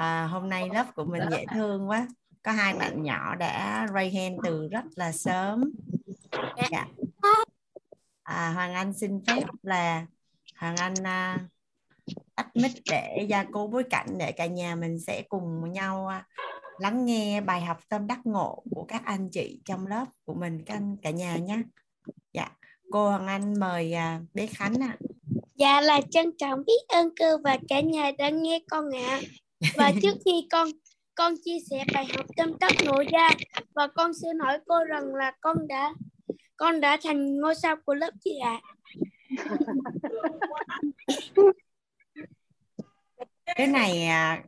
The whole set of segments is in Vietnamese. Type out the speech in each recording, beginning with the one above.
à, hôm nay lớp của mình dễ thương quá có hai bạn nhỏ đã ray hand từ rất là sớm dạ. à, Hoàng Anh xin phép là Hoàng Anh à, tắt mic để gia cố bối cảnh để cả nhà mình sẽ cùng nhau à, lắng nghe bài học tâm đắc ngộ của các anh chị trong lớp của mình các anh cả nhà nhé dạ cô Hoàng Anh mời à, bé Khánh ạ à. dạ là trân trọng biết ơn cô và cả nhà đã nghe con ạ à và trước khi con con chia sẻ bài học tâm đắc ngộ ra và con xin hỏi cô rằng là con đã con đã thành ngôi sao của lớp chị ạ à? cái này à,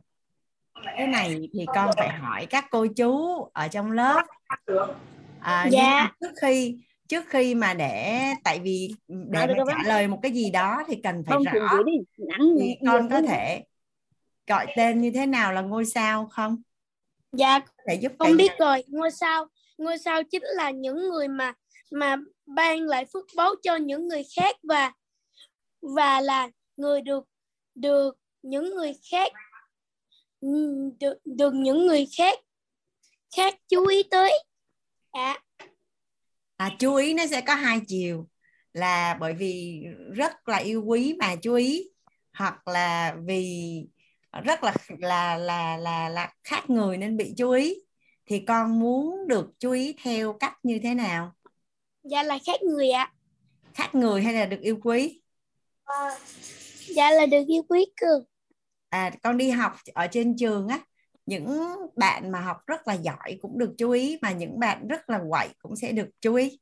cái này thì con phải hỏi các cô chú ở trong lớp à, dạ. trước khi trước khi mà để tại vì để trả lời một cái gì đó thì cần phải không, rõ thì con có thể gọi tên như thế nào là ngôi sao không? Dạ để giúp con biết rồi. Ngôi sao ngôi sao chính là những người mà mà ban lại phước báu cho những người khác và và là người được được những người khác được, được những người khác khác chú ý tới. À. à chú ý nó sẽ có hai chiều. Là bởi vì rất là yêu quý mà chú ý hoặc là vì rất là là là là là khác người nên bị chú ý. Thì con muốn được chú ý theo cách như thế nào? Dạ là khác người ạ. Khác người hay là được yêu quý? À, dạ là được yêu quý cơ à con đi học ở trên trường á những bạn mà học rất là giỏi cũng được chú ý mà những bạn rất là quậy cũng sẽ được chú ý.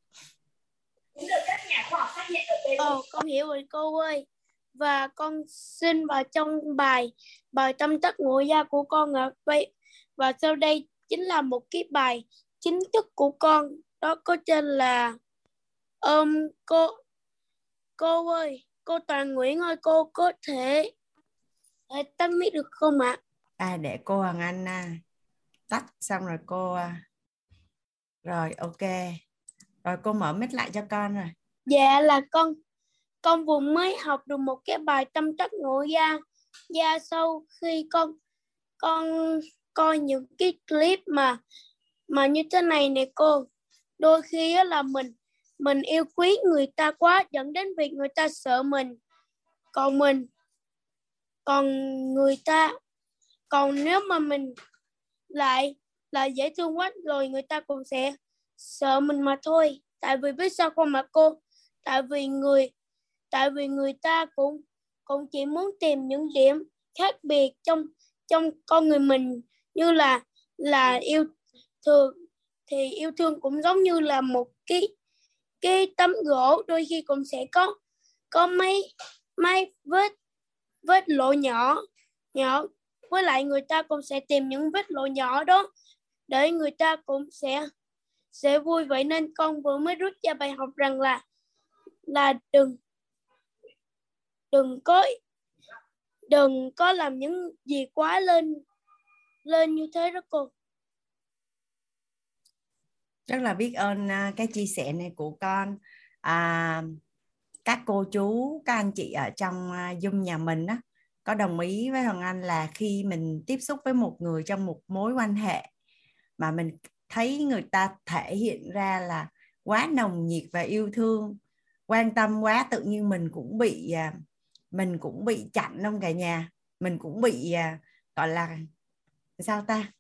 Cũng được các nhà khoa học phát hiện ở đây Ồ, con hiểu rồi cô ơi và con xin vào trong bài bài tâm tất ngộ gia của con ạ vậy và sau đây chính là một cái bài chính thức của con đó có tên là um, cô cô ơi cô Toàn Nguyễn ơi cô có thể tắt mic được không ạ? À để cô Hoàng Anh à, tắt xong rồi cô à. rồi ok rồi cô mở mic lại cho con rồi. Dạ là con con vừa mới học được một cái bài tâm trắc ngộ gia gia sau khi con con coi những cái clip mà mà như thế này nè cô. Đôi khi là mình mình yêu quý người ta quá, dẫn đến việc người ta sợ mình. Còn mình, còn người ta, còn nếu mà mình lại là dễ thương quá, rồi người ta cũng sẽ sợ mình mà thôi. Tại vì biết sao không mà cô? Tại vì người tại vì người ta cũng cũng chỉ muốn tìm những điểm khác biệt trong trong con người mình, như là là yêu thương. Thì yêu thương cũng giống như là một cái cái tấm gỗ, đôi khi cũng sẽ có có mấy mấy vết vết lộ nhỏ nhỏ. Với lại người ta cũng sẽ tìm những vết lộ nhỏ đó để người ta cũng sẽ sẽ vui. Vậy nên con vừa mới rút ra bài học rằng là là đừng đừng có đừng có làm những gì quá lên lên như thế đó cô. Rất là biết ơn à, cái chia sẻ này của con. À, các cô chú các anh chị ở trong dung Zoom nhà mình á có đồng ý với Hoàng Anh là khi mình tiếp xúc với một người trong một mối quan hệ mà mình thấy người ta thể hiện ra là quá nồng nhiệt và yêu thương quan tâm quá tự nhiên mình cũng bị à, mình cũng bị chặn không cả nhà. Mình cũng bị uh, gọi là sao ta?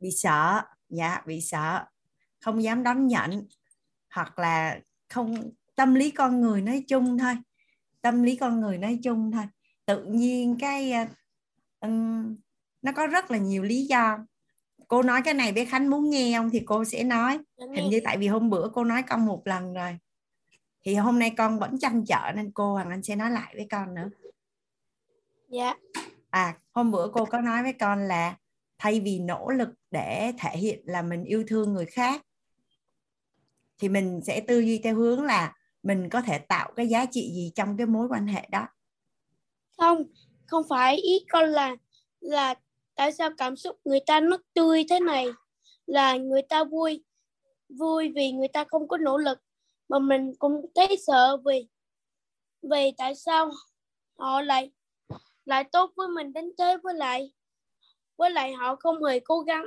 Bị sợ. Dạ bị sợ. Không dám đón nhận. Hoặc là không tâm lý con người nói chung thôi. Tâm lý con người nói chung thôi. Tự nhiên cái um, nó có rất là nhiều lý do. Cô nói cái này bé khánh muốn nghe không thì cô sẽ nói. Hình như tại vì hôm bữa cô nói con một lần rồi thì hôm nay con vẫn chăn trở nên cô hoàng anh sẽ nói lại với con nữa. Dạ. À hôm bữa cô có nói với con là thay vì nỗ lực để thể hiện là mình yêu thương người khác thì mình sẽ tư duy theo hướng là mình có thể tạo cái giá trị gì trong cái mối quan hệ đó. Không không phải. Ý con là là tại sao cảm xúc người ta nó tươi thế này? Là người ta vui vui vì người ta không có nỗ lực mà mình cũng thấy sợ vì vì tại sao họ lại lại tốt với mình đến thế với lại với lại họ không hề cố gắng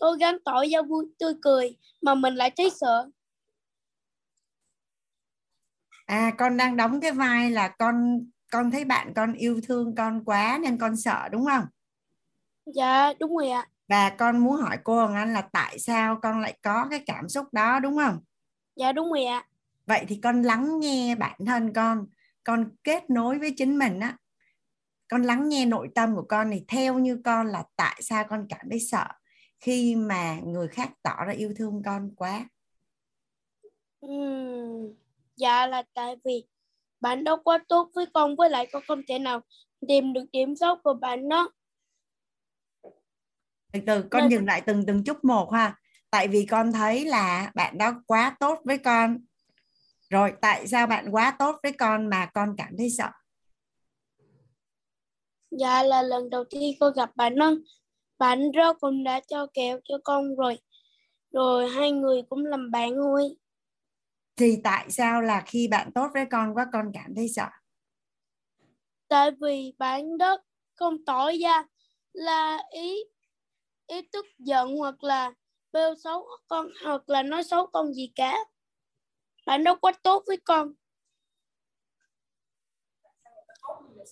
cố gắng tỏ ra vui tươi cười mà mình lại thấy sợ. À con đang đóng cái vai là con con thấy bạn con yêu thương con quá nên con sợ đúng không? Dạ đúng rồi ạ. Và con muốn hỏi cô Hồng Anh là tại sao con lại có cái cảm xúc đó đúng không dạ đúng rồi ạ. Vậy thì con lắng nghe bản thân con. Con kết nối với chính mình á. Con lắng nghe nội tâm của con thì theo như con là tại sao con cảm thấy sợ khi mà người khác tỏ ra yêu thương con quá. Uhm, dạ là tại vì bạn đâu quá tốt với con với lại con không thể nào tìm được điểm xấu của bạn đó. Từ từ con Nên... dừng lại từng từng chút một ha tại vì con thấy là bạn đó quá tốt với con. Rồi tại sao bạn quá tốt với con mà con cảm thấy sợ? Dạ là lần đầu tiên con gặp bạn đó. Bạn đó cũng đã cho kẹo cho con rồi. Rồi hai người cũng làm bạn thôi. Thì tại sao là khi bạn tốt với con quá con cảm thấy sợ? Tại vì bạn đó không tỏ ra là ý ý tức giận hoặc là bêu xấu con hoặc là nói xấu con gì cả. Bạn đó quá tốt với con.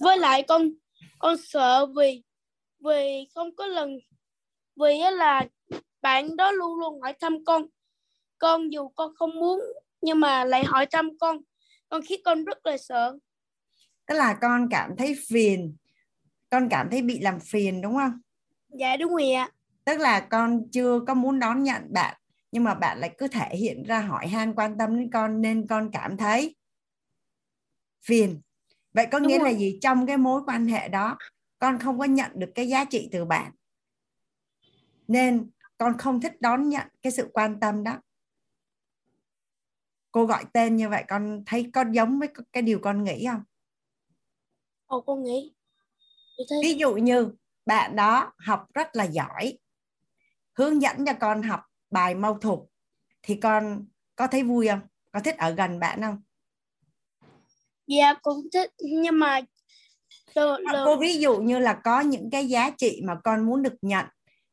Với lại con con sợ vì vì không có lần vì là bạn đó luôn luôn hỏi thăm con. Con dù con không muốn nhưng mà lại hỏi thăm con. Con khiến con rất là sợ. Tức là con cảm thấy phiền. Con cảm thấy bị làm phiền đúng không? Dạ đúng rồi ạ tức là con chưa có muốn đón nhận bạn nhưng mà bạn lại cứ thể hiện ra hỏi han quan tâm đến con nên con cảm thấy phiền. Vậy có đúng nghĩa rồi. là gì? Trong cái mối quan hệ đó con không có nhận được cái giá trị từ bạn. Nên con không thích đón nhận cái sự quan tâm đó. Cô gọi tên như vậy con thấy có giống với cái điều con nghĩ không? Ồ con nghĩ. Ví dụ như bạn đó học rất là giỏi hướng dẫn cho con học bài mâu thuật thì con có thấy vui không? Có thích ở gần bạn không? Dạ cũng thích. Nhưng mà cô ví dụ như là có những cái giá trị mà con muốn được nhận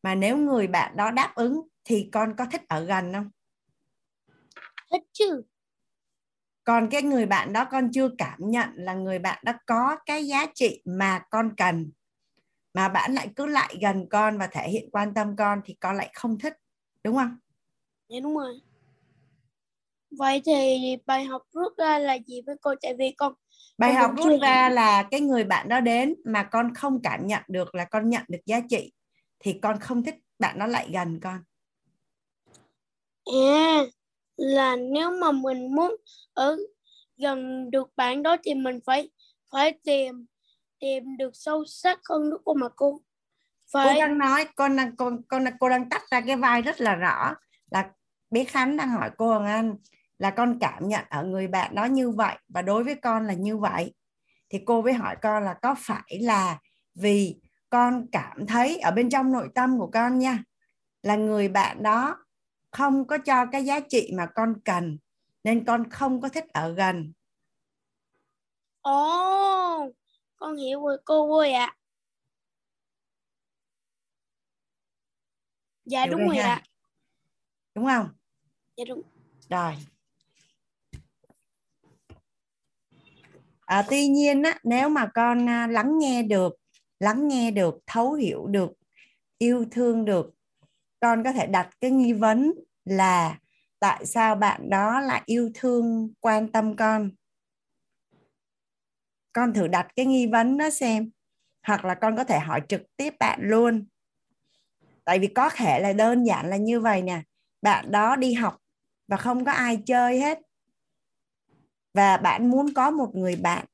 mà nếu người bạn đó đáp ứng thì con có thích ở gần không? Thích chứ. Còn cái người bạn đó con chưa cảm nhận là người bạn đó có cái giá trị mà con cần mà bạn lại cứ lại gần con và thể hiện quan tâm con thì con lại không thích đúng không? Dạ đúng rồi. Vậy thì bài học rút ra là gì với cô? Tại vì con bài học rút ra là cái người bạn đó đến mà con không cảm nhận được là con nhận được giá trị thì con không thích bạn đó lại gần con. À là nếu mà mình muốn ở gần được bạn đó thì mình phải phải tìm tìm được sâu sắc hơn nữa cô mà cô. Phải cô đang nói con đang con con cô đang tách ra cái vai rất là rõ. Là bé Khánh đang hỏi cô Hồng Anh là con cảm nhận ở người bạn đó như vậy và đối với con là như vậy. Thì cô mới hỏi con là có phải là vì con cảm thấy ở bên trong nội tâm của con nha là người bạn đó không có cho cái giá trị mà con cần nên con không có thích ở gần. Ồ oh, con hiểu rồi cô ơi ạ. Dạ hiểu đúng rồi ạ. Đúng không? Dạ đúng. Rồi. À, tuy nhiên á, nếu mà con à, lắng nghe được lắng nghe được thấu hiểu được yêu thương được con có thể đặt cái nghi vấn là tại sao bạn đó lại yêu thương quan tâm con con thử đặt cái nghi vấn đó xem. Hoặc là con có thể hỏi trực tiếp bạn luôn. Tại vì có thể là đơn giản là như vậy nè. Bạn đó đi học và không có ai chơi hết. Và bạn muốn có một người bạn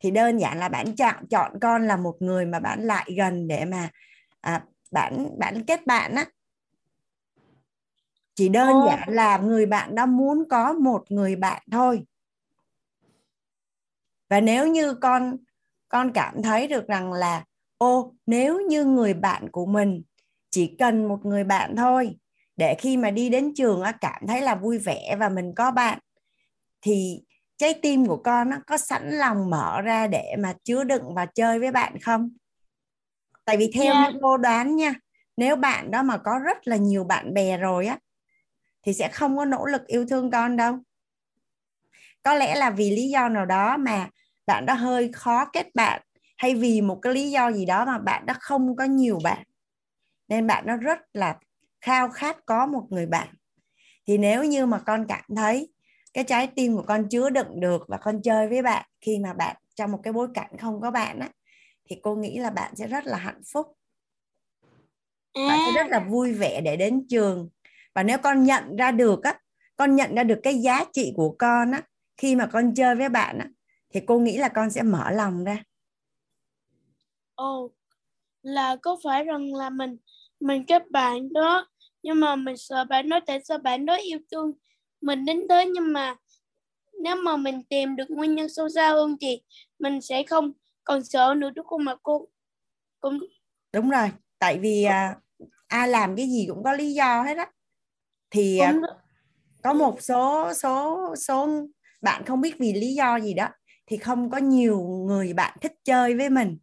thì đơn giản là bạn chọn chọn con là một người mà bạn lại gần để mà à, bạn bạn kết bạn á. Chỉ đơn Ồ. giản là người bạn đó muốn có một người bạn thôi và nếu như con con cảm thấy được rằng là ô nếu như người bạn của mình chỉ cần một người bạn thôi để khi mà đi đến trường cảm thấy là vui vẻ và mình có bạn thì trái tim của con nó có sẵn lòng mở ra để mà chứa đựng và chơi với bạn không? Tại vì theo như cô đoán nha nếu bạn đó mà có rất là nhiều bạn bè rồi á thì sẽ không có nỗ lực yêu thương con đâu. Có lẽ là vì lý do nào đó mà bạn đó hơi khó kết bạn hay vì một cái lý do gì đó mà bạn đó không có nhiều bạn. Nên bạn nó rất là khao khát có một người bạn. Thì nếu như mà con cảm thấy cái trái tim của con chứa đựng được và con chơi với bạn khi mà bạn trong một cái bối cảnh không có bạn á thì cô nghĩ là bạn sẽ rất là hạnh phúc. Bạn sẽ rất à là vui vẻ để đến trường. Và nếu con nhận ra được á con nhận ra được cái giá trị của con á khi mà con chơi với bạn á thì cô nghĩ là con sẽ mở lòng ra. Ồ là có phải rằng là mình mình kết bạn đó nhưng mà mình sợ bạn đó tại sao bạn đó yêu thương mình đến thế nhưng mà nếu mà mình tìm được nguyên nhân sâu xa hơn thì mình sẽ không còn sợ nữa đúng không mà cô? Cũng đúng rồi tại vì à, ai làm cái gì cũng có lý do hết á. Thì à, có một số số số bạn không biết vì lý do gì đó thì không có nhiều người bạn thích chơi với mình.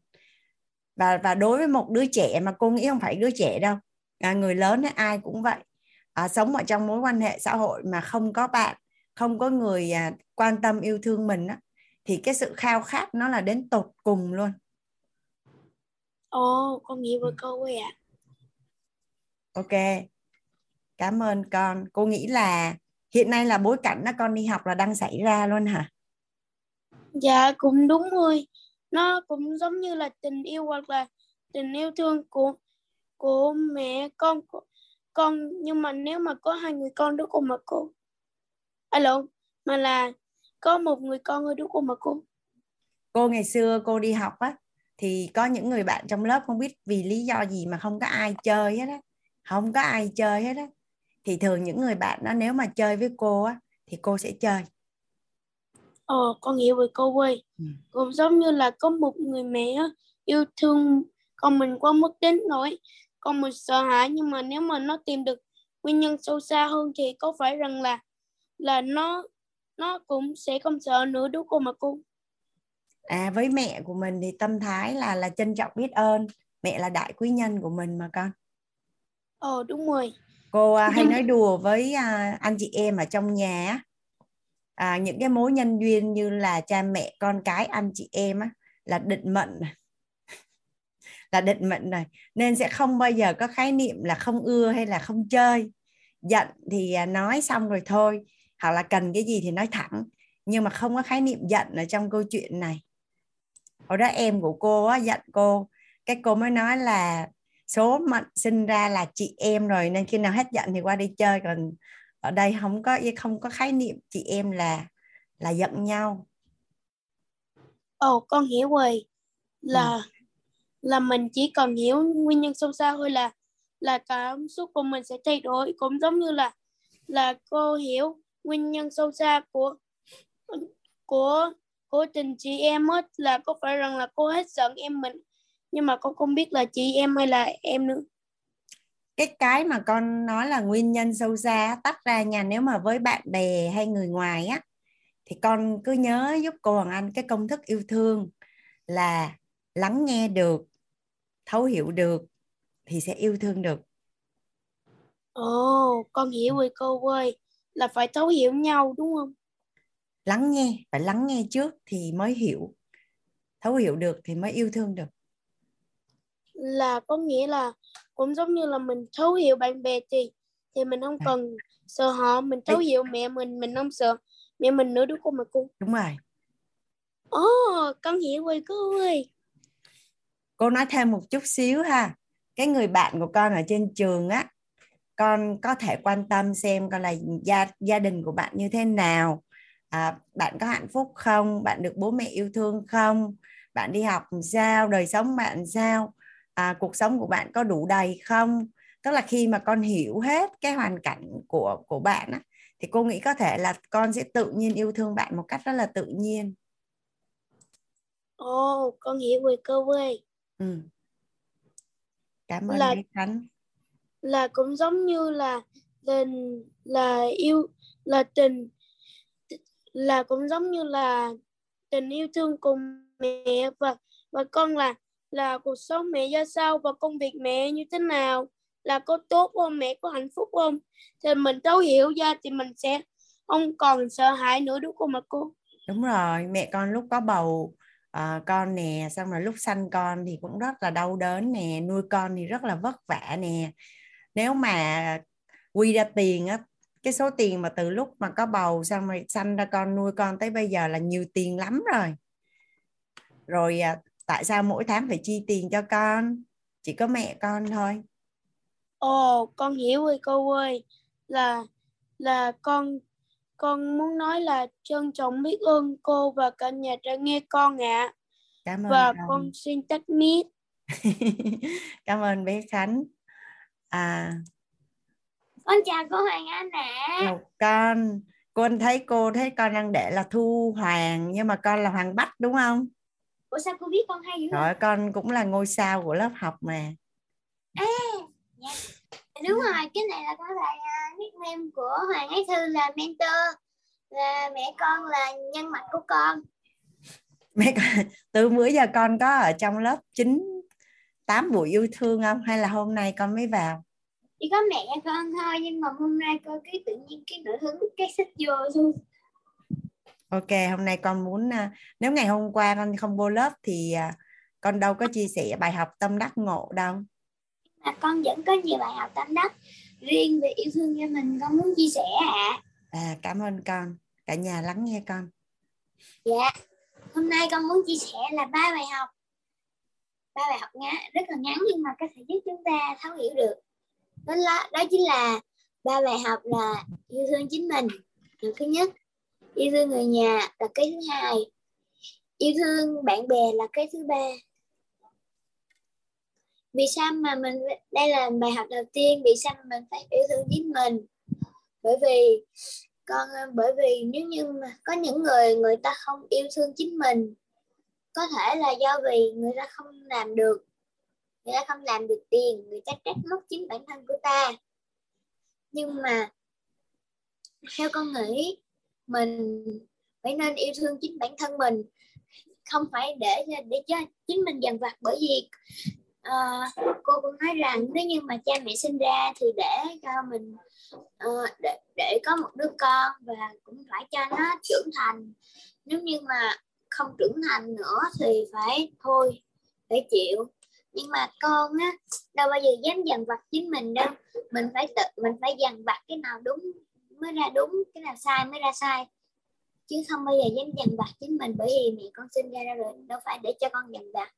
Và và đối với một đứa trẻ mà cô nghĩ không phải đứa trẻ đâu à, người lớn hay ai cũng vậy. À, sống ở trong mối quan hệ xã hội mà không có bạn không có người à, quan tâm yêu thương mình á thì cái sự khao khát nó là đến tột cùng luôn. Ồ con nghĩ với cô ấy ạ. Ok cảm ơn con. Cô nghĩ là hiện nay là bối cảnh đó con đi học là đang xảy ra luôn hả dạ cũng đúng rồi nó cũng giống như là tình yêu hoặc là tình yêu thương của của mẹ con của con. Nhưng mà nếu mà có hai người con, đứa cùng mà cô, alo, mà là có một người con thôi đứa cùng mà cô. Cô ngày xưa cô đi học á, thì có những người bạn trong lớp không biết vì lý do gì mà không có ai chơi hết á. Không có ai chơi hết á. Thì thường những người bạn đó, nếu mà chơi với cô á, thì cô sẽ chơi ờ con hiểu với cô ơi Ừ. cũng giống như là có một người mẹ yêu thương con mình quá mức đến nỗi. Con mình sợ hãi nhưng mà nếu mà nó tìm được nguyên nhân sâu xa hơn thì có phải rằng là là nó nó cũng sẽ không sợ nữa đúng không mà cô? À với mẹ của mình thì tâm thái là là trân trọng biết ơn. Mẹ là đại quý nhân của mình mà con. Ờ đúng rồi. Cô à, hay nói đùa với à, anh chị em ở trong nhà á, à, những cái mối nhân duyên như là cha mẹ con cái anh chị em á là định mệnh là định mệnh này. Nên sẽ không bao giờ có khái niệm là không ưa hay là không chơi. Giận thì à, nói xong rồi thôi hoặc là cần cái gì thì nói thẳng. Nhưng mà không có khái niệm giận ở trong câu chuyện này. Hồi đó em của cô á, giận cô. Cái cô mới nói là số mệnh sinh ra là chị em rồi nên khi nào hết giận thì qua đi chơi còn ở đây không có không có khái niệm chị em là là giận nhau Ồ, con hiểu rồi. Là là mình chỉ cần hiểu nguyên nhân sâu xa thôi là là cảm xúc của mình sẽ thay đổi cũng giống như là là cô hiểu nguyên nhân sâu xa của của của tình chị em hết là có phải rằng là cô hết giận em mình nhưng mà con không biết là chị em hay là em nữa. Cái cái mà con nói là nguyên nhân sâu xa tách ra nha nếu mà với bạn bè hay người ngoài á thì con cứ nhớ giúp cô Hoàng Anh cái công thức yêu thương là lắng nghe được thấu hiểu được thì sẽ yêu thương được Ồ, con hiểu rồi cô ơi. Là phải thấu hiểu nhau đúng không? lắng nghe phải lắng nghe trước thì mới hiểu thấu hiểu được thì mới yêu thương được là có nghĩa là cũng giống như là mình thấu hiểu bạn bè thì thì mình không À. cần sợ họ mình thấu hiểu mẹ mình mình không sợ mẹ mình nữa đúng không mà cô? Đúng rồi. Ồ con hiểu rồi cô ơi. Cô nói thêm một chút xíu ha. Cái người bạn của con ở trên trường á con có thể quan tâm xem coi là gia gia đình của bạn như thế nào. À, bạn có hạnh phúc không? Bạn được bố mẹ yêu thương không? Bạn đi học sao? Đời sống bạn sao à, cuộc sống của bạn có đủ đầy không? Tức là khi mà con hiểu hết cái hoàn cảnh của của bạn á, thì cô nghĩ có thể là con sẽ tự nhiên yêu thương bạn một cách rất là tự nhiên. Ồ con hiểu rồi cô ơi. Ừ. cảm ơn Là- Khánh. là cũng giống như là tình là yêu là tình là cũng giống như là tình yêu thương cùng mẹ và và con là là cuộc sống mẹ ra sao và công việc mẹ như thế nào? Là có tốt không? Mẹ có hạnh phúc không? Thì mình thấu hiểu ra thì mình sẽ không còn sợ hãi nữa đúng không mà cô? Đúng rồi mẹ con lúc có bầu uh, con nè xong rồi lúc sanh con thì cũng rất là đau đớn nè nuôi con thì rất là vất vả nè. Nếu mà quy ra tiền á cái số tiền mà từ lúc mà có bầu xong rồi sanh ra con nuôi con tới bây giờ là nhiều tiền lắm rồi. Rồi à, tại sao mỗi tháng phải chi tiền cho con? Chỉ có mẹ con thôi. Ồ con hiểu rồi cô ơi. Là là con con muốn nói là trân trọng biết ơn cô và cả nhà đã nghe con ạ. À. cảm ơn và con, con xin tắt mic cảm ơn bé khánh. À. Con chào cô Hoàng Anh ạ. À. con. Con thấy cô thấy con đang để là Thu Hoàng nhưng mà con là Hoàng Bách đúng không Ủa sao cô biết con hay dữ Rồi con cũng là ngôi sao của lớp học mà. À dạ. Đúng rồi cái này là có lại uh, nickname của Hoàng Ái Thư là mentor. Là mẹ con là nhân mặt của con. Mẹ con từ bữa giờ con có ở trong lớp 9 8 buổi yêu thương không? Hay là hôm nay con mới vào? Chỉ có mẹ con thôi nhưng mà hôm nay con cái tự nhiên cái nổi hứng cái sách vô luôn ok hôm nay con muốn à, nếu ngày hôm qua con không vô lớp thì à, con đâu có chia sẻ bài học tâm đắc ngộ đâu. Mà con vẫn có nhiều bài học tâm đắc riêng về yêu thương cho mình con muốn chia sẻ ạ. À. à cảm ơn con. Cả nhà lắng nghe con. Dạ. Hôm nay con muốn chia sẻ là ba bài học. Ba bài học ngắn rất là ngắn nhưng mà có thể giúp chúng ta thấu hiểu được. Đó là đó chính là ba bài học là yêu thương chính mình. Điều thứ nhất yêu thương người nhà là cái thứ hai. Yêu thương bạn bè là cái thứ ba. Vì sao mà mình đây là bài học đầu tiên, vì sao mà mình phải yêu thương chính mình? Bởi vì, con, bởi vì nếu như mà có những người người ta không yêu thương chính mình, có thể là do vì người ta không làm được, người ta không làm được tiền, người ta trách móc chính bản thân của ta. Nhưng mà, theo con nghĩ mình. Phải nên yêu thương chính bản thân mình. Không phải để để cho chính mình dằn vặt bởi vì uh, cô cũng nói rằng nếu như mà cha mẹ sinh ra thì để cho mình uh, để, để có một đứa con và cũng phải cho nó trưởng thành. Nếu như mà không trưởng thành nữa thì phải thôi phải chịu. Nhưng mà con á đâu bao giờ dám dằn vặt chính mình đâu. Mình phải tự mình phải dằn vặt cái nào đúng mới ra đúng cái nào sai mới ra sai. Chứ không bao giờ dám dằn vặt chính mình bởi vì mẹ con sinh ra rồi đâu phải để cho con dằn vặt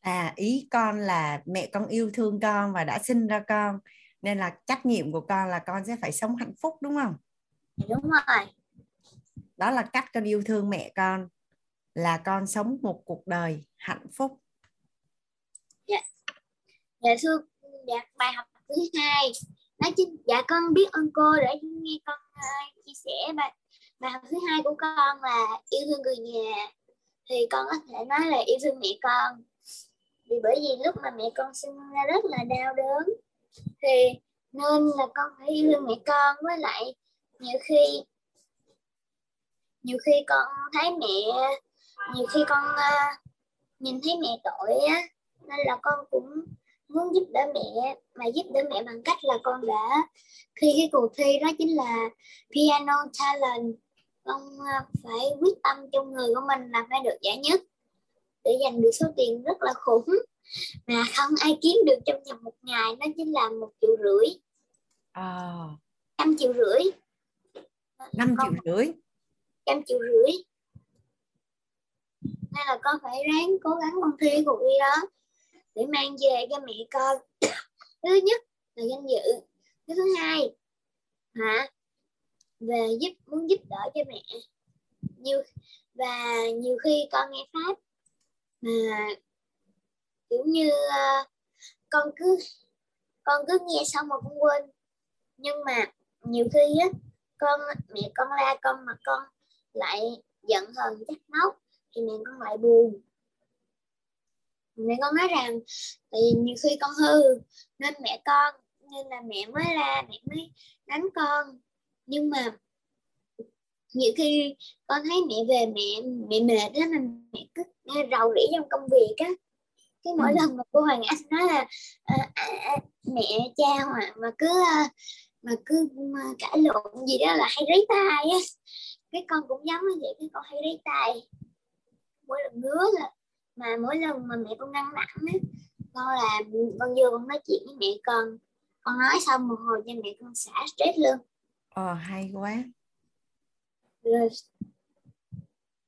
à ý con là mẹ con yêu thương con và đã sinh ra con nên là trách nhiệm của con là con sẽ phải sống hạnh phúc đúng không? Đúng rồi. Đó là cách con yêu thương mẹ con là con sống một cuộc đời hạnh phúc. Dạ. Dạ thưa dạ bài học thứ hai nói chính dạ con biết ơn cô để nghe con uh, chia sẻ bài bài học thứ hai của con là yêu thương người nhà. Thì con có thể nói là yêu thương mẹ con. Vì bởi vì lúc mà mẹ con sinh ra rất là đau đớn thì nên là con phải yêu thương mẹ con. Với lại nhiều khi nhiều khi con thấy mẹ nhiều khi con uh, nhìn thấy mẹ tội á nên là con cũng muốn giúp đỡ mẹ mà giúp đỡ mẹ bằng cách là con đã khi cái cuộc thi đó chính là piano talent. Con uh, phải quyết tâm trong người của mình là phải được giải nhất để giành được số tiền rất là khủng. Mà không ai kiếm được trong vòng một ngày nó chính là một triệu rưỡi. À. năm triệu rưỡi. Năm triệu rưỡi. Trăm triệu rưỡi. Nên là con phải ráng cố gắng con thi cuộc thi đó để mang về cho mẹ con. Thứ nhất là danh dự. Cái thứ hai hả? Về giúp muốn giúp đỡ cho mẹ. Nhiều và nhiều khi con nghe pháp mà kiểu như uh, con cứ con cứ nghe xong mà con quên. Nhưng mà nhiều khi á con mẹ con la con mà con lại giận hờn trách móc thì mẹ con lại buồn mẹ con nói rằng tại vì nhiều khi con hư nên mẹ con nên là mẹ mới la mẹ mới đánh con. Nhưng mà nhiều khi con thấy mẹ về mẹ mẹ mệt đó mà mẹ cứ rầu rĩ trong công việc á. Cái mỗi ừ. lần mà cô Hoàng Anh nói là à, à, à, mẹ cha Hoàng mà cứ mà cứ mà cãi lộn gì đó là hay rấy tay á. Cái con cũng giống như vậy cái con hay rấy tay mỗi lần ngứa là mà mỗi lần mà mẹ con ngăn nặng á con là con vừa con nói chuyện với mẹ con con nói xong một hồi cho mẹ con xả stress luôn. Ờ hay quá. Rồi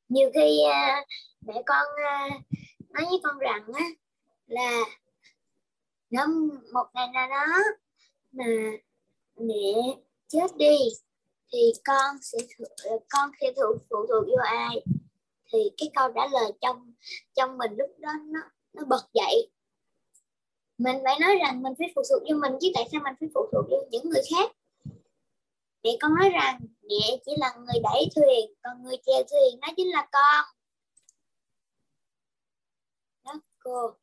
nhiều khi uh, mẹ con uh, nói với con rằng á là nếu một ngày nào đó mà mẹ chết đi thì con sẽ con sẽ thuộc phụ thuộc vô ai thì cái câu trả lời trong trong mình lúc đó nó nó bật dậy. Mình phải nói rằng mình phải phụ thuộc vô mình, chứ tại sao mình phải phụ thuộc vô những người khác? Mẹ con nói rằng, mẹ chỉ là người đẩy thuyền, còn người chèo thuyền đó chính là con. Đó, cô.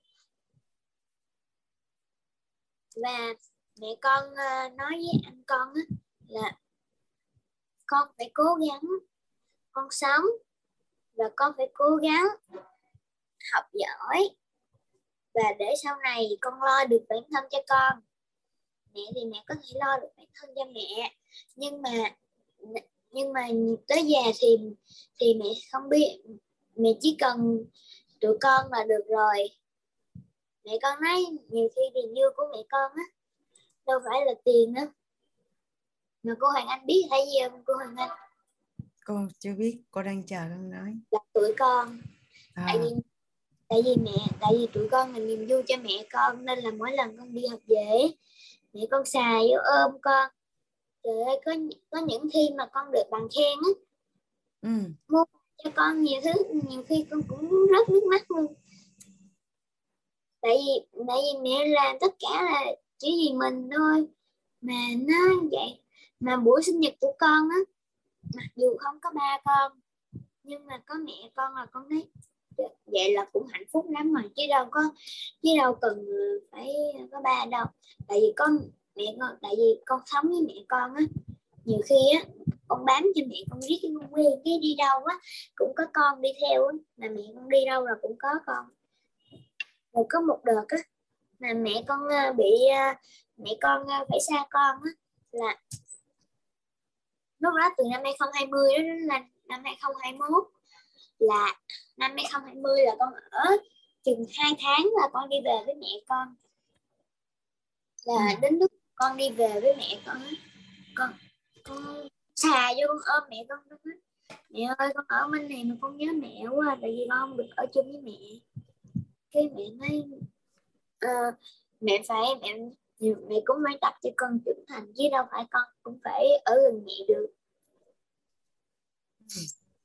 Và mẹ con ờ, nói với anh con là, con phải cố gắng, con sống và con phải cố gắng học giỏi. Và để sau này con lo được bản thân cho con. Mẹ thì mẹ có thể lo được bản thân cho mẹ. Nhưng mà nhưng mà tới già thì thì mẹ không biết. Mẹ chỉ cần tụi con là được rồi. Mẹ con nói nhiều khi tiền dư của mẹ con á, đâu phải là tiền á. Mà cô Hoàng Anh biết hay gì không? Cô Hoàng Anh cô chưa biết cô đang chờ con nói. Là tụi con. À. tại vì tại vì mẹ tại vì tụi con là niềm vui cho mẹ con nên là mỗi lần con đi học về mẹ con xài vô ôm con. Trời ơi có có những thi mà con được bằng khen á. Ừ. mua cho con nhiều thứ nhiều khi con cũng rớt nước mắt luôn. Tại vì tại vì mẹ làm tất cả là chỉ vì mình thôi. Mà nó vậy mà buổi sinh nhật của con á mặc dù không có ba con, nhưng mà có mẹ con là con thấy vậy là cũng hạnh phúc lắm mà chứ đâu có, chứ đâu cần phải có ba đâu. Tại vì con mẹ con, tại vì con sống với mẹ con á, nhiều khi á, con bám cho mẹ con riết cái con quen cái đi đâu á, cũng có con đi theo á, mà mẹ con đi đâu là cũng có con. Rồi có một đợt á, mà mẹ con ờ, bị ờ, mẹ con ờ, phải xa con á, là lúc đó từ năm 2020 đó đến năm 2021 là năm 2020 là con ở chừng 2 tháng là con đi về với mẹ con. Là ừ. đến lúc con đi về với mẹ con con con xà vô con ôm mẹ con đó mẹ ơi con ở bên này mà con nhớ mẹ quá tại vì con không được ở chung với mẹ. Cái mẹ nói uh, mẹ phải mẹ mẹ cũng phải tập cho con trưởng thành chứ đâu phải con cũng phải ở gần mẹ được.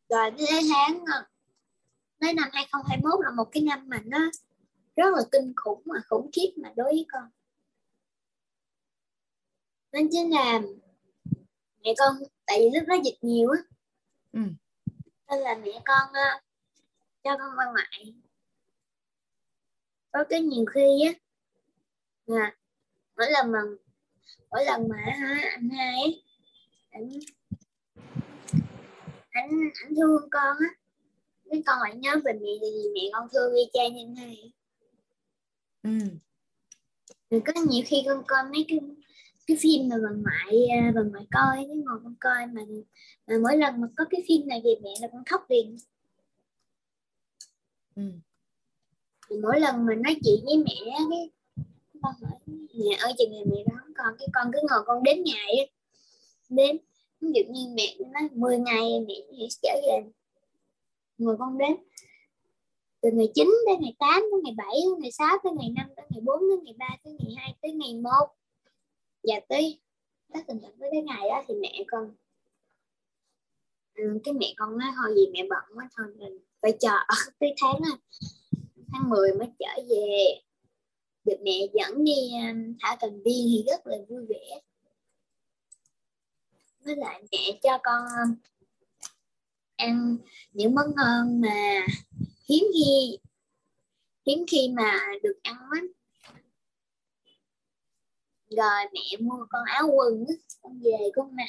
Rồi thế tháng tới năm 2021 là một cái năm mà nó rất là kinh khủng mà khủng khiếp mà đối với con. Nên chính là mẹ con tại vì lúc đó dịch nhiều á ừ. nên là mẹ con uh, cho con qua ngoại. Có cái nhiều khi á mà mỗi lần mà mỗi lần mà anh hai ấy, anh anh anh thương con á cái con lại nhớ về mẹ thì mẹ con thương y chang như này ừ. rồi có nhiều khi con coi mấy cái cái phim mà bà ngoại bà ngoại coi cái ngồi con coi mà mà mỗi lần mà có cái phim này về mẹ là con khóc liền ừ. mỗi lần mà nói chuyện với mẹ cái con hỏi mẹ ơi chừng ngày mẹ đón con cái con cứ ngồi con đến ngày đến ví dụ như mẹ nói 10 ngày mẹ sẽ trở về người con đến từ ngày 9 đến ngày 8 đến ngày 7 đến ngày 6 tới ngày 5 tới ngày 4 đến ngày 3 tới ngày 2 tới ngày 1 và tới tới tình trạng với cái ngày đó thì mẹ con ừ, cái mẹ con nói thôi gì mẹ bận quá thôi mình phải chờ tới tháng à, tháng 10 mới trở về được mẹ dẫn đi um, thả cần viên thì rất là vui vẻ. Với lại mẹ cho con um, ăn những món ngon mà hiếm khi hiếm khi mà được ăn lắm rồi mẹ mua con áo quần con về con mặc.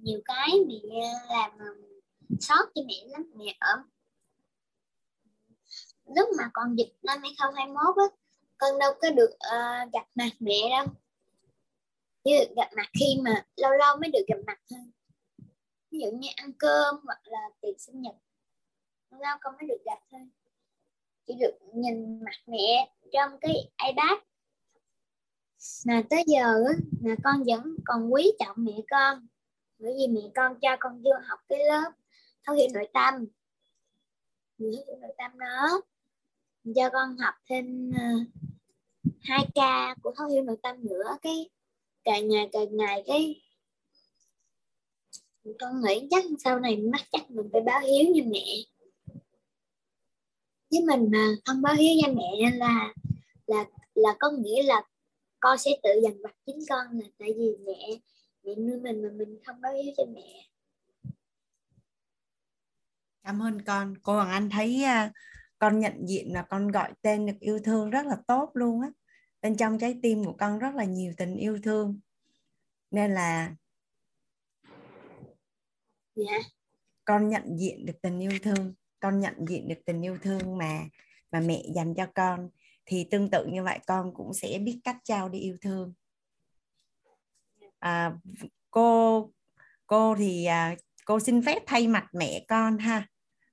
Nhiều cái mẹ um, làm sót cho mẹ lắm, mẹ ở lúc mà còn dịch năm 2021 á con đâu có được uh, gặp mặt mẹ đâu. Chỉ được gặp mặt khi mà lâu lâu mới được gặp mặt thôi. Ví dụ như ăn cơm hoặc là tiệc sinh nhật lâu lâu con mới được gặp thôi. Chỉ được nhìn mặt mẹ trong cái ipad. Mà tới giờ á, mà con vẫn còn quý trọng mẹ con. Bởi vì mẹ con cho con vô học cái lớp thấu hiểu nội tâm. Hiểu nội tâm đó cho con học thêm ờ, uh, 2k của thấu hiểu nội tâm nữa. Cái càng ngày càng ngày cái con nghĩ chắc sau này mắt chắc mình phải báo hiếu như mẹ. Với mình mà không báo hiếu cho mẹ nên là là là có nghĩa là con sẽ tự dằn vặt chính con là tại vì mẹ mẹ nuôi mình mà mình không báo hiếu cho mẹ. Cảm ơn con. Cô Hoàng Anh thấy uh, con nhận diện là con gọi tên được yêu thương rất là tốt luôn á. Bên trong trái tim của con rất là nhiều tình yêu thương. Nên là dạ. con nhận diện được tình yêu thương con nhận diện được tình yêu thương mà mà mẹ dành cho con thì tương tự như vậy con cũng sẽ biết cách trao đi yêu thương. À, cô cô thì à, cô xin phép thay mặt mẹ con ha.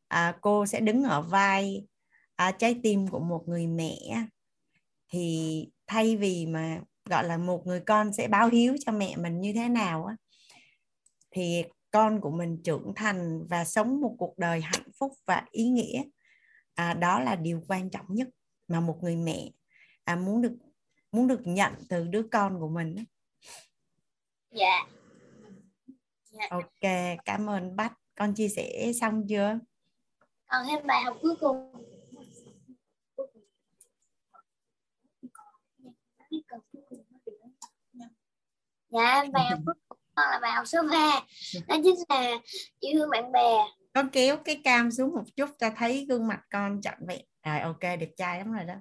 À, cô sẽ đứng ở vai à, trái tim của một người mẹ thì thay vì mà gọi là một người con sẽ báo hiếu cho mẹ mình như thế nào á thì con của mình trưởng thành và sống một cuộc đời hạnh phúc và ý nghĩa à, đó là điều quan trọng nhất mà một người mẹ à, muốn được muốn được nhận từ đứa con của mình dạ. Yeah. ok cảm ơn bách. Con chia sẻ xong chưa? Còn thêm bài học cuối cùng dạ bài học là bài học số 3 đó chính là yêu thương bạn bè. Con kéo cái cam xuống một chút cho thấy gương mặt con trọn vẹn. Rồi ok đẹp trai lắm rồi đó.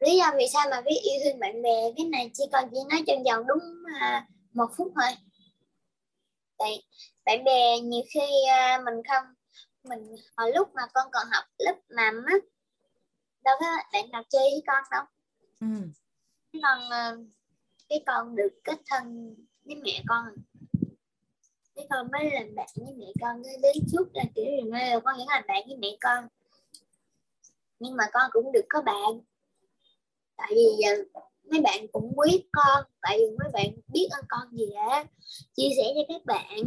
Lý do vì sao mà biết yêu thương bạn bè cái này chỉ còn chỉ nói trong vòng đúng uh, một phút thôi. Tại bạn bè nhiều khi uh, mình không mình hồi lúc mà con còn học lớp mầm á đâu có bạn nào chơi với con đâu. Ừ. con uh, cái con được kết thân với mẹ con. Cái con mới làm bạn với mẹ con đến chút là kiểu là con vẫn làm bạn với mẹ con. Nhưng mà con cũng được có bạn. Tại vì giờ mấy bạn cũng quý con, tại vì mấy bạn biết ơn con gì á. Chia sẻ cho các bạn.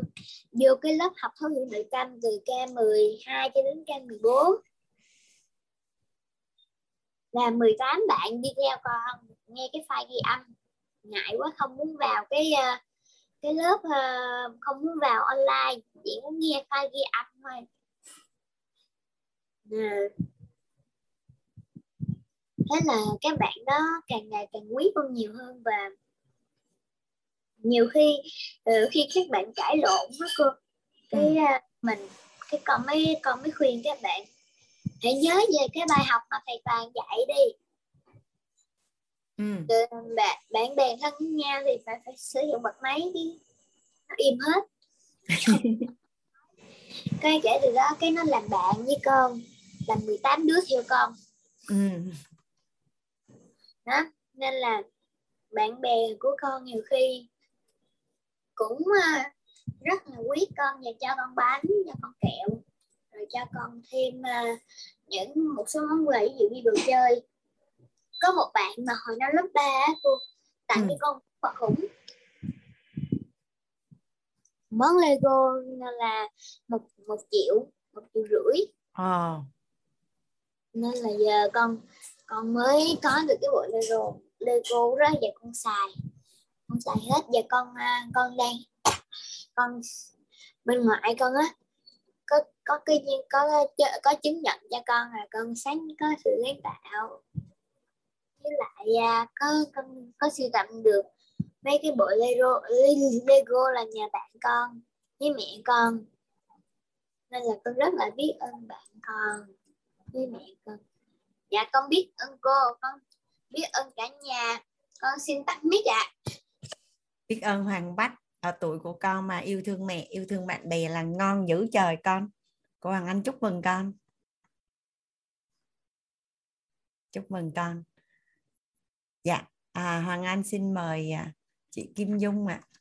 Vô cái lớp học thấu hiểu nội tâm từ K12 cho đến K14 là 18 bạn đi theo con, nghe cái file ghi âm ngại quá không muốn vào cái ờ, cái lớp ờ, không muốn vào online chỉ muốn nghe file ghi âm thôi. Thế là các bạn đó càng ngày càng quý con nhiều hơn và nhiều khi uh, khi các bạn cãi lộn đó cô cái uh, mình cái con mới con mới khuyên các bạn hãy nhớ về cái bài học mà thầy toàn dạy đi ừ. bạn bạn bè thân với nhau thì phải phải sử dụng bật máy đi. Nó im hết. Cái kể từ đó cái nó làm bạn với con làm 18 đứa theo con. Ừ. Đó nên là bạn bè của con nhiều khi cũng uh, rất là quý con và cho con bánh cho con kẹo rồi cho con thêm uh, những một số món quà ví dụ như đồ chơi có một bạn mà hồi nó lớp ba cô tặng ừ. cho con vật khủng món Lego là một một triệu một triệu rưỡi à. nên là giờ con con mới có được cái bộ Lego Lego đó giờ con xài con xài hết giờ con à, con đang con bên ngoại con á có có cái có có chứng nhận cho con là con sáng có sự sáng tạo với lại à, có có, có sưu tầm được mấy cái bộ Lego Lego là nhà bạn con với mẹ con. Nên là con rất là biết ơn bạn con với mẹ con. Dạ con biết ơn cô con biết ơn cả nhà. Con xin tắt mic ạ. Biết ơn Hoàng Bách ở tuổi của con mà yêu thương mẹ yêu thương bạn bè là ngon dữ trời con. Cô Hoàng Anh chúc mừng con. Chúc mừng con dạ à, Hoàng Anh xin mời à, chị Kim Dung ạ à.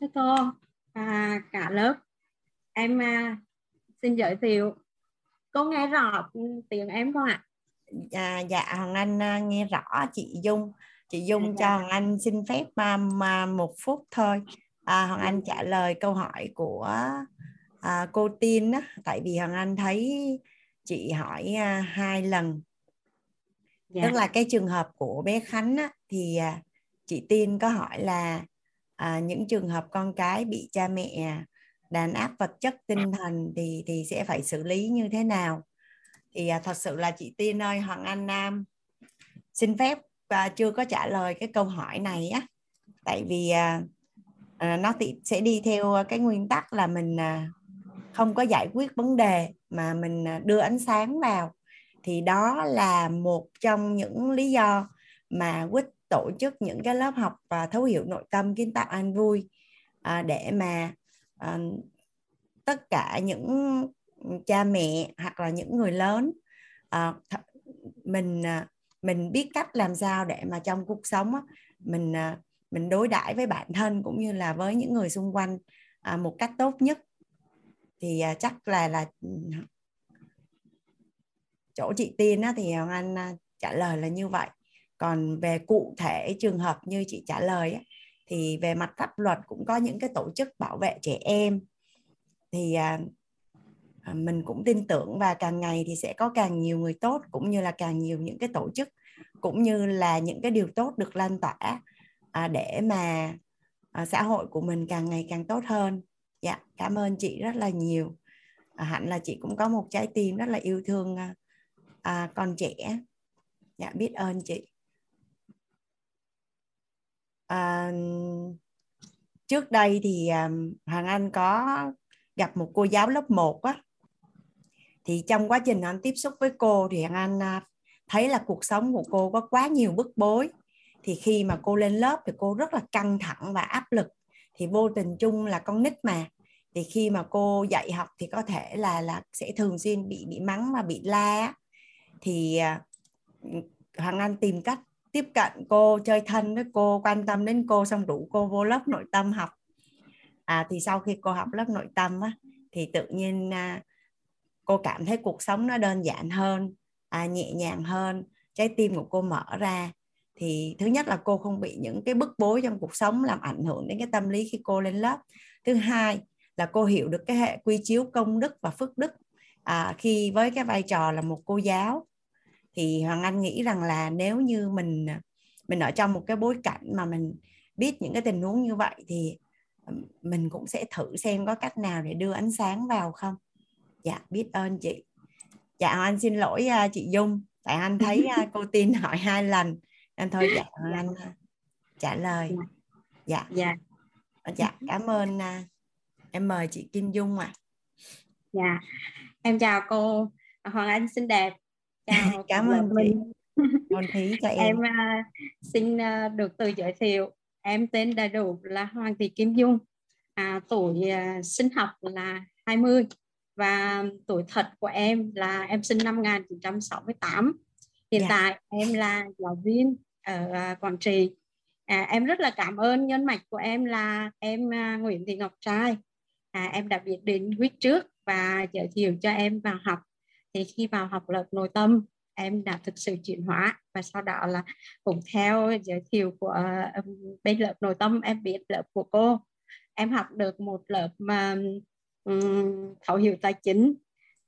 Thưa cô, à, cả lớp em à, xin giới thiệu. Cô nghe rõ tiếng em không ạ? À, dạ Hoàng Anh à, nghe rõ chị Dung. Chị Dung dạ. cho Hoàng Anh xin phép mà, mà một phút thôi. À, Hoàng Anh trả lời câu hỏi của à, cô Tiên á, tại vì Hoàng Anh thấy chị hỏi à, hai lần. Dạ. Tức là cái trường hợp của bé Khánh á, thì à, chị Tiên có hỏi là à, những trường hợp con cái bị cha mẹ đàn áp vật chất tinh thần thì thì sẽ phải xử lý như thế nào thì à, thật sự là chị Tiên ơi Hoàng Anh Nam xin phép và chưa có trả lời cái câu hỏi này á tại vì à, à, nó thì sẽ đi theo ờ, cái nguyên tắc là mình à, không có giải quyết vấn đề mà mình à, đưa ánh sáng vào. Thì đó là một trong những lý do mà quýt tổ chức những cái lớp học và thấu hiểu nội tâm kiến tạo an vui à, để mà à, tất cả những cha mẹ hoặc là những người lớn à, mình à, mình biết cách làm sao để mà trong cuộc sống á, mình à, mình đối đãi với bản thân cũng như là với những người xung quanh à, một cách tốt nhất. Thì à, chắc là là ừ, chỗ chị Tiên á, thì Hoàng Anh à, trả lời là như vậy. Còn về cụ thể trường hợp như chị trả lời á, thì về mặt pháp luật cũng có những cái tổ chức bảo vệ trẻ em. Thì à, à mình cũng tin tưởng và càng ngày thì sẽ có càng nhiều người tốt cũng như là càng nhiều những cái tổ chức cũng như là những cái điều tốt được lan tỏa à, để mà à, xã hội của mình càng ngày càng tốt hơn. Dạ cảm ơn chị rất là nhiều. À, hẳn là chị cũng có một trái tim rất là yêu thương à, à con trẻ. Dạ biết ơn chị. À, trước đây thì à, Hoàng Anh có gặp một cô giáo lớp 1 á. Thì trong quá trình anh tiếp xúc với cô thì Hoàng Anh à, thấy là cuộc sống của cô có quá nhiều bức bối thì khi mà cô lên lớp thì cô rất là căng thẳng và áp lực. Thì vô tình chung là con nít mà. Thì khi mà cô dạy học thì có thể là là sẽ thường xuyên bị bị mắng và bị la thì à, Hoàng Anh tìm cách tiếp cận cô chơi thân với cô quan tâm đến cô xong rủ cô vô lớp nội tâm học. À thì sau khi cô học lớp nội tâm á thì tự nhiên à, cô cảm thấy cuộc sống nó đơn giản hơn à, nhẹ nhàng hơn. Trái tim của cô mở ra thì thứ nhất là cô không bị những cái bức bối trong cuộc sống làm ảnh hưởng đến cái tâm lý khi cô lên lớp. Thứ hai là cô hiểu được cái hệ quy chiếu công đức và phước đức. À, khi với cái vai trò là một cô giáo thì hoàng anh nghĩ rằng là nếu như mình mình ở trong một cái bối cảnh mà mình biết những cái tình huống như vậy thì mình cũng sẽ thử xem có cách nào để đưa ánh sáng vào không? Dạ biết ơn chị. Dạ anh xin lỗi à, chị dung. Tại anh thấy à, cô tin hỏi hai lần nên thôi dạ anh trả lời dạ dạ dạ cảm ơn uh, em mời chị kim dung ạ à. dạ em chào cô hoàng anh xinh đẹp chào cảm ơn mình Còn Thí cho em. Em uh, xin uh, được tự giới thiệu. Em tên đầy đủ là Hoàng Thị Kim Dung. À, tuổi uh, sinh học là 20 và tuổi thật của em là em sinh năm 1968. Hiện. Dạ. tại em là giáo viên ở uh, Quảng Trị. À, em rất là cảm ơn nhân mạch của em là em uh, Nguyễn Thị Ngọc Trai. À, em đã biết đến huyết trước và giới thiệu cho em vào học. Thì khi vào học lớp nội tâm em đã thực sự chuyển hóa và sau đó là cũng theo giới thiệu của uh, bên lớp nội tâm em biết lớp của cô em học được một lớp mà um, thấu hiểu tài chính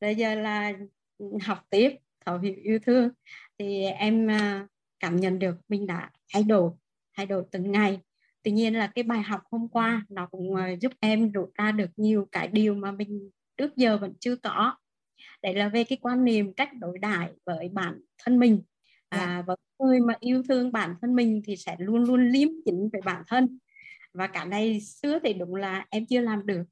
bây giờ là học tiếp thấu hiểu yêu thương thì em uh, cảm nhận được mình đã thay đổi thay đổi từng ngày. Tuy nhiên là cái bài học hôm qua nó cũng uh, giúp em rút ra được nhiều cái điều mà mình trước giờ vẫn chưa có. Đấy là về cái quan niệm cách đối đãi với bản thân mình. À, dạ. và người mà yêu thương bản thân mình thì sẽ luôn luôn liêm chính với bản thân. Và cả này xưa thì đúng là em chưa làm được.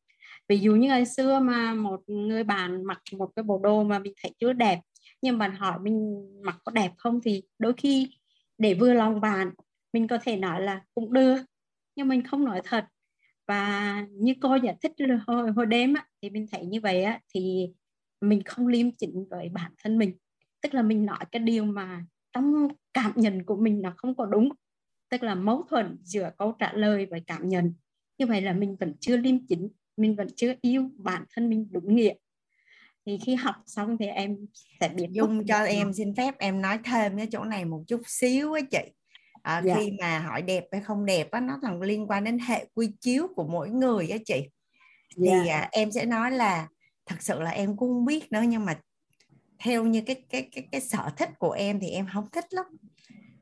Ví dụ như ngày xưa mà một người bạn mặc một cái bộ đồ mà mình thấy chưa đẹp nhưng bạn hỏi mình mặc có đẹp không thì đôi khi để vừa lòng bạn mình có thể nói là cũng được nhưng mình không nói thật. Và như cô giải thích hồi, hồi đêm á, thì mình thấy như vậy á, thì mình không liêm chỉnh với bản thân mình. Tức là mình nói cái điều mà trong cảm nhận của mình nó không có đúng. Tức là mâu thuẫn giữa câu trả lời và cảm nhận. Như vậy là mình vẫn chưa liêm chính mình vẫn chưa yêu bản thân mình đúng nghĩa thì khi học xong thì em sẽ biết dung cho em xin phép em nói thêm cái chỗ này một chút xíu á chị à, dạ. khi mà hỏi đẹp hay không đẹp á nó còn liên quan đến hệ quy chiếu của mỗi người á chị thì dạ. à, em sẽ nói là thật sự là em cũng không biết nữa nhưng mà theo như cái cái cái cái sở thích của em thì em không thích lắm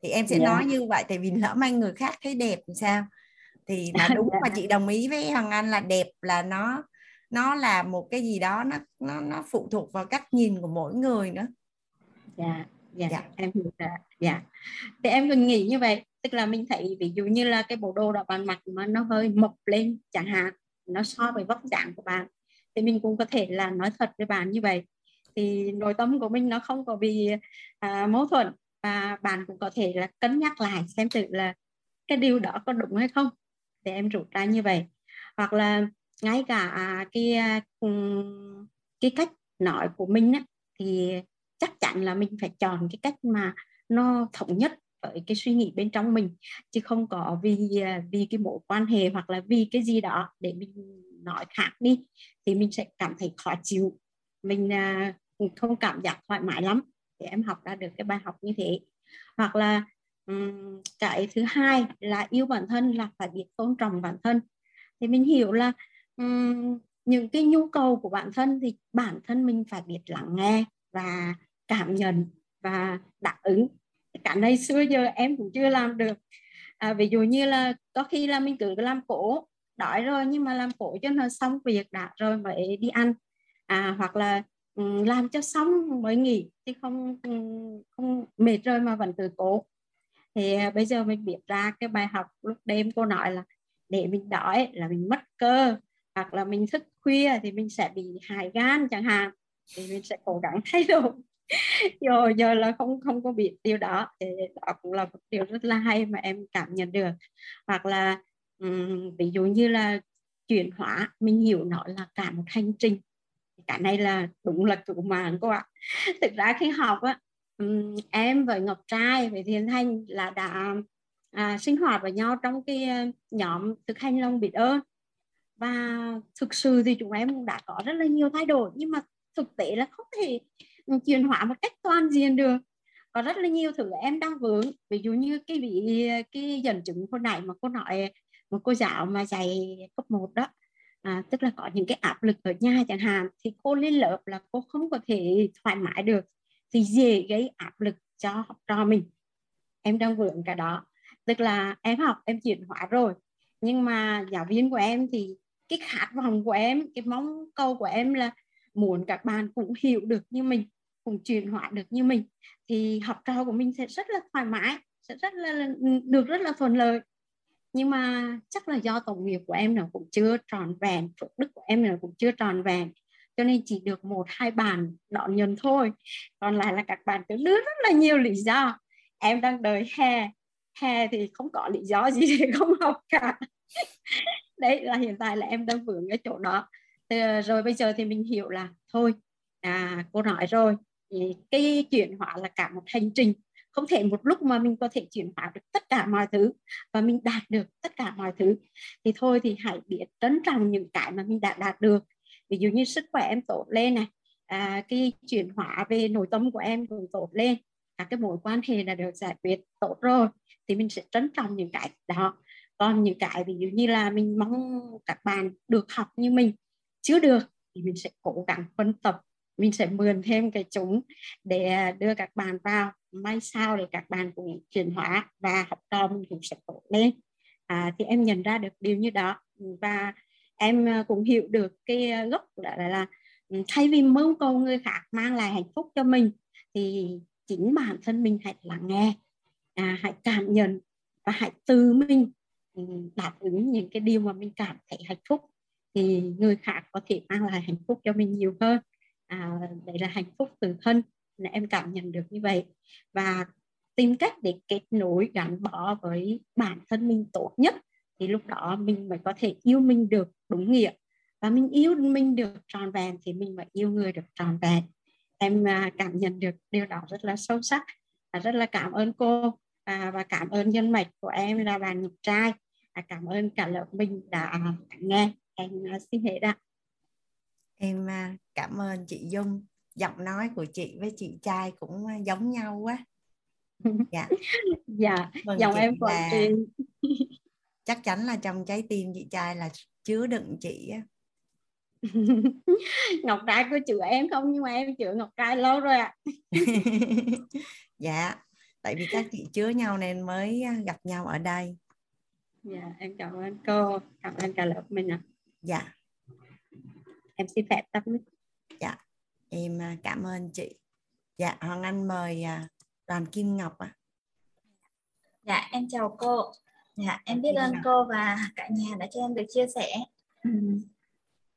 thì em sẽ. Dạ. nói như vậy tại vì lỡ mang người khác thấy đẹp thì sao thì mà đúng yeah. mà dạ. chị đồng ý với Hằng Anh là đẹp là nó nó là một cái gì đó nó nó nó phụ thuộc vào cách nhìn của mỗi người nữa. Dạ dạ, dạ. em hiểu dạ dạ. Thì em còn nghĩ như vậy tức là mình thấy ví dụ như là cái bộ đồ đó bạn mặc mà nó hơi mập lên chẳng hạn nó so với vóc dáng của bạn thì mình cũng có thể là nói thật với bạn như vậy. Thì nội tâm của mình nó không có bị à, mâu thuẫn và bạn cũng có thể là cân nhắc lại xem thử là cái điều đó có đúng hay không. Để em rút ra như vậy. Hoặc là ngay cả à, cái à, cái cách nói của mình á, thì chắc chắn là mình phải chọn cái cách mà nó thống nhất với cái suy nghĩ bên trong mình chứ không có vì à, vì cái mối quan hệ hoặc là vì cái gì đó để mình nói khác đi thì mình sẽ cảm thấy khó chịu. Mình không cảm giác thoải mái lắm để em học ra được cái bài học như thế. Hoặc là cái thứ hai là yêu bản thân là phải biết tôn trọng bản thân. Thì mình hiểu là um, những cái nhu cầu của bản thân thì bản thân mình phải biết lắng nghe và cảm nhận và đáp ứng. Cả này xưa giờ em cũng chưa làm được. À, ví dụ như là có khi là mình cứ làm cổ đói rồi nhưng mà làm cổ cho nó xong việc đã rồi mới đi ăn. À, hoặc là um, làm cho xong mới nghỉ chứ không không mệt rồi mà vẫn tự cổ. thì à, bây giờ mình biết ra cái bài học lúc đêm cô nói là để mình đói là mình mất cơ hoặc là mình thức khuya thì mình sẽ bị hại gan chẳng hạn thì mình sẽ cố gắng thay đổi. Rồi giờ là không không có bị điều đó thì đó cũng là một điều rất là hay mà em cảm nhận được. Hoặc là um, ví dụ như là chuyển hóa mình hiểu nó là cả một hành trình. Cả này là đúng là cựu mạng cô ạ. Thực ra khi học á um, em với ngọc trai với thiên thanh là đã à, sinh hoạt với nhau trong cái ờ, nhóm thực hành lòng biết ơn và thực sự thì chúng em cũng đã có rất là nhiều thay đổi nhưng mà thực tế là không thể ừ, chuyển hóa một cách toàn diện được. Có rất là nhiều thứ em đang vướng. Ví dụ như cái vị cái dẫn chứng hồi nãy mà cô nói một cô giáo mà dạy cấp 1 đó à, tức là có những cái áp lực ở nhà chẳng hạn thì cô lên lớp là cô không có thể thoải mái được thì dễ gây áp lực cho học trò mình. Em đang vướng cả đó. Tức là em học em chuyển hóa rồi. Nhưng mà giáo viên của em thì cái khát vọng của em, cái mong cầu của em là muốn các bạn cũng hiểu được như mình, cũng chuyển hóa được như mình, thì học trò của mình sẽ rất là thoải mái, sẽ rất là được rất là thuận lợi. Nhưng mà chắc là do tổng nghiệp của em nó cũng chưa tròn vẹn phước đức của em nó cũng chưa tròn vẹn, cho nên chỉ được một, hai bàn đón nhận thôi. Còn lại là các bạn cứ đưa rất là nhiều lý do. Em đang đợi hè hè thì không có lý do gì để không học cả. đấy là hiện tại là em đang vướng cái chỗ đó. Ờ, rồi bây giờ thì mình hiểu là thôi à cô nói rồi thì cái chuyển hóa là cả một hành trình. Không thể một lúc mà mình có thể chuyển hóa được tất cả mọi thứ và mình đạt được tất cả mọi thứ. Thì thôi thì hãy biết trân trọng những cái mà mình đã đạt được. Ví dụ như sức khỏe em tốt lên này à, cái chuyển hóa về nội tâm của em cũng tốt lên các cái mối quan hệ là được giải quyết tốt rồi thì mình sẽ trân trọng những cái đó còn những cái ví dụ như là mình mong các bạn được học như mình chưa được thì mình sẽ cố gắng phân tập mình sẽ mượn thêm cái chúng để đưa các bạn vào may sao để các bạn cũng chuyển hóa và học trò mình cũng sẽ tốt lên. À, thì em nhận ra được điều như đó và em à, cũng hiểu được cái à, gốc là, là, là thay vì mong cầu người khác mang lại hạnh phúc cho mình thì chính bản thân mình hãy lắng nghe à, hãy cảm nhận và hãy từ mình đáp ứng những cái điều mà mình cảm thấy hạnh phúc. Thì người khác có thể mang lại hạnh phúc cho mình nhiều hơn. À, đấy là hạnh phúc từ thân là em cảm nhận được như vậy. Và tìm cách để kết nối gắn bó với bản thân mình tốt nhất thì lúc đó mình mới có thể yêu mình được đúng nghĩa. Và mình yêu mình được tròn vẹn thì mình mới yêu người được tròn vẹn. Em à, cảm nhận được điều đó rất là sâu sắc. Và rất là cảm ơn cô. Và, và cảm ơn nhân mạch của em là bạn Ngọc Trai và cảm ơn cả lớp mình đã nghe. Em à, xin hết ạ. Em à, cảm ơn chị Dung. Giọng nói của chị với chị trai cũng giống nhau quá. Dạ. Dạ vâng, giọng em của là... chị chắc chắn là trong trái tim chị trai là chứa đựng chị á. Ngọc trai có chữa em không? Nhưng mà em chữa ngọc trai lâu rồi ạ. Dạ tại vì các chị chứa nhau nên mới à, gặp nhau ở đây dạ em cảm ơn cô. Cảm ơn cả lớp mình ạ. Dạ. Em xin phép tắt mic. Dạ. Em à, cảm ơn chị. Dạ hoàng anh mời à, đoàn kim ngọc ạ. Dạ em chào cô. Dạ em biết ơn cô và cả nhà đã cho em được chia sẻ.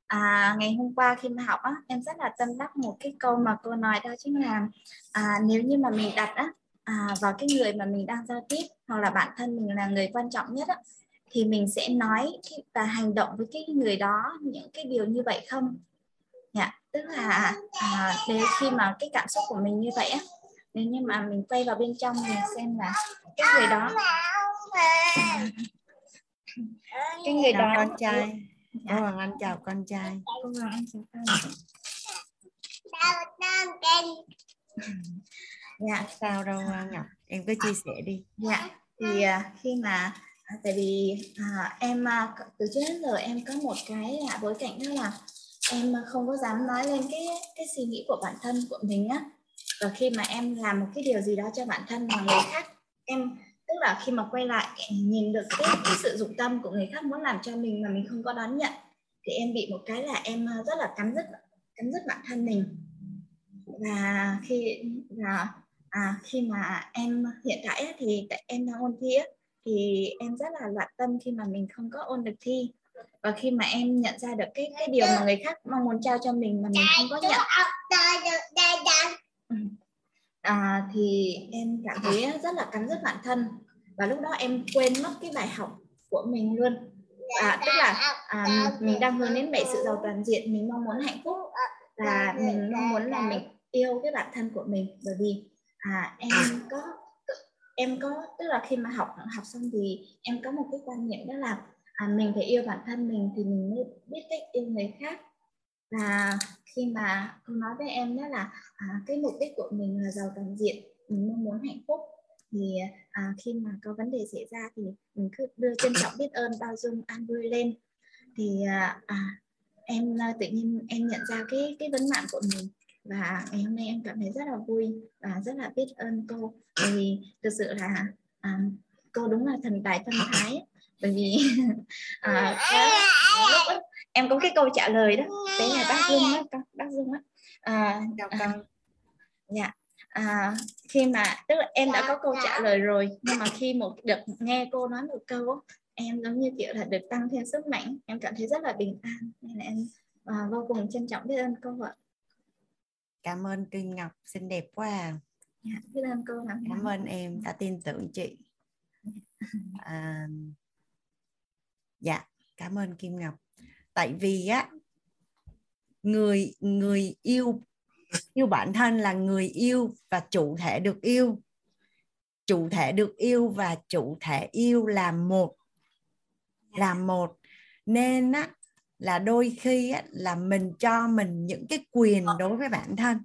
À, ngày hôm qua khi mà học á em rất là tâm đắc một cái câu mà cô nói đó chính là à, nếu như mà mình đặt á à, vào cái người mà mình đang giao tiếp hoặc là bản thân mình là người quan trọng nhất á thì mình sẽ nói và hành động với cái người đó những cái điều như vậy không? Dạ tức là à, nếu khi mà cái cảm xúc của mình như vậy á nếu như mà mình quay vào bên trong mình xem là cái người đó cái người đó con trai. Dạ. Hoàng Anh. Chào con trai. Cô Hoàng Anh. Chào con dạ sao đâu à, Ngọc? Em cứ chia sẻ đi. Dạ thì à, khi mà à, tại vì à, em từ trước đến giờ em có một cái là bối cảnh đó là em không có dám nói lên cái cái suy nghĩ của bản thân của mình á. Và khi mà em làm một cái điều gì đó cho bản thân mà người khác em tức là khi mà quay lại nhìn được cái, cái sự dụng tâm của người khác muốn làm cho mình mà mình không có đón nhận thì em bị một cái là em rất là cắn rứt cắn rứt bản thân mình. Và khi là à, khi mà em hiện tại thì em đang ôn thi thì em rất là loạn tâm khi mà mình không có ôn được thi. Và khi mà em nhận ra được cái cái điều mà người khác mong muốn trao cho mình mà mình không có nhận. Ừ. À, thì em cảm thấy rất là cắn rứt bản thân. Và lúc đó em quên mất cái bài học của mình luôn. À, tức là à, mình đang hướng đến bảy sự giàu toàn diện mình mong muốn hạnh phúc. Và mình mong muốn là mình yêu cái bản thân của mình. Bởi vì à, em có em có tức là khi mà học học xong thì em có một cái quan niệm đó là à, mình phải yêu bản thân mình thì mình mới biết cách yêu người khác. Và khi mà cô nói với em đó là à, cái mục đích của mình là giàu toàn diện mình mong muốn hạnh phúc thì à, khi mà có vấn đề xảy ra thì mình cứ đưa trân trọng biết ơn bao dung an vui lên. Thì à, à, em à, tự nhiên em nhận ra cái cái vấn nạn của mình và ngày hôm nay em cảm thấy rất là vui và rất là biết ơn cô. Vì thực sự là à, cô đúng là thần tài tâm thái bởi vì à, lúc em có cái câu trả lời đó. Đấy là bác dung á bác dung á. À, à, dạ. À, khi mà tức là em đã có câu trả lời rồi nhưng mà khi một được nghe cô nói một câu em giống như kiểu là được tăng thêm sức mạnh. Em cảm thấy rất là bình an. Nên là em à, vô cùng trân trọng biết ơn cô ạ cảm ơn Kim Ngọc xinh đẹp quá à. dạ, biết ơn cô cảm ơn em đã tin tưởng chị. À, dạ cảm ơn Kim Ngọc. Tại vì á người người yêu yêu bản thân là người yêu và chủ thể được yêu. Chủ thể được yêu và chủ thể yêu là một. Là một. Nên á là đôi khi á, là mình cho mình những cái quyền đối với bản thân.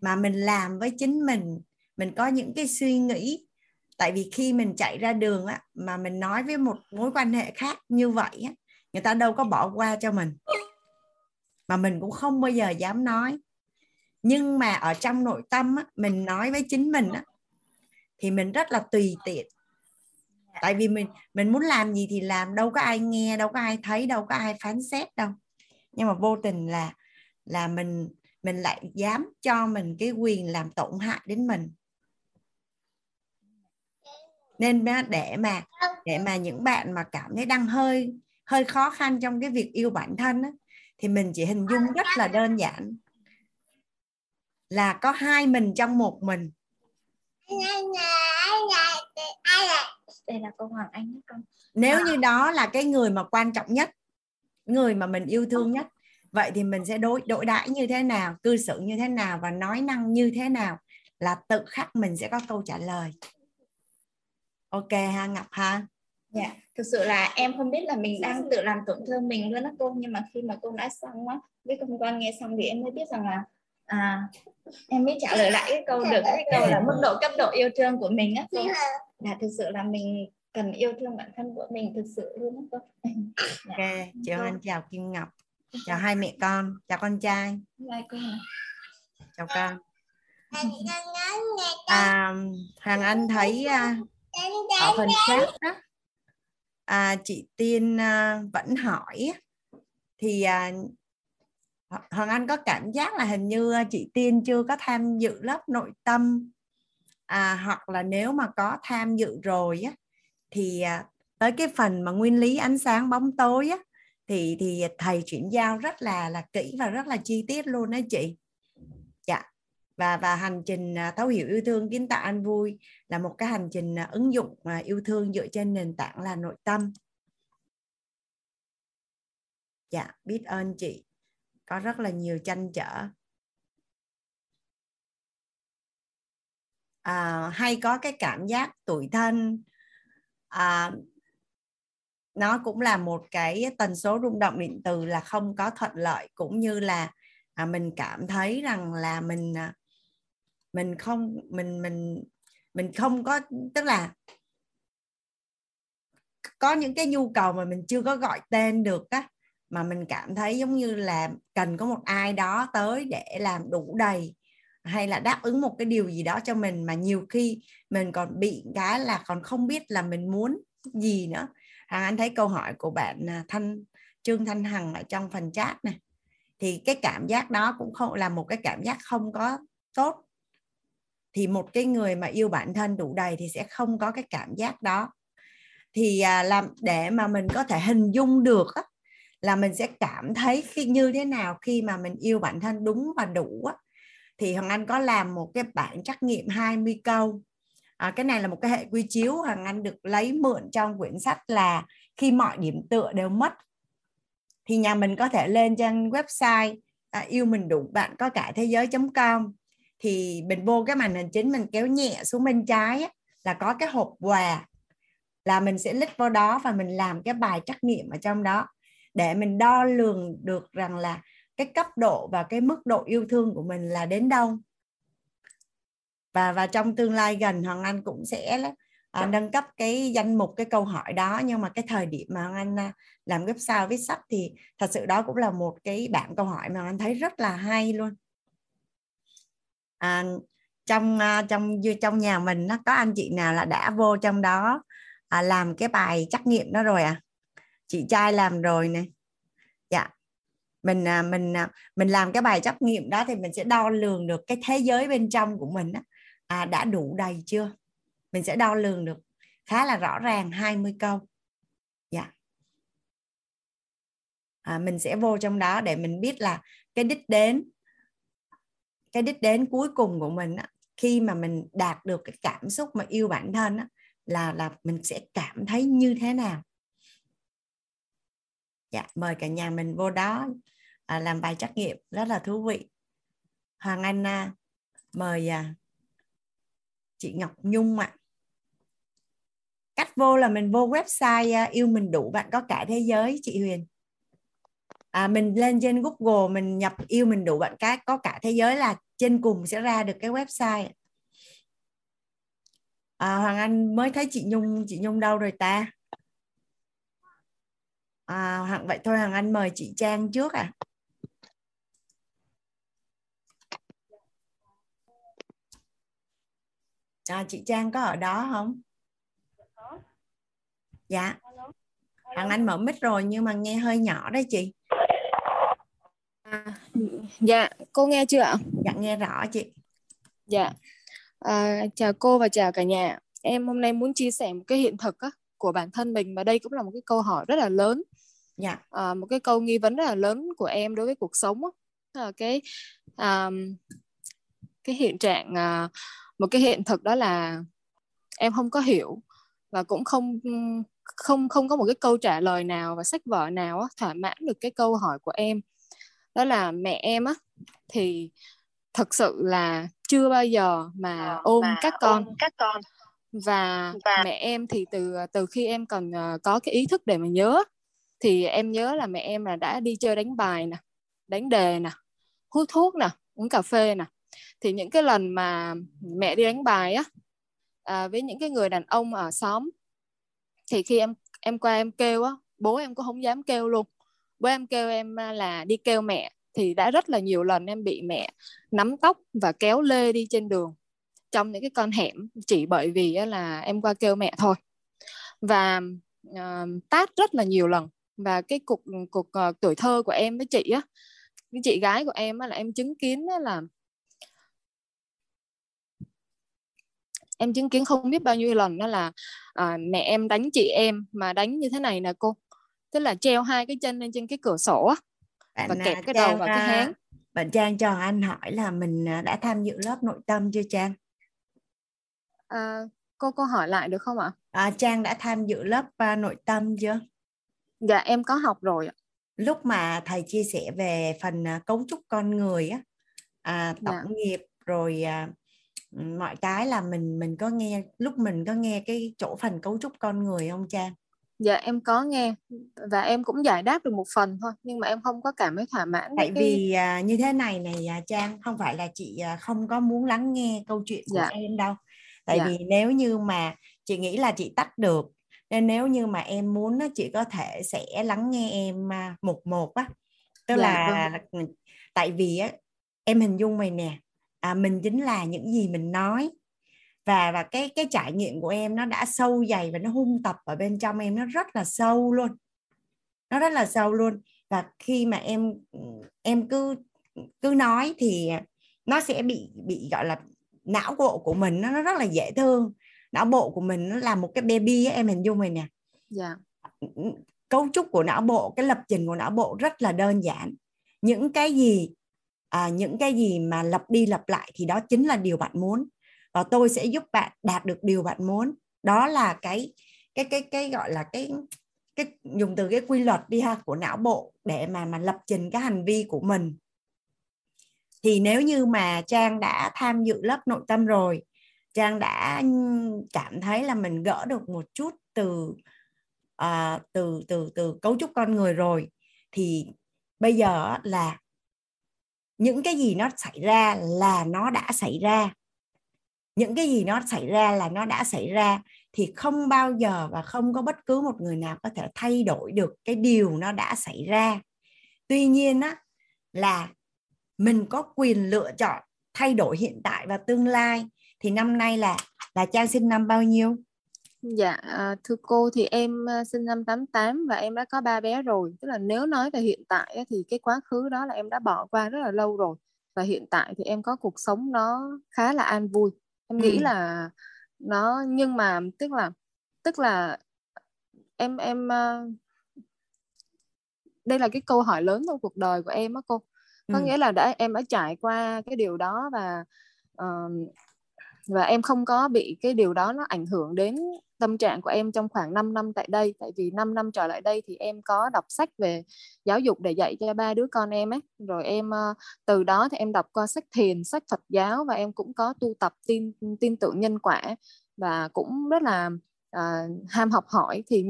Mà mình làm với chính mình mình có những cái suy nghĩ. Tại vì khi mình chạy ra đường á mà mình nói với một mối quan hệ khác như vậy á người ta đâu có bỏ qua cho mình. Mà mình cũng không bao giờ dám nói. Nhưng mà ở trong nội tâm á, mình nói với chính mình á, thì mình rất là tùy tiện tại vì mình mình muốn làm gì thì làm đâu có ai nghe đâu có ai thấy đâu có ai phán xét đâu. Nhưng mà vô tình là là mình mình lại dám cho mình cái quyền làm tổn hại đến mình. Nên để mà để mà những bạn mà cảm thấy đang hơi hơi khó khăn trong cái việc yêu bản thân á, thì mình chỉ hình dung rất là đơn giản. Là có hai mình trong một mình đây là câu Hoàng Anh nhé con. Nếu như đó là cái người mà quan trọng nhất người mà mình yêu thương nhất vậy thì mình sẽ đối đối đãi như thế nào cư xử như thế nào và nói năng như thế nào là tự khắc mình sẽ có câu trả lời. Ok ha ngọc ha? Dạ thực sự là em không biết là mình đang tự làm tổn thương mình luôn đó cô nhưng mà khi mà cô nói xong á với con con nghe xong thì em mới biết rằng là à, em mới trả lời lại cái câu được cái câu là mức độ cấp độ yêu thương của mình á cô là thực sự là mình cần yêu thương bản thân của mình thực sự luôn đó cô. Ok chào anh chào kim ngọc. Chào hai mẹ con chào con trai. Chào con. À, hoàng anh thấy à, ở phần khác đó à, chị tiên à, vẫn hỏi thì à, hoàng anh có cảm giác là hình như chị tiên chưa có tham dự lớp nội tâm à, hoặc là nếu mà có tham dự rồi á thì à, tới cái phần mà nguyên lý ánh sáng bóng tối á thì thì thầy chuyển giao rất là là kỹ và rất là chi tiết luôn đó chị. Dạ. Và và hành trình à, thấu hiểu yêu thương kiến tạo an vui là một cái hành trình à, ứng dụng à, yêu thương dựa trên nền tảng là nội tâm. Dạ biết ơn chị. Có rất là nhiều tranh trở. À, hay có cái cảm giác tuổi thân. À, nó cũng là một cái tần số rung động điện từ là không có thuận lợi cũng như là à, mình cảm thấy rằng là mình à, mình không mình mình mình không có tức là có những cái nhu cầu mà mình chưa có gọi tên được á mà mình cảm thấy giống như là cần có một ai đó tới để làm đủ đầy hay là đáp ứng một cái điều gì đó cho mình mà nhiều khi mình còn bị cái là còn không biết là mình muốn gì nữa. Hằng, anh thấy câu hỏi của bạn à, Thanh, Trương Thanh Hằng ở trong phần chat này thì cái cảm giác đó cũng không, là một cái cảm giác không có tốt. Thì một cái người mà yêu bản thân đủ đầy thì sẽ không có cái cảm giác đó. Thì à, làm, để mà mình có thể hình dung được là mình sẽ cảm thấy khi, như thế nào khi mà mình yêu bản thân đúng và đủ á thì Hoàng Anh có làm một cái bản trắc nghiệm 20 câu. À, cái này là một cái hệ quy chiếu. Hoàng Anh được lấy mượn trong quyển sách là khi mọi điểm tựa đều mất. Thì nhà mình có thể lên trang website à, yêu mình đủ bạn có cả thế giới.com thì mình vô cái màn hình chính mình kéo nhẹ xuống bên trái á, là có cái hộp quà là mình sẽ lít vào đó và mình làm cái bài trắc nghiệm ở trong đó. Để mình đo lường được rằng là cái cấp độ và cái mức độ yêu thương của mình là đến đâu. Và và trong tương lai gần hoàng anh cũng sẽ à, nâng cấp cái danh mục cái câu hỏi đó. Nhưng mà cái thời điểm mà hoàng anh à, làm website viết sách thì thật sự đó cũng là một cái bảng câu hỏi mà anh thấy rất là hay luôn. À, trong à, trong trong nhà mình nó có anh chị nào là đã vô trong đó à, làm cái bài trắc nghiệm đó rồi à? Chị trai làm rồi nè dạ mình à, mình à, mình làm cái bài trắc nghiệm đó thì mình sẽ đo lường được cái thế giới bên trong của mình đó, à, đã đủ đầy chưa? Mình sẽ đo lường được. Khá là rõ ràng 20 câu. Dạ. À, mình sẽ vô trong đó để mình biết là cái đích đến cái đích đến cuối cùng của mình á, khi mà mình đạt được cái cảm xúc mà yêu bản thân á, là là mình sẽ cảm thấy như thế nào? Dạ mời cả nhà mình vô đó à, làm bài trắc nghiệm rất là thú vị. Hoàng anh à, mời à, chị ngọc nhung ạ. À. cách vô là mình vô website à, yêu mình đủ bạn có cả thế giới chị huyền. À, mình lên trên google mình nhập yêu mình đủ bạn cái có cả thế giới là trên cùng sẽ ra được cái website. À, hoàng anh mới thấy chị nhung chị nhung đâu rồi ta? À, hoàng vậy thôi hoàng anh mời chị trang trước à à, chị trang có ở đó không dạ hoàng anh mở mic rồi nhưng mà nghe hơi nhỏ đấy chị À, dạ, cô nghe chưa ạ? dạ nghe rõ chị Dạ. À, chào cô và chào cả nhà. Em hôm nay muốn chia sẻ một cái hiện thực á, của bản thân mình và đây cũng là một cái câu hỏi rất là lớn. Dạ. à, một cái câu nghi vấn rất là lớn của em đối với cuộc sống là cái um, cái hiện trạng uh, một cái hiện thực đó là em không có hiểu và cũng không không không có một cái câu trả lời nào và sách vở nào á, thỏa mãn được cái câu hỏi của em đó là mẹ em á thì thật sự là chưa bao giờ mà ờ, ôm mà các con ôm các con và, và mẹ em thì từ từ khi em còn uh, có cái ý thức để mà nhớ thì em nhớ là mẹ em là đã đi chơi đánh bài nè đánh đề nè hút thuốc nè uống cà phê nè. Thì những cái lần mà mẹ đi đánh bài á à, với những cái người đàn ông ở xóm thì khi em em qua em kêu á bố em cũng không dám kêu luôn. Bố em kêu em là đi kêu mẹ thì đã rất là nhiều lần em bị mẹ nắm tóc và kéo lê đi trên đường trong những cái con hẻm chỉ bởi vì là em qua kêu mẹ thôi. Và uh, tát rất là nhiều lần. Và cái cuộc cuộc uh, tuổi thơ của em với chị á cái chị gái của em á, là em chứng kiến á, là em chứng kiến không biết bao nhiêu lần đó là à, mẹ em đánh chị em mà đánh như thế này nè cô. Tức là treo hai cái chân lên trên cái cửa sổ á. Và kẹp cái đầu vào cái háng. bạn Trang cho anh hỏi là mình à, đã tham dự lớp nội tâm chưa Trang à, cô cô hỏi lại được không ạ? À, Trang đã tham dự lớp uh, nội tâm chưa? Dạ em có học rồi ạ. Lúc mà thầy chia sẻ về phần uh, cấu trúc con người á à, tổng dạ. nghiệp rồi uh, mọi cái là mình mình có nghe lúc mình có nghe cái chỗ phần cấu trúc con người không Trang? Dạ em có nghe và em cũng giải đáp được một phần thôi nhưng mà em không có cảm thấy thỏa mãn tại cái... vì à, như thế này này à, Trang không phải là chị à, không có muốn lắng nghe câu chuyện của dạ. em đâu tại dạ. vì nếu như mà chị nghĩ là chị tắt được nên nếu như mà em muốn chị có thể sẽ lắng nghe em à, một một á tức dạ, là vâng. tại vì á em hình dung mày nè à, mình chính là những gì mình nói và và cái cái trải nghiệm của em nó đã sâu dày và nó hung tập ở bên trong em nó rất là sâu luôn nó rất là sâu luôn và khi mà em em cứ cứ nói thì nó sẽ bị bị gọi là não bộ của mình nó, nó rất là dễ thương. Não bộ của mình nó là một cái baby ấy, em hình dung rồi nè. Yeah. Dạ. cấu trúc của não bộ cái lập trình của não bộ rất là đơn giản. Những cái gì à, những cái gì mà lặp đi lặp lại thì đó chính là điều bạn muốn. Và tôi sẽ giúp bạn đạt được điều bạn muốn. Đó là cái cái cái cái gọi là cái cái dùng từ cái quy luật đi ha của não bộ để mà mà lập trình cái hành vi của mình thì nếu như mà trang đã tham dự lớp nội tâm rồi trang đã cảm thấy là mình gỡ được một chút từ uh, từ từ từ cấu trúc con người rồi thì bây giờ là những cái gì nó xảy ra là nó đã xảy ra. Những cái gì nó xảy ra là nó đã xảy ra thì không bao giờ và không có bất cứ một người nào có thể thay đổi được cái điều nó đã xảy ra. Tuy nhiên á là mình có quyền lựa chọn thay đổi hiện tại và tương lai thì năm nay là là trang sinh năm bao nhiêu Dạ, à, thưa cô thì em à, sinh năm 88 và em đã có ba bé rồi. Tức là nếu nói về hiện tại thì cái quá khứ đó là em đã bỏ qua rất là lâu rồi. Và hiện tại thì em có cuộc sống nó khá là an vui. Em nghĩ ừ. là nó nhưng mà tức là tức là em em à, đây là cái câu hỏi lớn trong cuộc đời của em á cô. Có ừ. nghĩa là đã em đã trải qua cái điều đó và uh, và em không có bị cái điều đó nó ảnh hưởng đến tâm trạng của em trong khoảng 5 năm tại đây. Tại vì 5 năm trở lại đây thì em có đọc sách về giáo dục để dạy cho ba đứa con em ấy. Rồi em uh, từ đó thì em đọc qua sách thiền sách Phật giáo và em cũng có tu tập tin tin tưởng nhân quả và cũng rất là uh, ham học hỏi. Thì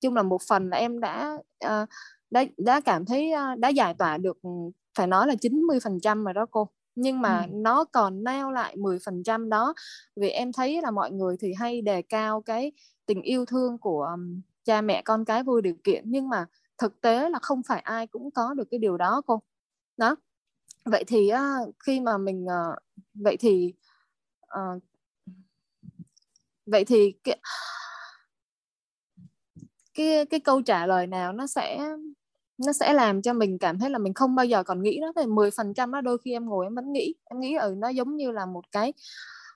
chung là một phần là em đã uh, đã đã cảm thấy đã giải tỏa được phải nói là 90 phần trăm rồi đó cô. Nhưng mà ừ. nó còn neo lại 10% đó. Vì em thấy là mọi người thì hay đề cao cái tình yêu thương của cha mẹ con cái vô điều kiện. Nhưng mà thực tế là không phải ai cũng có được cái điều đó cô. Đó. Vậy thì uh, khi mà mình uh, vậy thì uh, vậy thì cái, cái cái câu trả lời nào nó sẽ nó sẽ làm cho mình cảm thấy là mình không bao giờ còn nghĩ nó về 10 phần trăm đó đôi khi em ngồi em vẫn nghĩ, em nghĩ ừ nó giống như là một cái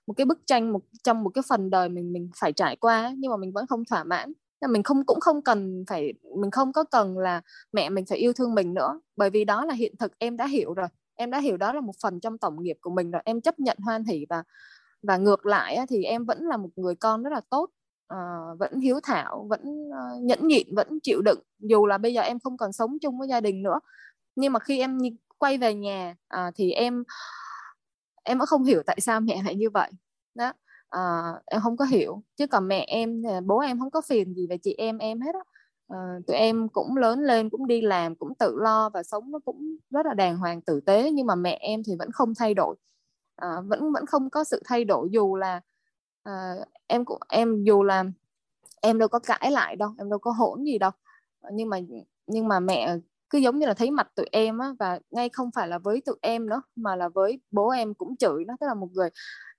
một cái bức tranh, một, trong một cái phần đời mình mình phải trải qua nhưng mà mình vẫn không thỏa mãn. Mình không, cũng không cần phải, mình không có cần là mẹ mình phải yêu thương mình nữa, bởi vì đó là hiện thực, em đã hiểu rồi. Em đã hiểu đó là một phần trong tổng nghiệp của mình rồi, em chấp nhận hoan hỷ và và ngược lại thì em vẫn là một người con rất là tốt uh, vẫn hiếu thảo vẫn uh, nhẫn nhịn vẫn chịu đựng dù là bây giờ em không còn sống chung với gia đình nữa. Nhưng mà khi em quay về nhà uh, thì em em vẫn không hiểu tại sao mẹ lại như vậy. Đó uh, em không có hiểu. Chứ còn mẹ em bố em không có phiền gì về chị em em hết á. Uh, tụi em cũng lớn lên cũng đi làm cũng tự lo và sống nó cũng rất là đàng hoàng tử tế. Nhưng mà mẹ em thì vẫn không thay đổi. Uh, vẫn vẫn không có sự thay đổi. Dù là uh, em cũng em dù là em đâu có cãi lại đâu em đâu có hỗn gì đâu. Nhưng mà nhưng mà mẹ cứ giống như là thấy mặt tụi em á và ngay không phải là với tụi em nữa mà là với bố em cũng chửi nó. Tức là một người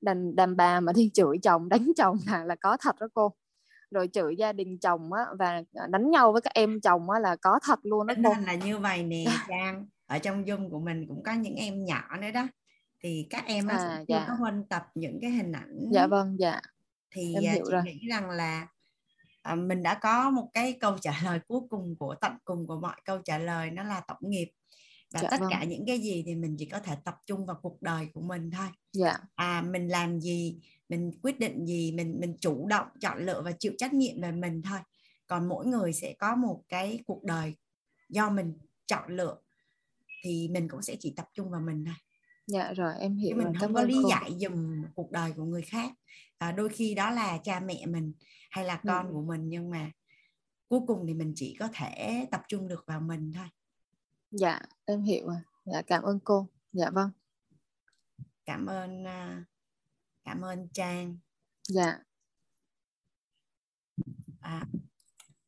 đàn đàn bà mà đi chửi chồng đánh chồng là là có thật đó cô. Rồi chửi gia đình chồng á và đánh nhau với các em chồng á là có thật luôn đó cô. là như vậy nè Trang. Ở trong dung của mình cũng có những em nhỏ nữa đó thì các em á à, dạ. có huân tập những cái hình ảnh dạ vâng dạ thì em à, hiểu chị rồi. nghĩ rằng là à, mình đã có một cái câu trả lời cuối cùng của tận cùng của mọi câu trả lời nó là tổng nghiệp và dạ, tất vâng. cả những cái gì thì mình chỉ có thể tập trung vào cuộc đời của mình thôi dạ. à mình làm gì mình quyết định gì mình mình chủ động chọn lựa và chịu trách nhiệm về mình thôi còn mỗi người sẽ có một cái cuộc đời do mình chọn lựa thì mình cũng sẽ chỉ tập trung vào mình thôi dạ rồi em hiểu mình không có lý cô. giải dùm cuộc đời của người khác. À, đôi khi đó là cha mẹ mình hay là con ừ. của mình nhưng mà cuối cùng thì mình chỉ có thể tập trung được vào mình thôi. Dạ em hiểu rồi. Dạ cảm ơn cô. Dạ vâng. Cảm ơn à, cảm ơn trang. Dạ. À,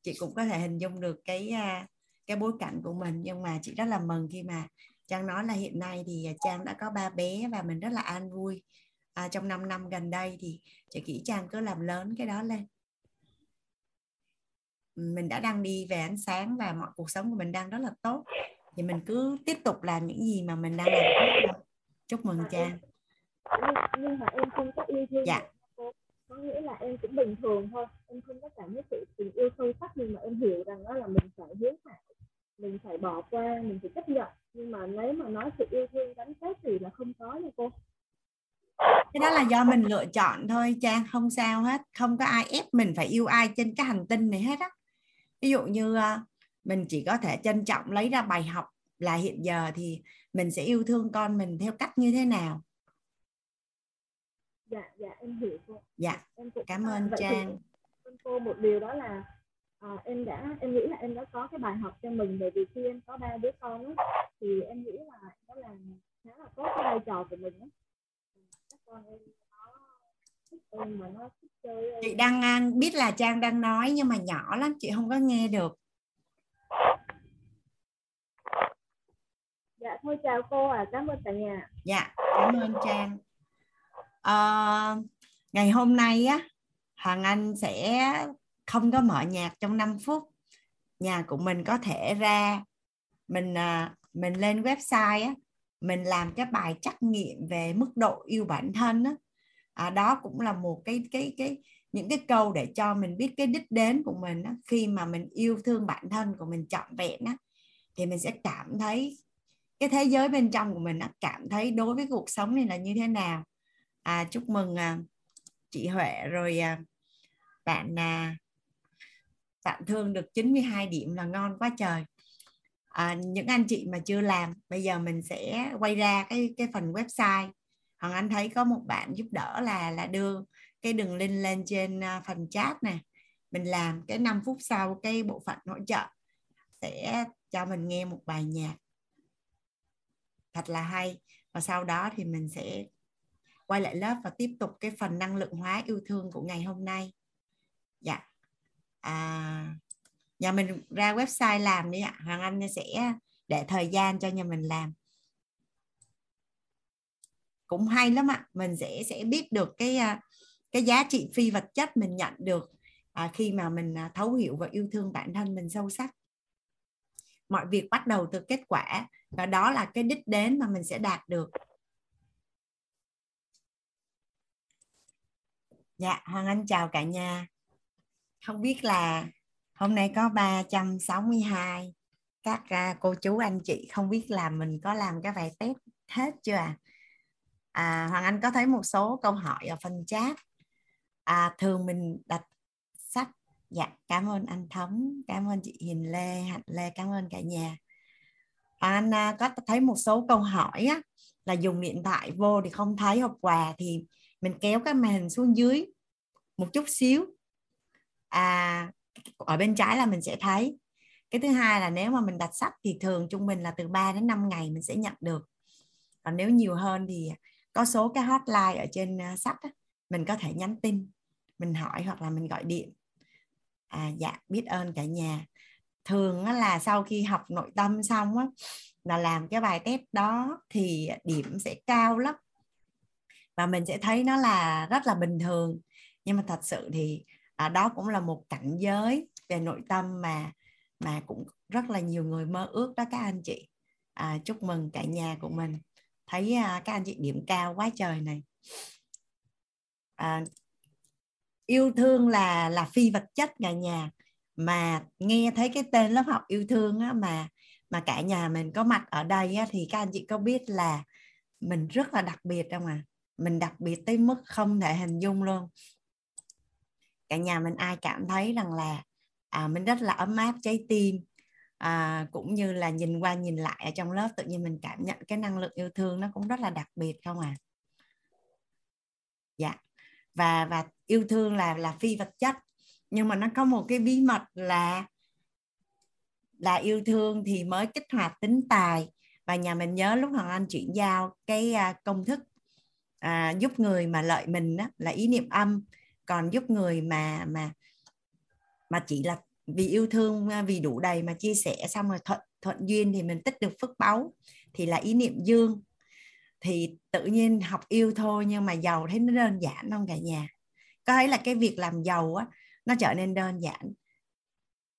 chị cũng có thể hình dung được cái à, cái bối cảnh của mình nhưng mà chị rất là mừng khi mà trang nói là hiện nay thì trang đã có ba bé và mình rất là an vui. À, trong 5 năm gần đây thì chị nghĩ trang cứ làm lớn cái đó lên. Mình đã đang đi về ánh sáng và mọi cuộc sống của mình đang rất là tốt. Thì mình cứ tiếp tục làm những gì mà mình đang làm chúc mừng trang. Nhưng mà em không có yêu thương dạ. có nghĩa là em cũng bình thường thôi. Em không có cảm thấy sự tình yêu sâu sắc nhưng mà em hiểu rằng đó là mình phải hiếu thảo mình phải bỏ qua mình phải chấp nhận. Nhưng mà nếu mà nói sự yêu thương gắn kết thì là không có nha cô. Cái đó là do mình lựa chọn thôi trang không sao hết. Không có ai ép mình phải yêu ai trên cái hành tinh này hết á. Ví dụ như à, mình chỉ có thể trân trọng lấy ra bài học là hiện giờ thì mình sẽ yêu thương con mình theo cách như thế nào? Dạ dạ em hiểu cô. Dạ em cũng, cảm ơn trang. thì, cô một điều đó là à, em đã em nghĩ là em đã có cái bài học cho mình bởi vì khi em có ba đứa con ấy, thì em nghĩ là đó là khá là tốt cái vai trò của mình ấy. các con em em mà nó thích chơi chị đang biết là trang đang nói nhưng mà nhỏ lắm chị không có nghe được. Dạ thôi chào cô à cảm ơn cả nhà. Dạ cảm ơn trang. À, ngày hôm nay á hoàng anh sẽ không có mở nhạc trong 5 phút nhà của mình có thể ra mình à, mình lên website á mình làm cái bài trắc nghiệm về mức độ yêu bản thân á. À, đó cũng là một cái cái cái những cái câu để cho mình biết cái đích đến của mình á, khi mà mình yêu thương bản thân của mình trọn vẹn á thì mình sẽ cảm thấy cái thế giới bên trong của mình nó cảm thấy đối với cuộc sống này là như thế nào. À, chúc mừng à, chị Huệ rồi à, bạn à, bạn thương được 92 điểm là ngon quá trời. À, những anh chị mà chưa làm bây giờ mình sẽ quay ra cái cái phần website. Hoàng Anh thấy có một bạn giúp đỡ là là đưa cái đường link lên trên à, phần chat nè. Mình làm cái 5 phút sau cái bộ phận hỗ trợ sẽ cho mình nghe một bài nhạc. Thật là hay. Và sau đó thì mình sẽ quay lại lớp và tiếp tục cái phần năng lượng hóa yêu thương của ngày hôm nay. Dạ à, nhà mình ra website làm đi ạ. Hoàng anh sẽ để thời gian cho nhà mình làm. Cũng hay lắm ạ. Mình sẽ sẽ biết được cái à, cái giá trị phi vật chất mình nhận được à, khi mà mình à, thấu hiểu và yêu thương bản thân mình sâu sắc. Mọi việc bắt đầu từ kết quả và đó là cái đích đến mà mình sẽ đạt được. Dạ hoàng anh chào cả nhà không biết là hôm nay có 362 các à, cô chú anh chị không biết là mình có làm cái bài test hết chưa à? à Hoàng Anh có thấy một số câu hỏi ở phần chat. À, thường mình đặt sách. Dạ cảm ơn anh Thống cảm ơn chị Hiền Lê Hạnh Lê cảm ơn cả nhà. Hoàng Anh à, có thấy một số câu hỏi á, là dùng điện thoại vô thì không thấy hộp quà thì mình kéo cái màn hình xuống dưới một chút xíu à ở bên trái là mình sẽ thấy. Cái thứ hai là nếu mà mình đặt sách thì thường trung bình là từ 3 đến 5 ngày mình sẽ nhận được. Còn nếu nhiều hơn thì có số cái hotline ở trên à, sách á, mình có thể nhắn tin mình hỏi hoặc là mình gọi điện. À dạ biết ơn cả nhà. Thường là sau khi học nội tâm xong á là làm cái bài test đó thì điểm sẽ cao lắm. Và mình sẽ thấy nó là rất là bình thường. Nhưng mà thật sự thì à, đó cũng là một cảnh giới về nội tâm mà mà cũng rất là nhiều người mơ ước đó các anh chị. À, chúc mừng cả nhà của mình. Thấy à, các anh chị điểm cao quá trời này. À, yêu thương là là phi vật chất cả nhà. Mà nghe thấy cái tên lớp học yêu thương á, mà mà cả nhà mình có mặt ở đây á, thì các anh chị có biết là mình rất là đặc biệt không à mình đặc biệt tới mức không thể hình dung luôn cả nhà mình ai cảm thấy rằng là à, mình rất là ấm áp trái tim à, cũng như là nhìn qua nhìn lại ở trong lớp tự nhiên mình cảm nhận cái năng lượng yêu thương nó cũng rất là đặc biệt không à dạ. Và và yêu thương là là phi vật chất nhưng mà nó có một cái bí mật là là yêu thương thì mới kích hoạt tính tài. Và nhà mình nhớ lúc hoàng anh chuyển giao cái à, công thức à, giúp người mà lợi mình đó, là ý niệm âm còn giúp người mà mà mà chỉ là vì yêu thương à, vì đủ đầy mà chia sẻ, xong rồi thuận thuận duyên thì mình tích được phước báu, thì là ý niệm dương. Thì tự nhiên học yêu thôi, nhưng mà giàu thấy nó đơn giản không cả nhà. Có thấy là cái việc làm giàu á, nó trở nên đơn giản.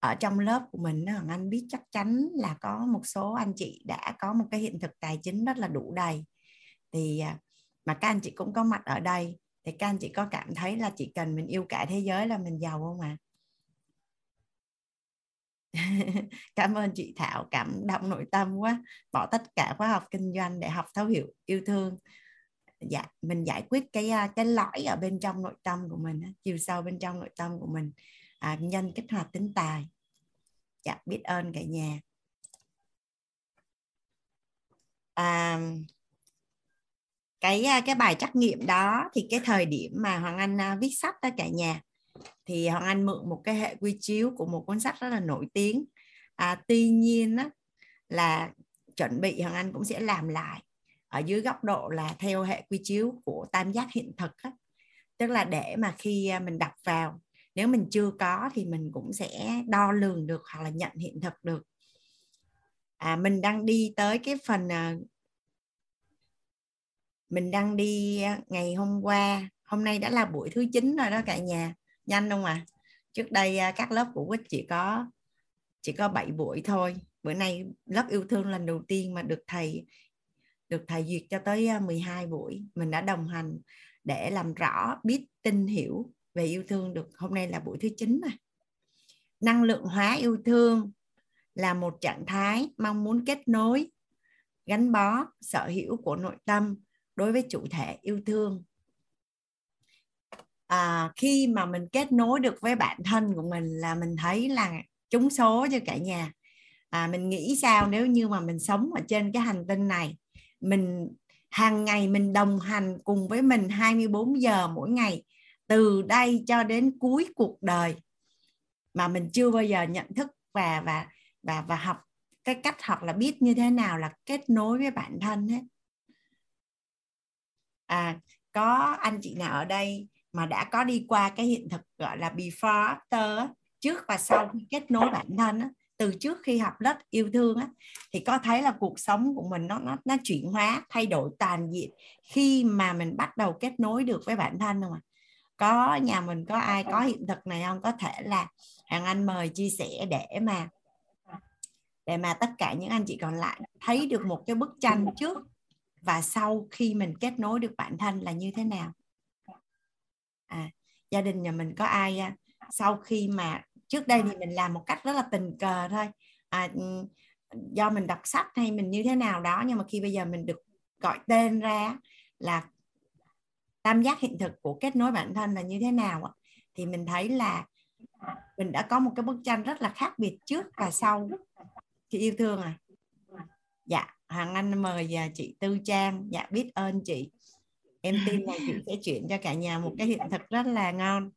Ở trong lớp của mình Hoàng Anh biết chắc chắn là có một số anh chị đã có một cái hiện thực tài chính rất là đủ đầy. Thì à, mà các anh chị cũng có mặt ở đây thì các anh chị có cảm thấy là chỉ cần mình yêu cả thế giới là mình giàu không ạ? À? cảm ơn chị Thảo cảm động nội tâm quá. Bỏ tất cả khóa học kinh doanh để học thấu hiểu yêu thương. Dạ mình giải quyết cái à, cái lõi ở bên trong nội tâm của mình chiều sâu bên trong nội tâm của mình. À, nhân kích hoạt tính tài. Dạ biết ơn cả nhà. À, cái cái bài trắc nghiệm đó thì cái thời điểm mà Hoàng Anh viết sách đó cả nhà thì Hoàng Anh mượn một cái hệ quy chiếu của một cuốn sách rất là nổi tiếng à, tuy nhiên á, là chuẩn bị Hoàng Anh cũng sẽ làm lại ở dưới góc độ là theo hệ quy chiếu của tam giác hiện thực á. tức là để mà khi mình đọc vào nếu mình chưa có thì mình cũng sẽ đo lường được hoặc là nhận hiện thực được à, mình đang đi tới cái phần à, mình đang đi ngày hôm qua. Hôm nay đã là buổi thứ 9 rồi đó cả nhà. Nhanh không à trước đây các lớp của quýt chỉ có chỉ có 7 buổi thôi. Bữa nay lớp yêu thương lần đầu tiên mà được thầy được thầy duyệt cho tới 12 buổi. Mình đã đồng hành để làm rõ, biết, tin hiểu về yêu thương được. Hôm nay là buổi thứ 9 này năng lượng hóa yêu thương là một trạng thái mong muốn kết nối, gắn bó, sở hữu của nội tâm đối với chủ thể yêu thương. À, khi mà mình kết nối được với bản thân của mình là mình thấy là trúng số cho cả nhà. À, mình nghĩ sao nếu như mà mình sống ở trên cái hành tinh này mình hàng ngày mình đồng hành cùng với mình 24 giờ mỗi ngày từ đây cho đến cuối cuộc đời mà mình chưa bao giờ nhận thức và và và và học cái cách học là biết như thế nào là kết nối với bản thân hết à có anh chị nào ở đây mà đã có đi qua cái hiện thực gọi là before after trước và sau khi kết nối bản thân á, từ trước khi học lớp yêu thương á, thì có thấy là cuộc sống của mình nó nó nó chuyển hóa thay đổi toàn diện khi mà mình bắt đầu kết nối được với bản thân không ạ? Có nhà mình có ai có hiện thực này không? Có thể là hàng anh mời chia sẻ để mà để mà tất cả những anh chị còn lại thấy được một cái bức tranh trước và sau khi mình kết nối được bản thân là như thế nào? À, gia đình nhà mình có ai à, sau khi mà trước đây thì mình làm một cách rất là tình cờ thôi. À, do mình đọc sách hay mình như thế nào đó nhưng mà khi bây giờ mình được gọi tên ra là tam giác hiện thực của kết nối bản thân là như thế nào thì mình thấy là mình đã có một cái bức tranh rất là khác biệt trước và sau. Chị yêu thương à? Dạ hoàng anh mời và chị tư trang. Dạ biết ơn chị. Em tin là chị sẽ chuyển cho cả nhà một cái hiện thực rất là ngon.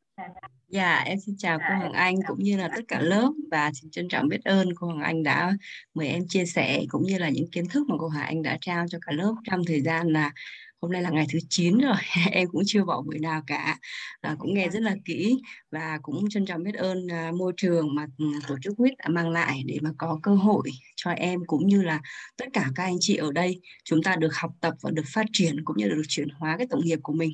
Dạ, em xin chào cô Hoàng Anh cũng như là tất cả lớp và xin trân trọng biết ơn cô Hoàng Anh đã mời em chia sẻ cũng như là những kiến thức mà cô Hoàng Anh đã trao cho cả lớp trong thời gian là hôm nay là ngày thứ 9 rồi em cũng chưa bỏ buổi nào cả. À, cũng nghe rất là kỹ và cũng trân trọng biết ơn à, môi trường mà ừ, tổ chức quýt đã mang lại để mà có cơ hội cho em cũng như là tất cả các anh chị ở đây chúng ta được học tập và được phát triển cũng như là được chuyển hóa cái tổng nghiệp của mình.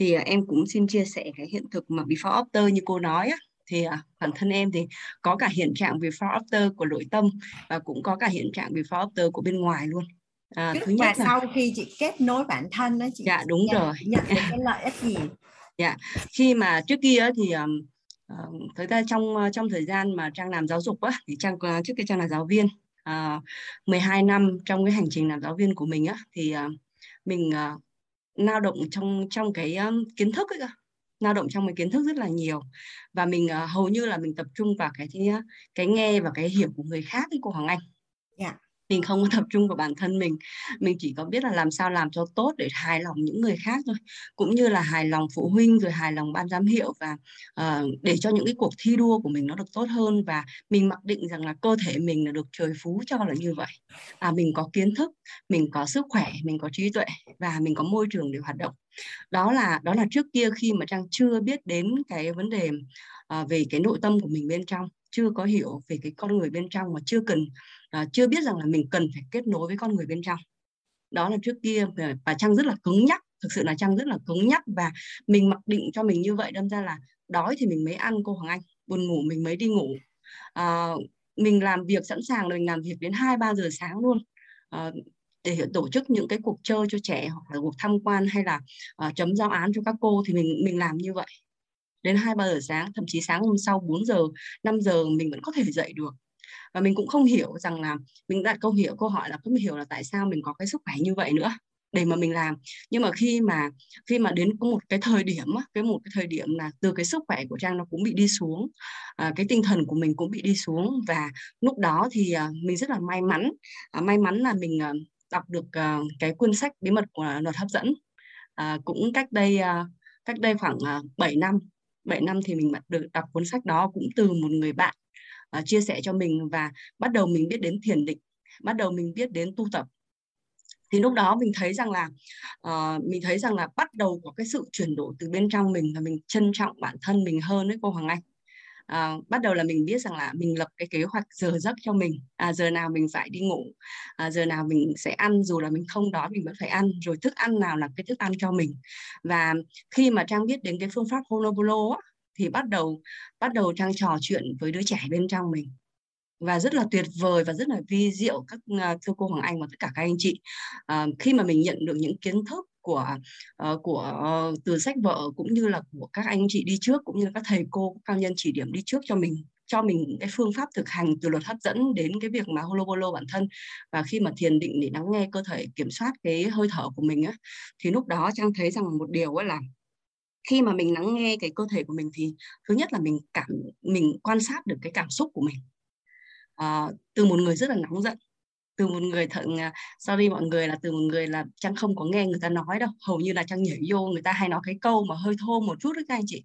Thì à, em cũng xin chia sẻ cái hiện thực mà before after như cô nói á. Thì à, bản thân em thì có cả hiện trạng before after của nội tâm và cũng có cả hiện trạng before after của bên ngoài luôn à, trước thứ nhất và là... sau khi chị kết nối bản thân đó chị dạ đúng nhận, rồi nhận được cái lợi ích gì dạ khi mà trước kia thì um, thời gian trong trong thời gian mà trang làm giáo dục á thì trang uh, trước kia trang là giáo viên uh, 12 năm trong cái hành trình làm giáo viên của mình á thì uh, mình uh, lao động trong trong cái um, kiến thức ấy lao động trong cái kiến thức rất là nhiều và mình uh, hầu như là mình tập trung vào cái cái nghe và cái hiểu của người khác ấy cô Hoàng Anh. Dạ. Yeah mình không có tập trung vào bản thân mình. Mình chỉ có biết là làm sao làm cho tốt để hài lòng những người khác thôi. Cũng như là hài lòng phụ huynh rồi hài lòng ban giám hiệu và uh, để cho những cái cuộc thi đua của mình nó được tốt hơn. Và mình mặc định rằng là cơ thể mình là được trời phú cho là như vậy. À mình có kiến thức mình có sức khỏe mình có trí tuệ và mình có môi trường để hoạt động. Đó là đó là trước kia khi mà trang chưa biết đến cái vấn đề uh, về cái nội tâm của mình bên trong chưa có hiểu về cái con người bên trong mà chưa cần uh, chưa biết rằng là mình cần phải kết nối với con người bên trong. Đó là trước kia ờ, và trang rất là cứng nhắc thực sự là trang rất là cứng nhắc và mình mặc định cho mình như vậy đâm ra là đói thì mình mới ăn cô Hoàng Anh buồn ngủ mình mới đi ngủ. À, mình làm việc sẵn sàng là mình làm việc đến hai ba giờ sáng luôn. À, để tổ chức những cái cuộc chơi cho trẻ hoặc là cuộc tham quan hay là uh, chấm giao án cho các cô thì mình mình làm như vậy. Đến hai ba giờ sáng thậm chí sáng hôm sau 4 giờ 5 giờ mình vẫn có thể dậy được và mình cũng không hiểu rằng là mình đặt câu hiểu câu hỏi là không hiểu là tại sao mình có cái sức khỏe như vậy nữa để mà mình làm. Nhưng mà khi mà khi mà đến có một cái thời điểm cái một cái thời điểm là từ cái sức khỏe của trang nó cũng bị đi xuống à, cái tinh thần của mình cũng bị đi xuống và lúc đó thì à, mình rất là may mắn à, may mắn là mình à, đọc được à, cái cuốn sách bí mật của luật hấp dẫn. À, cũng cách đây à, cách đây khoảng à, 7 năm 7 năm thì mình được đọc cuốn sách đó cũng từ một người bạn uh, chia sẻ cho mình và bắt đầu mình biết đến thiền định bắt đầu mình biết đến tu tập. Thì lúc đó mình thấy rằng là uh, mình thấy rằng là bắt đầu có cái sự chuyển đổi từ bên trong mình và mình trân trọng bản thân mình hơn đấy cô Hoàng Anh. À, bắt đầu là mình biết rằng là mình lập cái kế hoạch giờ giấc cho mình. À, giờ nào mình phải đi ngủ à, giờ nào mình sẽ ăn dù là mình không đói mình vẫn phải ăn rồi thức ăn nào là cái thức ăn cho mình. Và khi mà trang biết đến cái phương pháp Honobolo thì bắt đầu bắt đầu trang trò chuyện với đứa trẻ bên trong mình. Và rất là tuyệt vời và rất là vi diệu các à, thưa cô Hoàng Anh và tất cả các anh chị. À, khi mà mình nhận được những kiến thức của uh, của uh, từ sách vở cũng như là của các anh chị đi trước cũng như là các thầy cô cao nhân chỉ điểm đi trước cho mình cho mình cái phương pháp thực hành từ luật hấp dẫn đến cái việc mà holobolo bản thân. Và khi mà thiền định để lắng nghe cơ thể kiểm soát cái hơi thở của mình á thì lúc đó trang thấy rằng một điều là khi mà mình lắng nghe cái cơ thể của mình thì thứ nhất là mình cảm mình quan sát được cái cảm xúc của mình. À, từ một người rất là nóng giận từ một người thận sorry mọi người là từ một người là trang không có nghe người ta nói đâu hầu như là trang nhảy vô người ta hay nói cái câu mà hơi thô một chút đấy các anh chị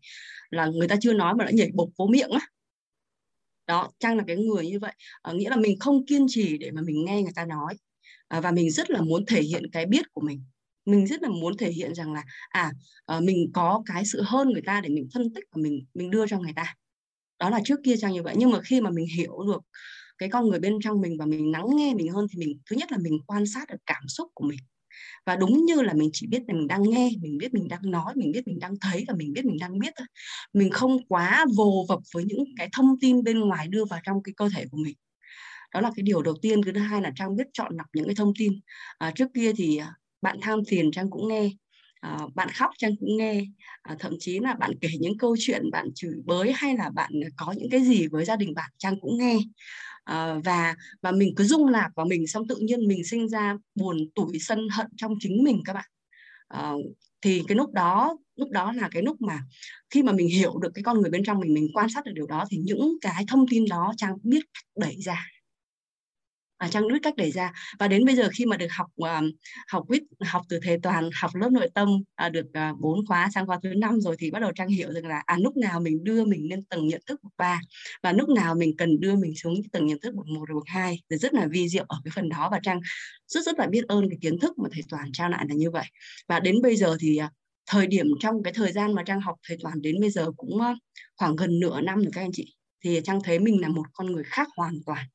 là người ta chưa nói mà đã nhảy bộc vô miệng á. Đó trang là cái người như vậy à, nghĩa là mình không kiên trì để mà mình nghe người ta nói à, và mình rất là muốn thể hiện cái biết của mình mình rất là muốn thể hiện rằng là à, ờ, mình có cái sự hơn người ta để mình phân tích và mình mình đưa cho người ta. Đó là trước kia trang như vậy. Nhưng mà khi mà mình hiểu được cái con người bên trong mình và mình lắng nghe mình hơn thì mình thứ nhất là mình quan sát được cảm xúc của mình. Và đúng như là mình chỉ biết là mình đang nghe mình biết mình đang nói mình biết mình đang thấy và mình biết mình đang biết thôi. Mình không quá vồ vập với những cái thông tin bên ngoài đưa vào trong cái cơ thể của mình. Đó là cái điều đầu tiên. Thứ hai là trang biết chọn lọc những cái thông tin. À, trước kia thì à, bạn tham phiền trang cũng nghe à, bạn khóc trang cũng nghe à, thậm chí là bạn kể những câu chuyện bạn chửi bới hay là bạn có những cái gì với gia đình bạn trang cũng nghe. À, và và mình cứ rung lạc vào mình xong tự nhiên mình sinh ra buồn tủi sân hận trong chính mình các bạn. À, thì cái lúc đó lúc đó là cái lúc mà khi mà mình hiểu được cái con người bên trong mình mình quan sát được điều đó thì những cái thông tin đó trang biết đẩy ra à, trang biết cách đẩy ra. Và đến bây giờ khi mà được học uh, học quýt học từ thầy toàn học lớp nội tâm uh, được à, bốn uh, khóa sang khóa thứ năm rồi thì bắt đầu trang hiểu rằng là à lúc nào mình đưa mình lên tầng nhận thức bậc ba và lúc nào mình cần đưa mình xuống tầng nhận thức bậc một bậc hai thì rất là vi diệu ở cái phần đó. Và trang rất rất là biết ơn cái kiến thức mà thầy toàn trao lại là như vậy. Và đến bây giờ thì uh, thời điểm trong cái thời gian mà trang học thầy toàn đến bây giờ cũng uh, khoảng gần nửa năm rồi các anh chị. Thì trang thấy mình là một con người khác hoàn toàn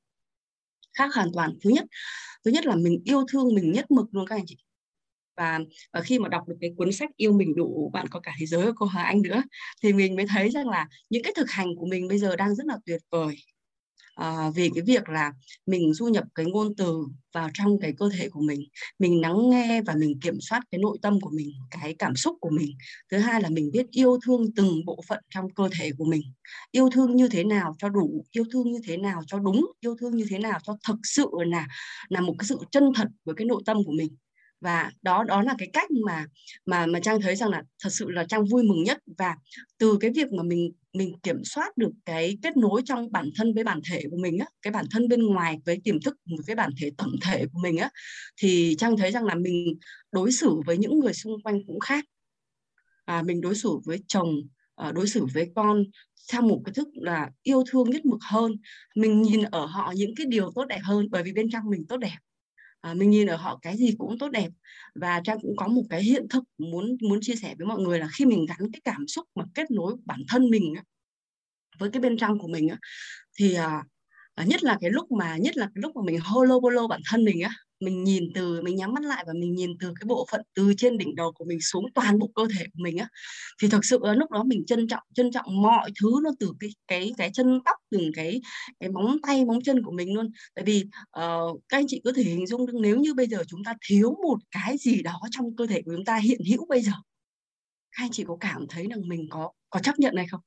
khác hoàn toàn. Thứ nhất thứ nhất là mình yêu thương mình nhất mực luôn các anh chị. Và, và khi mà đọc được cái cuốn sách yêu mình đủ bạn có cả thế giới của cô Hà Anh nữa thì mình mới thấy rằng là những cái thực hành của mình bây giờ đang rất là tuyệt vời à, về cái việc là mình du nhập cái ngôn từ vào trong cái cơ thể của mình mình lắng nghe và mình kiểm soát cái nội tâm của mình cái cảm xúc của mình. Thứ hai là mình biết yêu thương từng bộ phận trong cơ thể của mình. Yêu thương như thế nào cho đủ yêu thương như thế nào cho đúng yêu thương như thế nào cho thực sự là là một cái sự chân thật với cái nội tâm của mình và đó đó là cái cách mà mà mà trang thấy rằng là thật sự là trang vui mừng nhất. Và từ cái việc mà mình mình kiểm soát được cái kết nối trong bản thân với bản thể của mình á cái bản thân bên ngoài với tiềm thức với cái bản thể tổng thể của mình á thì trang thấy rằng là mình đối xử với những người xung quanh cũng khác. À, mình đối xử với chồng à, đối xử với con theo một cái thức là yêu thương nhất mực hơn. Mình nhìn ở họ những cái điều tốt đẹp hơn bởi vì bên trong mình tốt đẹp à, mình nhìn ở họ cái gì cũng tốt đẹp. Và trang cũng có một cái hiện thực muốn muốn chia sẻ với mọi người là khi mình gắn cái cảm xúc mà kết nối bản thân mình với cái bên trong của mình thì à, à, nhất là cái lúc mà nhất là cái lúc mà mình holo bolo bản thân mình á mình nhìn từ mình nhắm mắt lại và mình nhìn từ cái bộ phận từ trên đỉnh đầu của mình xuống toàn bộ cơ thể của mình á. Thì thực sự lúc đó mình trân trọng trân trọng mọi thứ nó từ cái cái cái chân tóc từng cái cái móng tay móng chân của mình luôn. Tại vì uh, các anh chị có thể hình dung nếu như bây giờ chúng ta thiếu một cái gì đó trong cơ thể của chúng ta hiện hữu bây giờ các anh chị có cảm thấy rằng mình có có chấp nhận này không?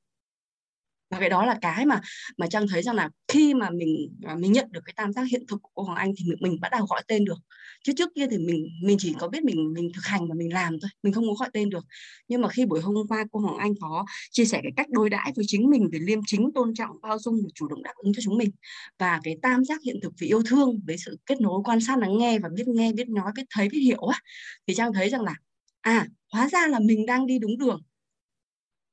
Và cái đó là cái mà mà trang thấy rằng là khi mà mình à, mình nhận được cái tam giác hiện thực của cô Hoàng Anh thì mình, mình bắt đầu gọi tên được. Chứ trước kia thì mình mình chỉ có biết mình mình thực hành và mình làm thôi mình không có gọi tên được. Nhưng mà khi buổi hôm qua cô Hoàng Anh có chia sẻ cái cách đối đãi với chính mình về liêm chính tôn trọng bao dung và chủ động đáp ứng cho chúng mình. Và cái tam giác hiện thực về yêu thương với sự kết nối quan sát lắng nghe và biết nghe biết nói biết thấy biết hiểu á thì trang thấy rằng là à hóa ra là mình đang đi đúng đường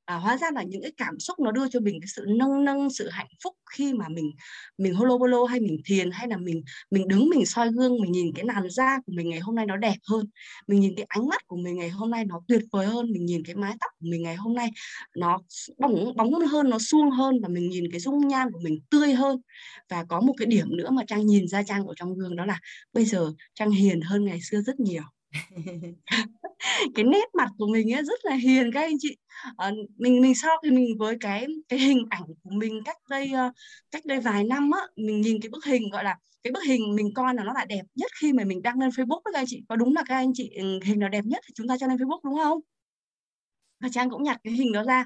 à, hóa ra là những cái cảm xúc nó đưa cho mình cái sự nâng nâng sự hạnh phúc khi mà mình mình holo bolo hay mình thiền hay là mình mình đứng mình soi gương mình nhìn cái làn da của mình ngày hôm nay nó đẹp hơn. Mình nhìn cái ánh mắt của mình ngày hôm nay nó tuyệt vời hơn mình nhìn cái mái tóc của mình ngày hôm nay nó bóng bóng hơn nó suông hơn và mình nhìn cái dung nhan của mình tươi hơn. Và có một cái điểm nữa mà trang nhìn ra trang ở trong gương đó là bây giờ trang hiền hơn ngày xưa rất nhiều. cái nét mặt của mình ấy rất là hiền các anh chị. À, mình mình so thì mình với cái cái hình ảnh của mình cách đây uh, cách đây vài năm á mình nhìn cái bức hình gọi là cái bức hình mình coi là nó là đẹp nhất khi mà mình đăng lên Facebook các anh chị. Có đúng là các anh chị ừ, hình nào đẹp nhất thì chúng ta cho lên Facebook đúng không? Và trang cũng nhặt cái hình đó ra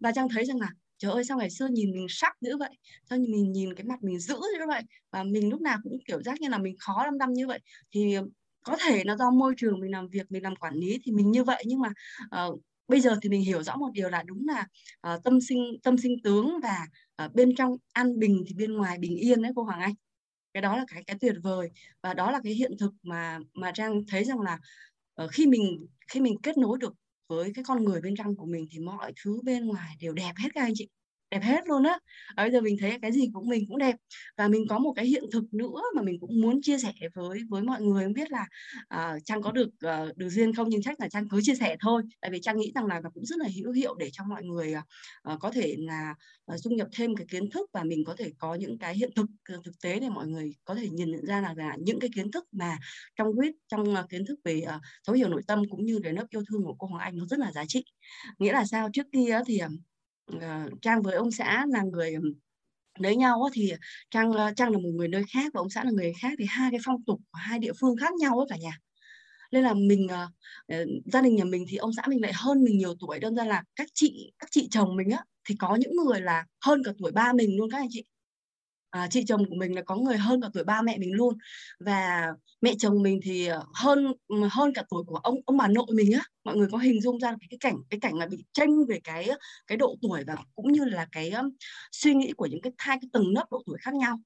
và trang thấy rằng là trời ơi sao ngày xưa nhìn mình sắc dữ vậy? Sao mình nhìn cái mặt mình dữ như vậy? Và mình lúc nào cũng kiểu giác như là mình khó đăm đăm như vậy. Thì có thể là do môi trường mình làm việc mình làm quản lý thì mình như vậy nhưng mà uh, bây giờ thì mình hiểu rõ một điều là đúng là uh, tâm sinh tâm sinh tướng và uh, bên trong an bình thì bên ngoài bình yên đấy cô Hoàng Anh. Cái đó là cái cái tuyệt vời và đó là cái hiện thực mà mà Trang thấy rằng là uh, khi mình khi mình kết nối được với cái con người bên trong của mình thì mọi thứ bên ngoài đều đẹp hết các anh chị đẹp hết luôn á. Bây giờ mình thấy cái gì cũng mình cũng đẹp. Và mình có một cái hiện thực nữa mà mình cũng muốn chia sẻ với với mọi người. Không biết là uh, trang có được uh, được duyên không? Nhưng chắc là trang cứ chia sẻ thôi. Tại vì trang nghĩ rằng là nó cũng rất là hữu hiệu để cho mọi người uh, có thể là uh, dung nhập thêm cái kiến thức và mình có thể có những cái hiện thực thực tế để mọi người có thể nhìn nhận ra là, là những cái kiến thức mà trong quyết trong uh, kiến thức về uh, thấu hiểu nội tâm cũng như về lớp yêu thương của cô Hoàng Anh nó rất là giá trị. Nghĩa là sao? Trước kia thì uh, Ờ, trang với ông xã là người lấy nhau thì trang ờ, trang là một người nơi khác và ông xã là người khác thì hai cái phong tục hai địa phương khác nhau ấy cả nhà. Nên là mình uh, gia đình nhà mình thì ông xã mình lại hơn mình nhiều tuổi đơn ra là các chị các chị chồng mình á thì có những người là hơn cả tuổi ba mình luôn các anh chị à, chị chồng của mình là có người hơn cả tuổi ba mẹ mình luôn. Và mẹ chồng mình thì ờ, hơn ừ, hơn cả tuổi của ông ông bà nội mình á. Mọi người có hình dung ra cái, cái cảnh cái cảnh là bị tranh về cái cái độ tuổi và cũng như là cái um, suy nghĩ của những cái hai cái tầng lớp độ tuổi khác nhau.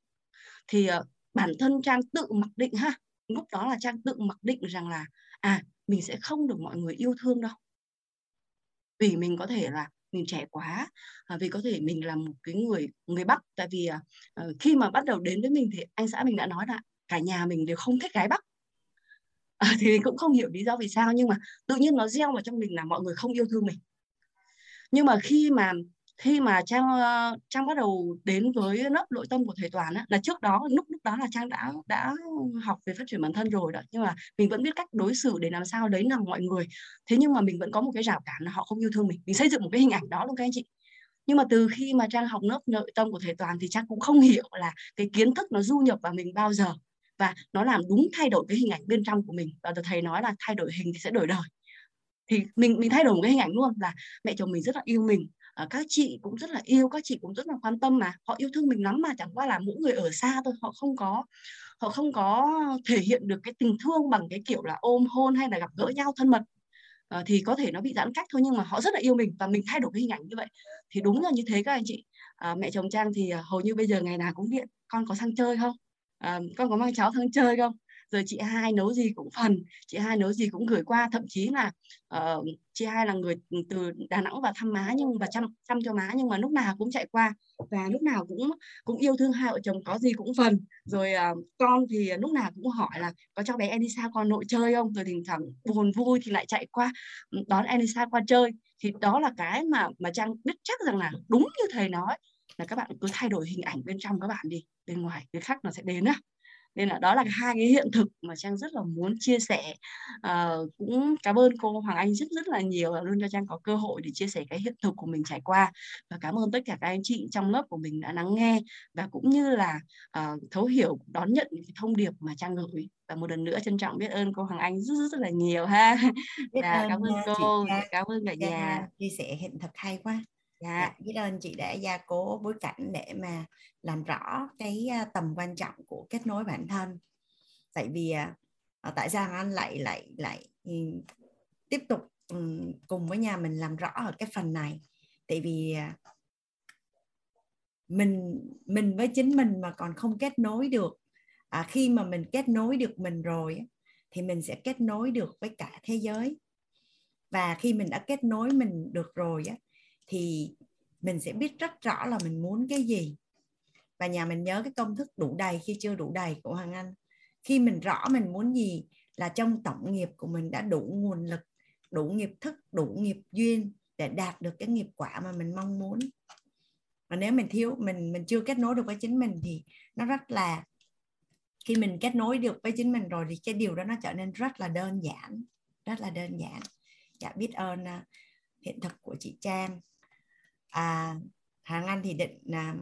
Thì uh, bản thân trang tự mặc định ha. Lúc đó là trang tự mặc định rằng là à mình sẽ không được mọi người yêu thương đâu. Vì mình có thể là mình trẻ quá à, vì có thể mình là một cái người người bắc. Tại vì à, ờ, khi mà bắt đầu đến với mình thì anh xã mình đã nói là cả nhà mình đều không thích gái bắc. À, thì mình cũng không hiểu lý do vì sao nhưng mà tự nhiên nó gieo vào trong mình là mọi người không yêu thương mình. Nhưng mà khi mà khi mà trang trang bắt đầu đến với lớp nội tâm của thầy toàn á, là trước đó lúc lúc đó là trang đã đã học về phát triển bản thân rồi đó. Nhưng mà mình vẫn biết cách đối xử để làm sao đấy là mọi người. Thế nhưng mà mình vẫn có một cái rào cản là họ không yêu thương mình. Mình xây dựng một cái hình ảnh đó luôn các anh chị. Nhưng mà từ khi mà trang học lớp nội tâm của thầy toàn thì trang cũng không hiểu là cái kiến thức nó du nhập vào mình bao giờ. Và nó làm đúng thay đổi cái hình ảnh bên trong của mình. Và thầy nói là thay đổi hình thì sẽ đổi đời. Thì mình mình thay đổi một cái hình ảnh luôn là mẹ chồng mình rất là yêu mình à, các chị cũng rất là yêu các chị cũng rất là quan tâm mà. Họ yêu thương mình lắm mà chẳng qua là mỗi người ở xa thôi họ không có họ không có thể hiện được cái tình thương bằng cái kiểu là ôm hôn hay là gặp gỡ nhau thân mật. À, thì có thể nó bị giãn cách thôi nhưng mà họ rất là yêu mình và mình thay đổi cái hình ảnh như vậy. Thì đúng là như thế các anh chị. À, mẹ chồng trang thì hầu như bây giờ ngày nào cũng điện. Con có sang chơi không? À, con có mang cháu sang chơi không? Rồi chị hai nấu gì cũng phần chị hai nấu gì cũng gửi qua thậm chí là uh, chị hai là người từ Đà Nẵng vào thăm má nhưng và chăm chăm cho má nhưng mà lúc nào cũng chạy qua và lúc nào cũng cũng yêu thương hai vợ chồng có gì cũng phần. Rồi uh, con thì lúc nào cũng hỏi là có cho bé Elisa con nội chơi không? Rồi thỉnh thoảng buồn vui thì lại chạy qua ừ, đón Elisa qua chơi. Thì đó là cái mà mà trang biết chắc rằng là đúng như thầy nói. Là các bạn cứ thay đổi hình ảnh bên trong các bạn đi bên ngoài cái khác nó sẽ đến á nên là đó là hai cái hiện thực mà trang rất là muốn chia sẻ. À, cũng cảm ơn cô Hoàng Anh rất rất là nhiều và luôn cho trang có cơ hội để chia sẻ cái hiện thực của mình trải qua. Và cảm ơn tất cả các anh chị trong lớp của mình đã lắng nghe và cũng như là uh, thấu hiểu đón nhận những cái thông điệp mà trang gửi. Và một lần nữa trân trọng biết ơn cô Hoàng Anh rất rất, rất là nhiều ha. Biết và ơn cảm ơn cô. Cảm ơn cả nhà. chia sẻ hiện thực hay quá dạ. dạ. biết ơn chị đã gia cố bối cảnh để mà làm rõ cái tầm quan trọng của kết nối bản thân. Tại vì à, à, tại sao anh lại lại lại ừ, tiếp tục ừ, cùng với nhà mình làm rõ ở cái phần này? Tại vì à, mình mình với chính mình mà còn không kết nối được à, khi mà mình kết nối được mình rồi thì mình sẽ kết nối được với cả thế giới. Và khi mình đã kết nối mình được rồi á, thì mình sẽ biết rất rõ là mình muốn cái gì. Và nhà mình nhớ cái công thức đủ đầy, khi chưa đủ đầy của Hoàng Anh. Khi mình rõ mình muốn gì là trong tổng nghiệp của mình đã đủ nguồn lực, đủ nghiệp thức, đủ nghiệp duyên để đạt được cái nghiệp quả mà mình mong muốn. Và nếu mình thiếu, mình mình chưa kết nối được với chính mình thì nó rất là, khi mình kết nối được với chính mình rồi thì cái điều đó nó trở nên rất là đơn giản, rất là đơn giản. Dạ biết ơn à, hiện thực của chị Trang à, Hàng Anh thì định là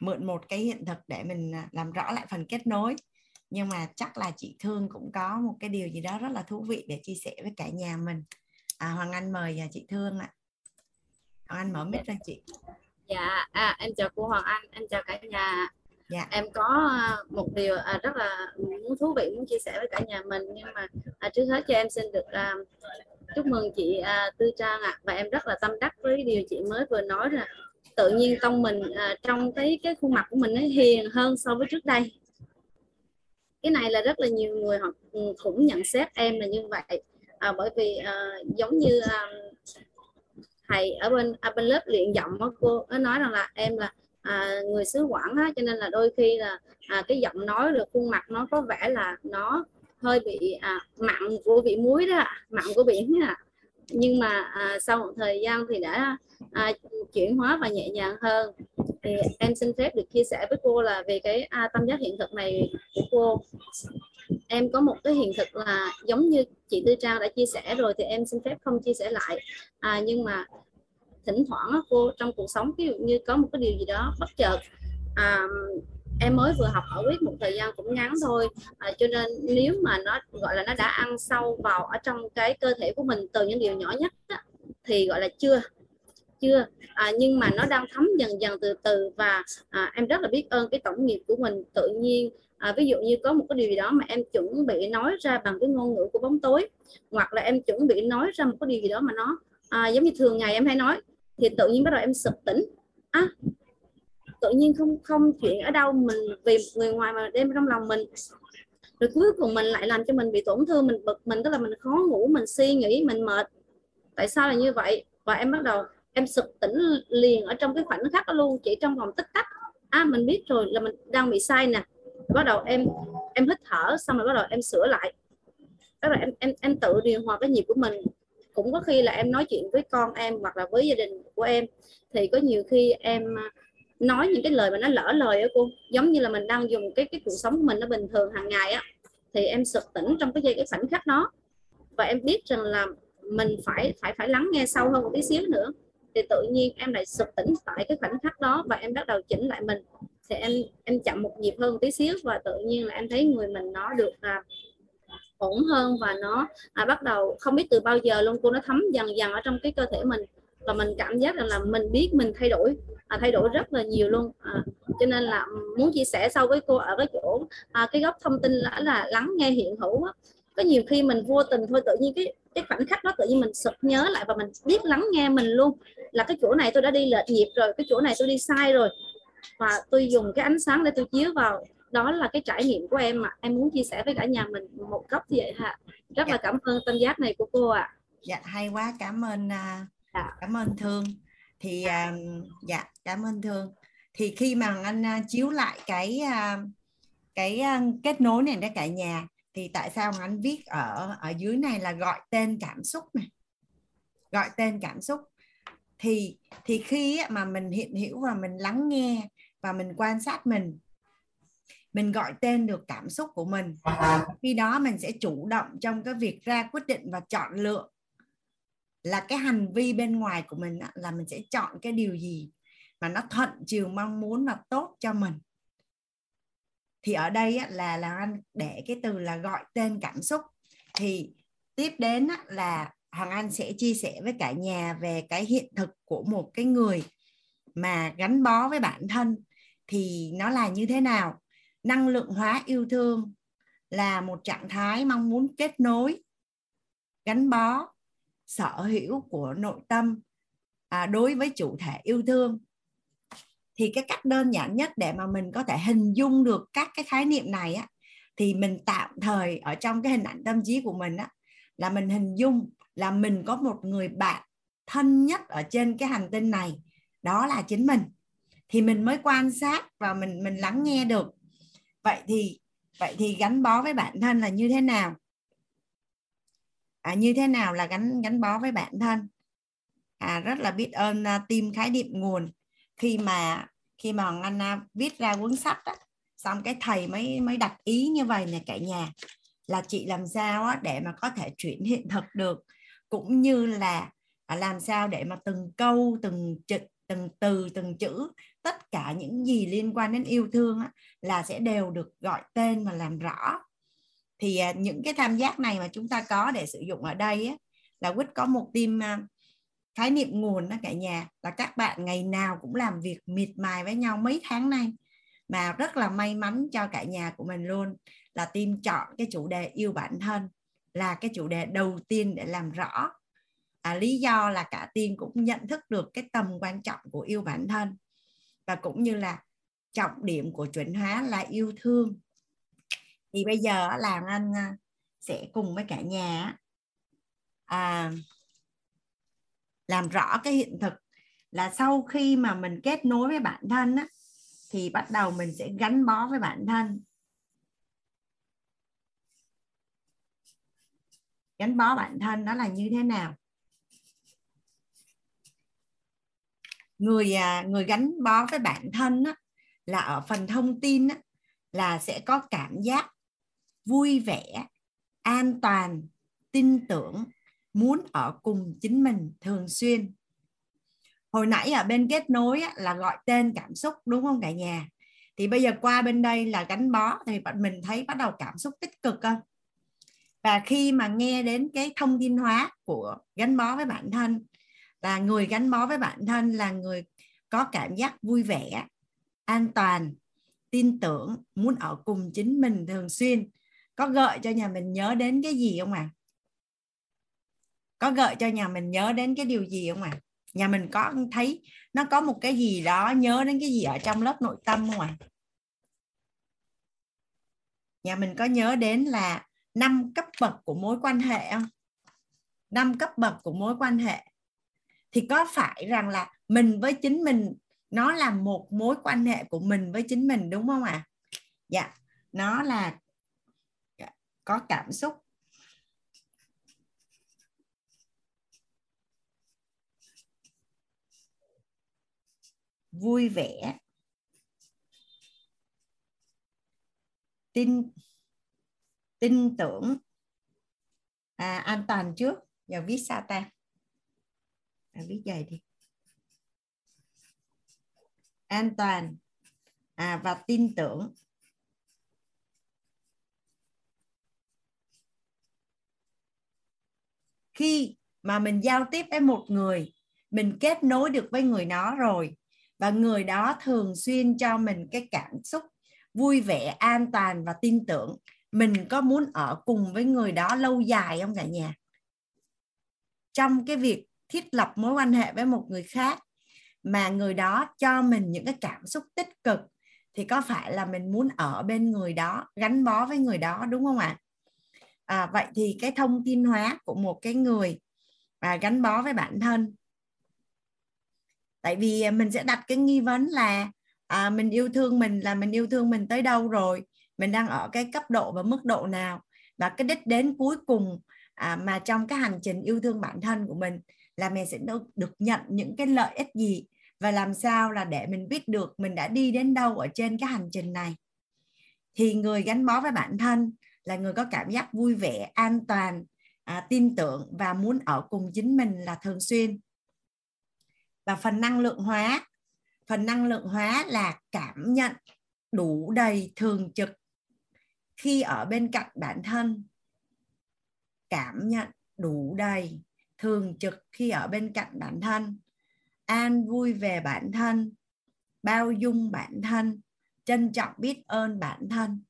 mượn một cái hiện thực để mình à, làm rõ lại phần kết nối. Nhưng mà chắc là chị Thương cũng có một cái điều gì đó rất là thú vị để chia sẻ với cả nhà mình. À, Hoàng Anh mời à, chị Thương ạ. Hoàng Anh mở mic ra chị. Dạ à, em chào cô Hoàng Anh em chào cả nhà. Dạ. em có à, một điều à, rất là muốn thú vị muốn chia sẻ với cả nhà mình nhưng mà à, trước hết cho em xin được à, chúc mừng chị à, Tư Trang ạ à. và em rất là tâm đắc với điều chị mới vừa nói là tự nhiên trong mình à, trong cái cái khuôn mặt của mình nó hiền hơn so với trước đây cái này là rất là nhiều người họ ừ, cũng nhận xét em là như vậy à, bởi vì à, giống như à, thầy ở bên ở bên lớp luyện giọng đó cô nó nói rằng là em là à, người xứ quảng á cho nên là đôi khi là à, cái giọng nói được khuôn mặt nó có vẻ là nó hơi bị à, mặn của vị muối đó mặn của biển đó. nhưng mà à, sau một thời gian thì đã à, chuyển hóa và nhẹ nhàng hơn. Thì em xin phép được chia sẻ với cô là về cái à, tâm giác hiện thực này của cô. Em có một cái hiện thực là giống như chị Tư Trang đã chia sẻ rồi thì em xin phép không chia sẻ lại. À, nhưng mà thỉnh thoảng cô trong cuộc sống ví dụ như có một cái điều gì đó bất chợt à, em mới vừa học ở quyết một thời gian cũng ngắn thôi. À, cho nên nếu mà nó gọi là nó đã ăn sâu vào ở trong cái cơ thể của mình từ những điều nhỏ nhất á, thì gọi là chưa chưa. À, nhưng mà nó đang thấm dần dần từ từ và à, em rất là biết ơn cái tổng nghiệp của mình. Tự nhiên à, ví dụ như có một cái điều gì đó mà em chuẩn bị nói ra bằng cái ngôn ngữ của bóng tối hoặc là em chuẩn bị nói ra một cái điều gì đó mà nó à, giống như thường ngày em hay nói thì tự nhiên bắt đầu em sực tỉnh. À, tự nhiên không không chuyện ở đâu, mình vì người ngoài mà đem trong lòng mình. Rồi cuối cùng mình lại làm cho mình bị tổn thương, mình bực mình, tức là mình khó ngủ, mình suy nghĩ, mình mệt. Tại sao là như vậy? Và em bắt đầu, em sực tỉnh liền ở trong cái khoảnh khắc đó luôn, chỉ trong vòng tích tắc. À mình biết rồi là mình đang bị sai nè. Bắt đầu em em hít thở, xong rồi bắt đầu em sửa lại. Tức là em em em tự điều hòa cái nhịp của mình. Cũng có khi là em nói chuyện với con em hoặc là với gia đình của em, thì có nhiều khi em nói những cái lời mà nó lỡ lời á cô. Giống như là mình đang dùng cái cái cuộc sống của mình nó bình thường hàng ngày á thì em sực tỉnh trong cái giây cái khoảnh khắc đó. Và em biết rằng là mình phải phải phải lắng nghe sâu hơn một tí xíu nữa. Thì tự nhiên em lại sực tỉnh tại cái khoảnh khắc đó và em bắt đầu chỉnh lại mình. Thì em em chậm một nhịp hơn một tí xíu và tự nhiên là em thấy người mình nó được à, ổn hơn và nó à, bắt đầu không biết từ bao giờ luôn cô. Nó thấm dần dần ở trong cái cơ thể mình và mình cảm giác rằng là mình biết mình thay đổi à, thay đổi rất là nhiều luôn à, cho nên là muốn chia sẻ sau với cô ở cái chỗ à, cái góc thông tin là là lắng nghe hiện hữu á. có nhiều khi mình vô tình thôi tự nhiên cái cái khoảnh khắc đó tự nhiên mình sực nhớ lại và mình biết lắng nghe mình luôn là cái chỗ này tôi đã đi lệch nhịp rồi cái chỗ này tôi đi sai rồi và tôi dùng cái ánh sáng để tôi chiếu vào đó là cái trải nghiệm của em mà em muốn chia sẻ với cả nhà mình một góc như vậy ha rất dạ. là cảm ơn tâm giác này của cô ạ à. dạ hay quá cảm ơn uh, dạ. cảm ơn thương thì uh, dạ cảm ơn thương. Thì khi mà anh uh, chiếu lại cái uh, cái uh, kết nối này để cả nhà thì tại sao mà anh viết ở ở dưới này là gọi tên cảm xúc này gọi tên cảm xúc. Thì thì khi mà mình hiện hiểu và mình lắng nghe và mình quan sát mình mình gọi tên được cảm xúc của mình khi đó mình sẽ chủ động trong cái việc ra quyết định và chọn lựa là cái hành vi bên ngoài của mình là mình sẽ chọn cái điều gì mà nó thuận chiều mong muốn và tốt cho mình. Thì ở đây là là anh để cái từ là gọi tên cảm xúc. Thì tiếp đến là Hoàng Anh sẽ chia sẻ với cả nhà về cái hiện thực của một cái người mà gắn bó với bản thân. Thì nó là như thế nào? Năng lượng hóa yêu thương là một trạng thái mong muốn kết nối, gắn bó sở hữu của nội tâm à, đối với chủ thể yêu thương. Thì cái cách đơn giản nhất để mà mình có thể hình dung được các cái khái niệm này á thì mình tạm thời ở trong cái hình ảnh tâm trí của mình á là mình hình dung là mình có một người bạn thân nhất ở trên cái hành tinh này đó là chính mình. Thì mình mới quan sát và mình mình lắng nghe được. Vậy thì vậy thì gắn bó với bản thân là như thế nào? À, như thế nào là gắn gắn bó với bản thân? À, rất là biết ơn à, uh, team khái niệm nguồn. Khi mà khi mà Hoàng Anh uh, viết ra cuốn sách đó xong cái thầy mới mới đặt ý như vậy này cả nhà là chị làm sao á, để mà có thể chuyển hiện thực được cũng như là à, làm sao để mà từng câu từng chữ từng từ từng chữ tất cả những gì liên quan đến yêu thương á, là sẽ đều được gọi tên và làm rõ thì à, những cái tham giác này mà chúng ta có để sử dụng ở đây á, là quýt có một team à, khái niệm nguồn đó cả nhà là các bạn ngày nào cũng làm việc miệt mài với nhau mấy tháng nay. Mà rất là may mắn cho cả nhà của mình luôn là team chọn cái chủ đề yêu bản thân là cái chủ đề đầu tiên để làm rõ. À, lý do là cả team cũng nhận thức được cái tầm quan trọng của yêu bản thân và cũng như là trọng điểm của chuyển hóa là yêu thương thì bây giờ là anh à, sẽ cùng với cả nhà à, làm rõ cái hiện thực là sau khi mà mình kết nối với bản thân á, thì bắt đầu mình sẽ gắn bó với bản thân. Gắn bó bản thân đó là như thế nào? Người à, người gắn bó với bản thân á, là ở phần thông tin á, là sẽ có cảm giác vui vẻ, an toàn, tin tưởng, muốn ở cùng chính mình thường xuyên. Hồi nãy ở bên kết nối là gọi tên cảm xúc, đúng không cả nhà? Thì bây giờ qua bên đây là gắn bó, thì bạn mình thấy bắt đầu cảm xúc tích cực không? Và khi mà nghe đến cái thông tin hóa của gắn bó với bản thân, là người gắn bó với bản thân là người có cảm giác vui vẻ, an toàn, tin tưởng, muốn ở cùng chính mình thường xuyên có gợi cho nhà mình nhớ đến cái gì không ạ à? có gợi cho nhà mình nhớ đến cái điều gì không ạ à? nhà mình có thấy nó có một cái gì đó nhớ đến cái gì ở trong lớp nội tâm không ạ à? nhà mình có nhớ đến là năm cấp bậc của mối quan hệ không năm cấp bậc của mối quan hệ thì có phải rằng là mình với chính mình, nó là một mối quan hệ của mình với chính mình, đúng không ạ à? dạ nó là có cảm xúc. Vui vẻ. Tin tin tưởng. À, an toàn trước. Giờ viết sao ta. À, viết dài đi. An toàn. À, và tin tưởng. Khi mà mình giao tiếp với một người, mình kết nối được với người đó rồi, và người đó thường xuyên cho mình cái cảm xúc vui vẻ, an toàn và tin tưởng, mình có muốn ở cùng với người đó lâu dài không cả nhà? Trong cái việc thiết lập mối quan hệ với một người khác mà người đó cho mình những cái cảm xúc tích cực, thì có phải là mình muốn ở bên người đó, gắn bó với người đó, đúng không ạ? À, vậy thì cái thông tin hóa của một cái người và gắn bó với bản thân. Tại vì à, mình sẽ đặt cái nghi vấn là à, mình yêu thương mình là mình yêu thương mình tới đâu rồi? Mình đang ở cái cấp độ và mức độ nào? Và cái đích đến cuối cùng à, mà trong cái hành trình yêu thương bản thân của mình là mình sẽ được, được nhận những cái lợi ích gì? Và làm sao là để mình biết được mình đã đi đến đâu ở trên cái hành trình này? Thì người gắn bó với bản thân là người có cảm giác vui vẻ an toàn à, tin tưởng và muốn ở cùng chính mình là thường xuyên. Và phần năng lượng hóa phần năng lượng hóa là cảm nhận đủ đầy thường trực khi ở bên cạnh bản thân. Cảm nhận đủ đầy thường trực khi ở bên cạnh bản thân. An vui về bản thân bao dung bản thân trân trọng biết ơn bản thân.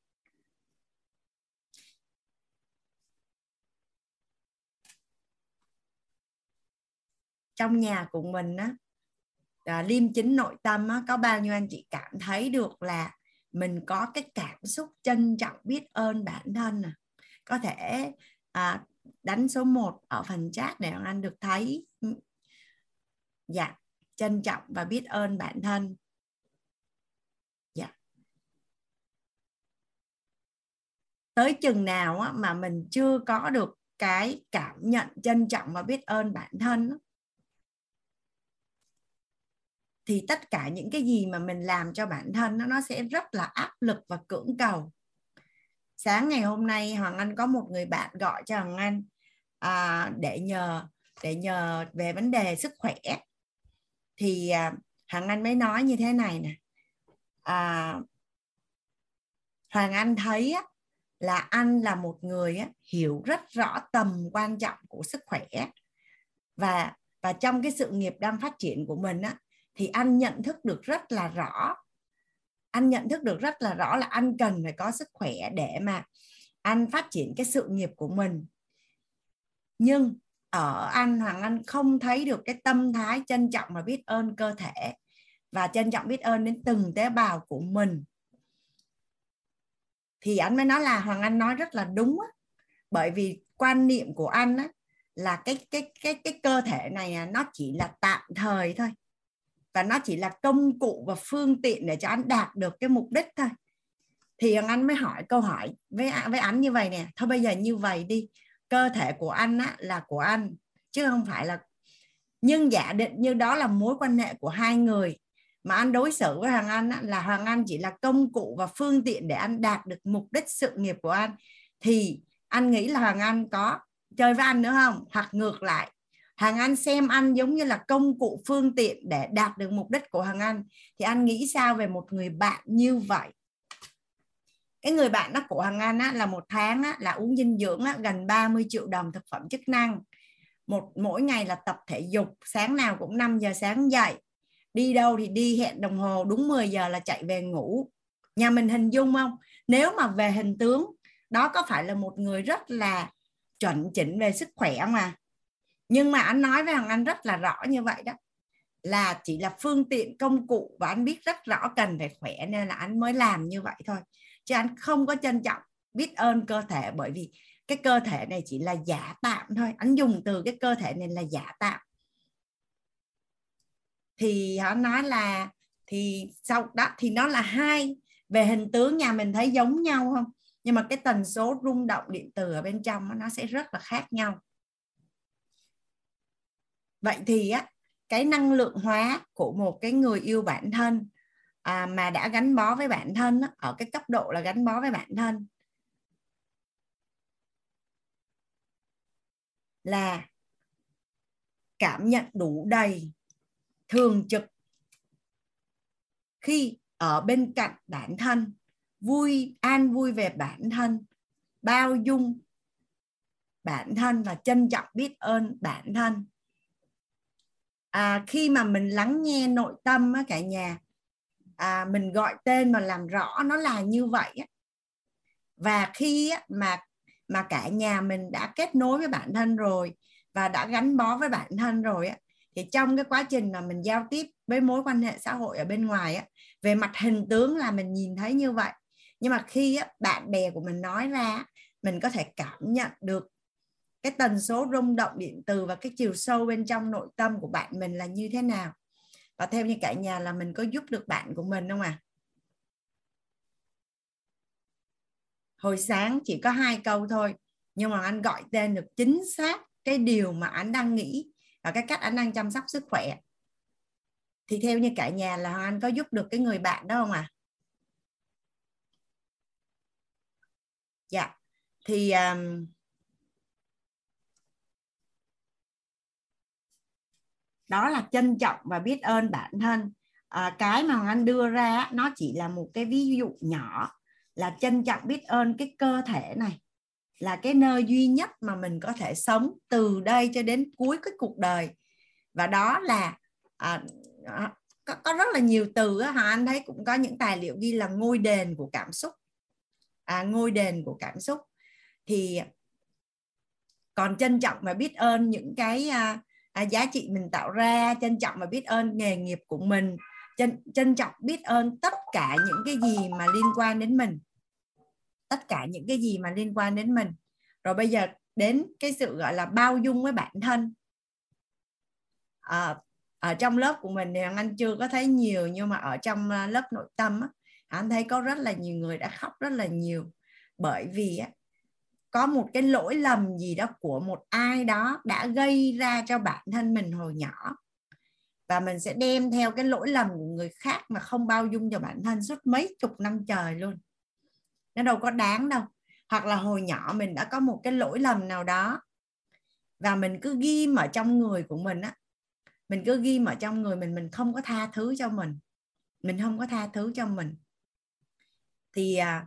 Trong nhà của mình á à, liêm chính nội tâm á, có bao nhiêu anh chị cảm thấy được là mình có cái cảm xúc trân trọng biết ơn bản thân à. có thể à, đánh số 1 ở phần chat để anh được thấy ừ, dạ trân trọng và biết ơn bản thân dạ tới chừng nào á, mà mình chưa có được cái cảm nhận trân trọng và biết ơn bản thân á, thì tất cả những cái gì mà mình làm cho bản thân nó nó sẽ rất là áp lực và cưỡng cầu. Sáng ngày hôm nay hoàng anh có một người bạn gọi cho hoàng anh à, để nhờ để nhờ về vấn đề sức khỏe. Thì à, hoàng anh mới nói như thế này nè. À, hoàng anh thấy á, là anh là một người á, hiểu rất rõ tầm quan trọng của sức khỏe. Và và trong cái sự nghiệp đang phát triển của mình á, thì anh nhận thức được rất là rõ. Anh nhận thức được rất là rõ là anh cần phải có sức khỏe để mà anh phát triển cái sự nghiệp của mình. Nhưng ở anh hoàng anh không thấy được cái tâm thái trân trọng và biết ơn cơ thể và trân trọng biết ơn đến từng tế bào của mình. Thì anh mới nói là hoàng anh nói rất là đúng á. bởi vì quan niệm của anh á, là cái cái cái cái cơ thể này à, nó chỉ là tạm thời thôi và nó chỉ là công cụ và phương tiện để cho anh đạt được cái mục đích thôi. Thì anh mới hỏi câu hỏi với với anh như vậy nè. Thôi bây giờ như vậy đi. Cơ thể của anh á, là của anh chứ không phải là nhưng giả định như đó là mối quan hệ của hai người mà anh đối xử với hoàng anh á, là hoàng anh chỉ là công cụ và phương tiện để anh đạt được mục đích sự nghiệp của anh. Thì anh nghĩ là hoàng anh có chơi với anh nữa không? Hoặc ngược lại Hằng Anh xem anh giống như là công cụ phương tiện để đạt được mục đích của Hằng Anh. Thì anh nghĩ sao về một người bạn như vậy? Cái người bạn đó của Hằng Anh á, là một tháng á, là uống dinh dưỡng á, gần 30 triệu đồng thực phẩm chức năng. Một mỗi ngày là tập thể dục sáng nào cũng 5 giờ sáng dậy. Đi đâu thì đi hẹn đồng hồ đúng 10 giờ là chạy về ngủ. Nhà mình hình dung không? Nếu mà về hình tướng đó có phải là một người rất là chuẩn chỉnh về sức khỏe mà nhưng mà anh nói với thằng anh rất là rõ như vậy đó, là chỉ là phương tiện công cụ và anh biết rất rõ cần phải khỏe nên là anh mới làm như vậy thôi. Chứ anh không có trân trọng biết ơn cơ thể bởi vì cái cơ thể này chỉ là giả tạm thôi. Anh dùng từ cái cơ thể này là giả tạm. Thì họ nói là, thì sau đó, thì nó là hai, về hình tướng nhà mình thấy giống nhau không? Nhưng mà cái tần số rung động điện từ ở bên trong nó sẽ rất là khác nhau vậy thì á cái năng lượng hóa của một cái người yêu bản thân à, mà đã gắn bó với bản thân á, ở cái cấp độ là gắn bó với bản thân là cảm nhận đủ đầy thường trực. Khi ở bên cạnh bản thân vui an vui về bản thân bao dung bản thân và trân trọng biết ơn bản thân à, khi mà mình lắng nghe nội tâm á, cả nhà à, mình gọi tên mà làm rõ nó là như vậy á. và khi á, mà mà cả nhà mình đã kết nối với bản thân rồi và đã gắn bó với bản thân rồi á thì trong cái quá trình mà mình giao tiếp với mối quan hệ xã hội ở bên ngoài á về mặt hình tướng là mình nhìn thấy như vậy nhưng mà khi á, bạn bè của mình nói ra mình có thể cảm nhận được cái tần số rung động điện từ và cái chiều sâu bên trong nội tâm của bạn mình là như thế nào? Và theo như cả nhà là mình có giúp được bạn của mình không à hồi sáng chỉ có hai câu thôi nhưng mà anh gọi tên được chính xác cái điều mà anh đang nghĩ và cái cách anh đang chăm sóc sức khỏe. Thì theo như cả nhà là anh có giúp được cái người bạn đó không à dạ. Thì um, đó là trân trọng và biết ơn bản thân. À, cái mà anh đưa ra nó chỉ là một cái ví dụ nhỏ là trân trọng biết ơn cái cơ thể này là cái nơi duy nhất mà mình có thể sống từ đây cho đến cuối cái cuộc đời. Và đó là à, à có, có rất là nhiều từ á, anh thấy cũng có những tài liệu ghi là ngôi đền của cảm xúc. À, ngôi đền của cảm xúc. Thì còn trân trọng và biết ơn những cái à, à, giá trị mình tạo ra trân trọng và biết ơn nghề nghiệp của mình trân trân trọng biết ơn tất cả những cái gì mà liên quan đến mình. Tất cả những cái gì mà liên quan đến mình. Rồi bây giờ đến cái sự gọi là bao dung với bản thân. À, ở trong lớp của mình thì anh chưa có thấy nhiều nhưng mà ở trong ờ, lớp nội tâm á, anh thấy có rất là nhiều người đã khóc rất là nhiều. Bởi vì á, có một cái lỗi lầm gì đó của một ai đó đã gây ra cho bản thân mình hồi nhỏ. Và mình sẽ đem theo cái lỗi lầm của người khác mà không bao dung cho bản thân suốt mấy chục năm trời luôn. Nó đâu có đáng đâu. Hoặc là hồi nhỏ mình đã có một cái lỗi lầm nào đó và mình cứ ghi ở trong người của mình á. Mình cứ ghi ở trong người mình mình không có tha thứ cho mình. Mình không có tha thứ cho mình. Thì à,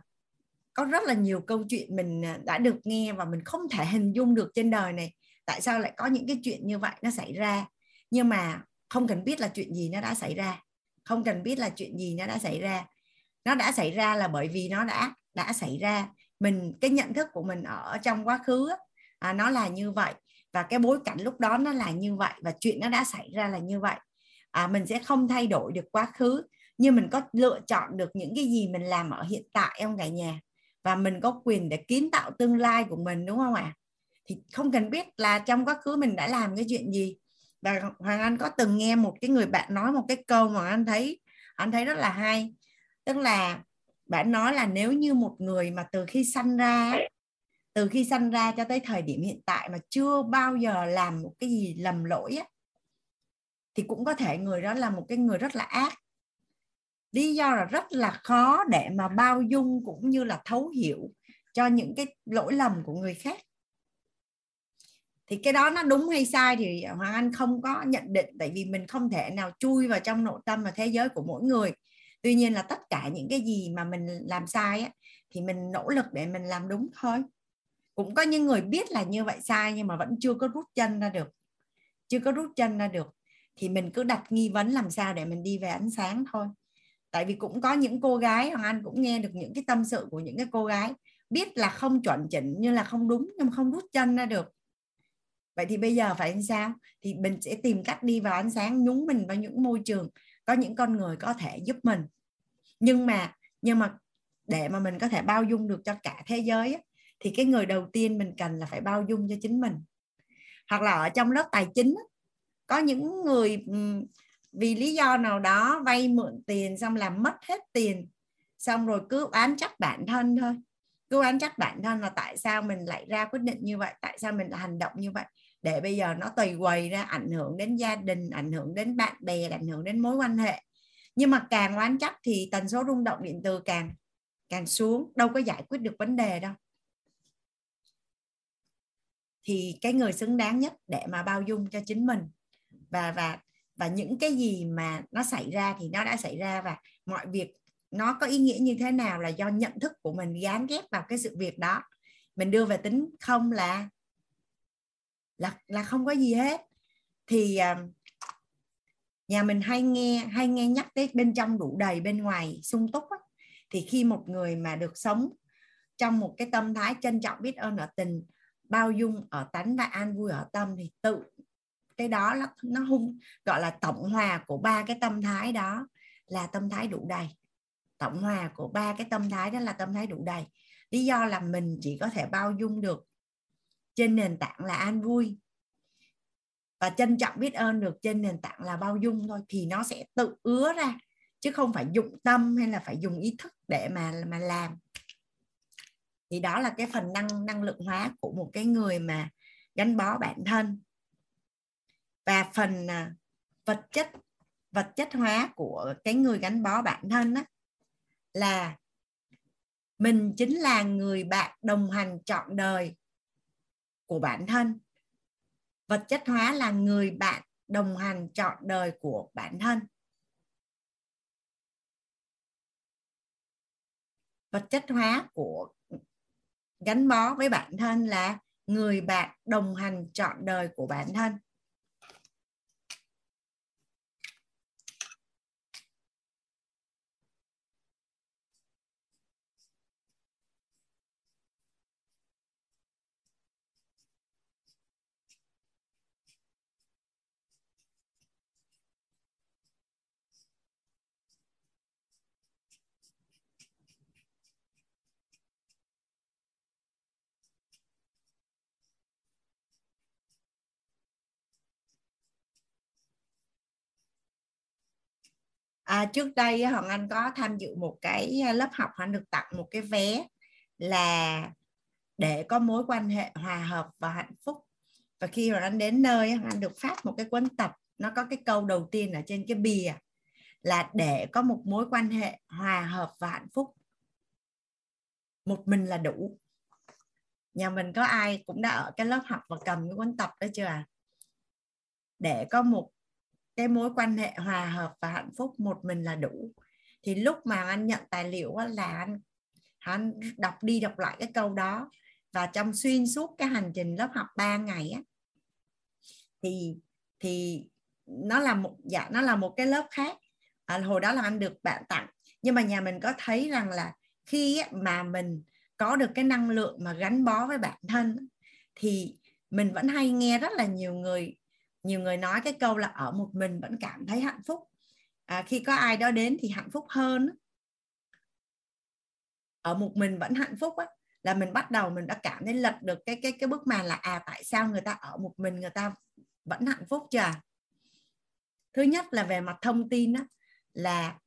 có rất là nhiều câu chuyện mình à, đã được nghe và mình không thể hình dung được trên đời này. Tại sao lại có những cái chuyện như vậy nó xảy ra? Nhưng mà không cần biết là chuyện gì nó đã xảy ra. Không cần biết là chuyện gì nó đã xảy ra. Nó đã xảy ra là bởi vì nó đã đã xảy ra. Mình cái nhận thức của mình ở trong quá khứ à, nó là như vậy. Và cái bối cảnh lúc đó nó là như vậy và chuyện nó đã xảy ra là như vậy. À, mình sẽ không thay đổi được quá khứ nhưng mình có lựa chọn được những cái gì mình làm ở hiện tại em cả nhà và mình có quyền để kiến tạo tương lai của mình đúng không ạ? À? thì không cần biết là trong quá khứ mình đã làm cái chuyện gì. Và hoàng anh có từng nghe một cái người bạn nói một cái câu mà anh thấy anh thấy rất là hay. Tức là bạn nói là nếu như một người mà từ khi sanh ra từ khi sanh ra cho tới thời điểm hiện tại mà chưa bao giờ làm một cái gì lầm lỗi á, thì cũng có thể người đó là một cái người rất là ác lý do là rất là khó để mà bao dung cũng như là thấu hiểu cho những cái lỗi lầm của người khác. Thì cái đó nó đúng hay sai thì hoàng anh không có nhận định tại vì mình không thể nào chui vào trong nội tâm và thế giới của mỗi người. Tuy nhiên là tất cả những cái gì mà mình làm sai á, thì mình nỗ lực để mình làm đúng thôi. Cũng có những người biết là như vậy sai nhưng mà vẫn chưa có rút chân ra được. Chưa có rút chân ra được thì mình cứ đặt nghi vấn làm sao để mình đi về ánh sáng thôi tại vì cũng có những cô gái, hoàng anh cũng nghe được những cái tâm sự của những cái cô gái, biết là không chuẩn chỉnh như là không đúng, nhưng mà không rút chân ra được. Vậy thì bây giờ phải làm sao? Thì mình sẽ tìm cách đi vào ánh sáng, nhúng mình vào những môi trường, có những con người có thể giúp mình. Nhưng mà nhưng mà để mà mình có thể bao dung được cho cả thế giới thì cái người đầu tiên mình cần là phải bao dung cho chính mình. Hoặc là ở trong lớp tài chính có những người vì lý do nào đó, vay mượn tiền xong làm mất hết tiền. Xong rồi cứ oán trách bản thân thôi. Cứ oán trách bản thân là tại sao mình lại ra quyết định như vậy, tại sao mình lại hành động như vậy. Để bây giờ nó tùy quầy ra, ảnh hưởng đến gia đình, ảnh hưởng đến bạn bè, ảnh hưởng đến mối quan hệ. Nhưng mà càng oán trách thì tần số rung động điện từ càng càng xuống, đâu có giải quyết được vấn đề đâu. Thì cái người xứng đáng nhất để mà bao dung cho chính mình. Và và và những cái gì mà nó xảy ra thì nó đã xảy ra và mọi việc nó có ý nghĩa như thế nào là do nhận thức của mình gán ghép vào cái sự việc đó mình đưa về tính không là là là không có gì hết thì à, nhà mình hay nghe hay nghe nhắc tới bên trong đủ đầy bên ngoài sung túc á. thì khi một người mà được sống trong một cái tâm thái trân trọng biết ơn ở tình, bao dung ở tánh và an vui ở tâm thì tự cái đó nó, nó hung gọi là tổng hòa của ba cái tâm thái đó là tâm thái đủ đầy. Tổng hòa của ba cái tâm thái đó là tâm thái đủ đầy. Lý do là mình chỉ có thể bao dung được trên nền tảng là an vui và trân trọng biết ơn được trên nền tảng là bao dung thôi thì nó sẽ tự ứa ra chứ không phải dụng tâm hay là phải dùng ý thức để mà mà làm. Thì đó là cái phần năng năng lượng hóa của một cái người mà gắn bó bản thân và phần à, vật chất vật chất hóa của cái người gắn bó bản thân á, là mình chính là người bạn đồng hành trọn đời của bản thân. Vật chất hóa là người bạn đồng hành trọn đời của bản thân. Vật chất hóa của gắn bó với bản thân là người bạn đồng hành trọn đời của bản thân. À, trước đây Hoàng Anh có tham dự một cái lớp học Hoàng được tặng một cái vé là để có mối quan hệ hòa hợp và hạnh phúc. Và khi Hoàng Anh đến nơi Hoàng Anh được phát một cái cuốn tập nó có cái câu đầu tiên ở trên cái bìa là để có một mối quan hệ hòa hợp và hạnh phúc. Một mình là đủ. Nhà mình có ai cũng đã ở cái lớp học và cầm cái cuốn tập đó chưa à? Để có một cái mối quan hệ hòa hợp và hạnh phúc một mình là đủ. Thì lúc mà anh nhận tài liệu là anh anh đọc đi đọc lại cái câu đó. Và trong xuyên suốt cái hành trình lớp học 3 ngày á thì thì nó là một dạ nó là một cái lớp khác. À, hồi đó là anh được bạn tặng. Nhưng mà nhà mình có thấy rằng là khi mà mình có được cái năng lượng mà gắn bó với bản thân thì mình vẫn hay nghe rất là nhiều người nhiều người nói cái câu là ở một mình vẫn cảm thấy hạnh phúc. À, khi có ai đó đến thì hạnh phúc hơn ở một mình vẫn hạnh phúc á là mình bắt đầu mình đã cảm thấy lật được cái cái cái bức màn là à tại sao người ta ở một mình người ta vẫn hạnh phúc chưa? Thứ nhất là về mặt thông tin á, là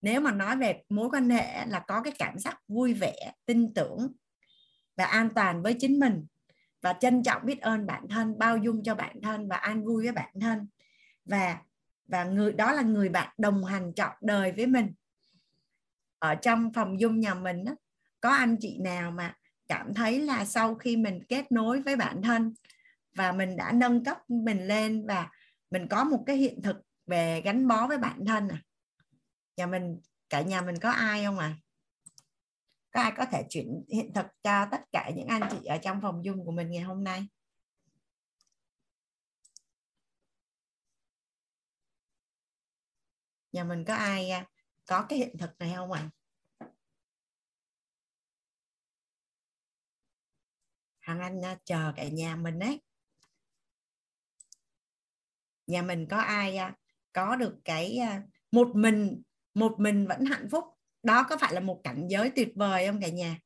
nếu mà nói về mối quan hệ là có cái cảm giác vui vẻ tin tưởng và an toàn với chính mình và trân trọng biết ơn bản thân bao dung cho bản thân và an vui với bản thân. Và và người đó là người bạn đồng hành trọn đời với mình. Ở trong phòng dung nhà mình đó, có anh chị nào mà cảm thấy là sau khi mình kết nối với bản thân và mình đã nâng cấp mình lên và mình có một cái hiện thực về gắn bó với bản thân à? Nhà mình cả nhà mình có ai không à? Có ai có thể chuyển hiện thực cho tất cả những anh chị ở trong phòng dung của mình ngày hôm nay? Nhà mình có ai à, có cái hiện thực này không ạ? À? Hằng Anh chờ cả nhà mình đấy nhà mình có ai à, có được cái à, một mình một mình vẫn hạnh phúc? Đó có phải là một cảnh giới tuyệt vời không cả nhà?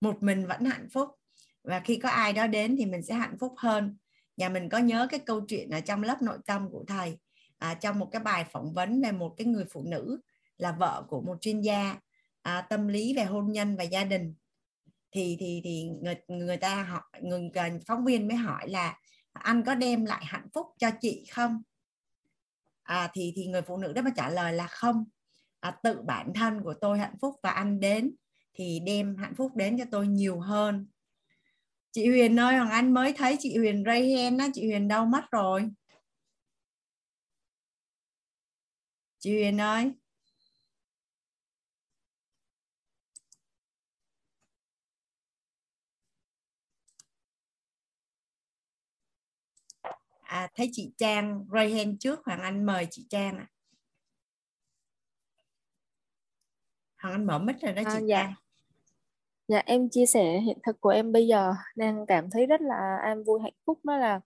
Một mình vẫn hạnh phúc. Và khi có ai đó đến thì mình sẽ hạnh phúc hơn. Nhà mình có nhớ cái câu chuyện ở trong lớp nội tâm của thầy à, trong một cái bài phỏng vấn về một cái người phụ nữ là vợ của một chuyên gia à, tâm lý về hôn nhân và gia đình. Thì thì thì người người ta họ người à, phóng viên mới hỏi là anh có đem lại hạnh phúc cho chị không? À, thì thì người phụ nữ đó mới trả lời là không à, tự bản thân của tôi hạnh phúc và anh đến thì đem hạnh phúc đến cho tôi nhiều hơn. Chị Huyền ơi Hoàng Anh mới thấy chị Huyền ray hen á chị Huyền đau mất rồi. Chị Huyền ơi. À, thấy chị Trang ray hen trước Hoàng Anh mời chị Trang ạ. à. Hoàng Anh mở mic rồi đó chị à, dạ. Dạ em chia sẻ hiện thực của em bây giờ đang cảm thấy rất là an vui hạnh phúc. Đó là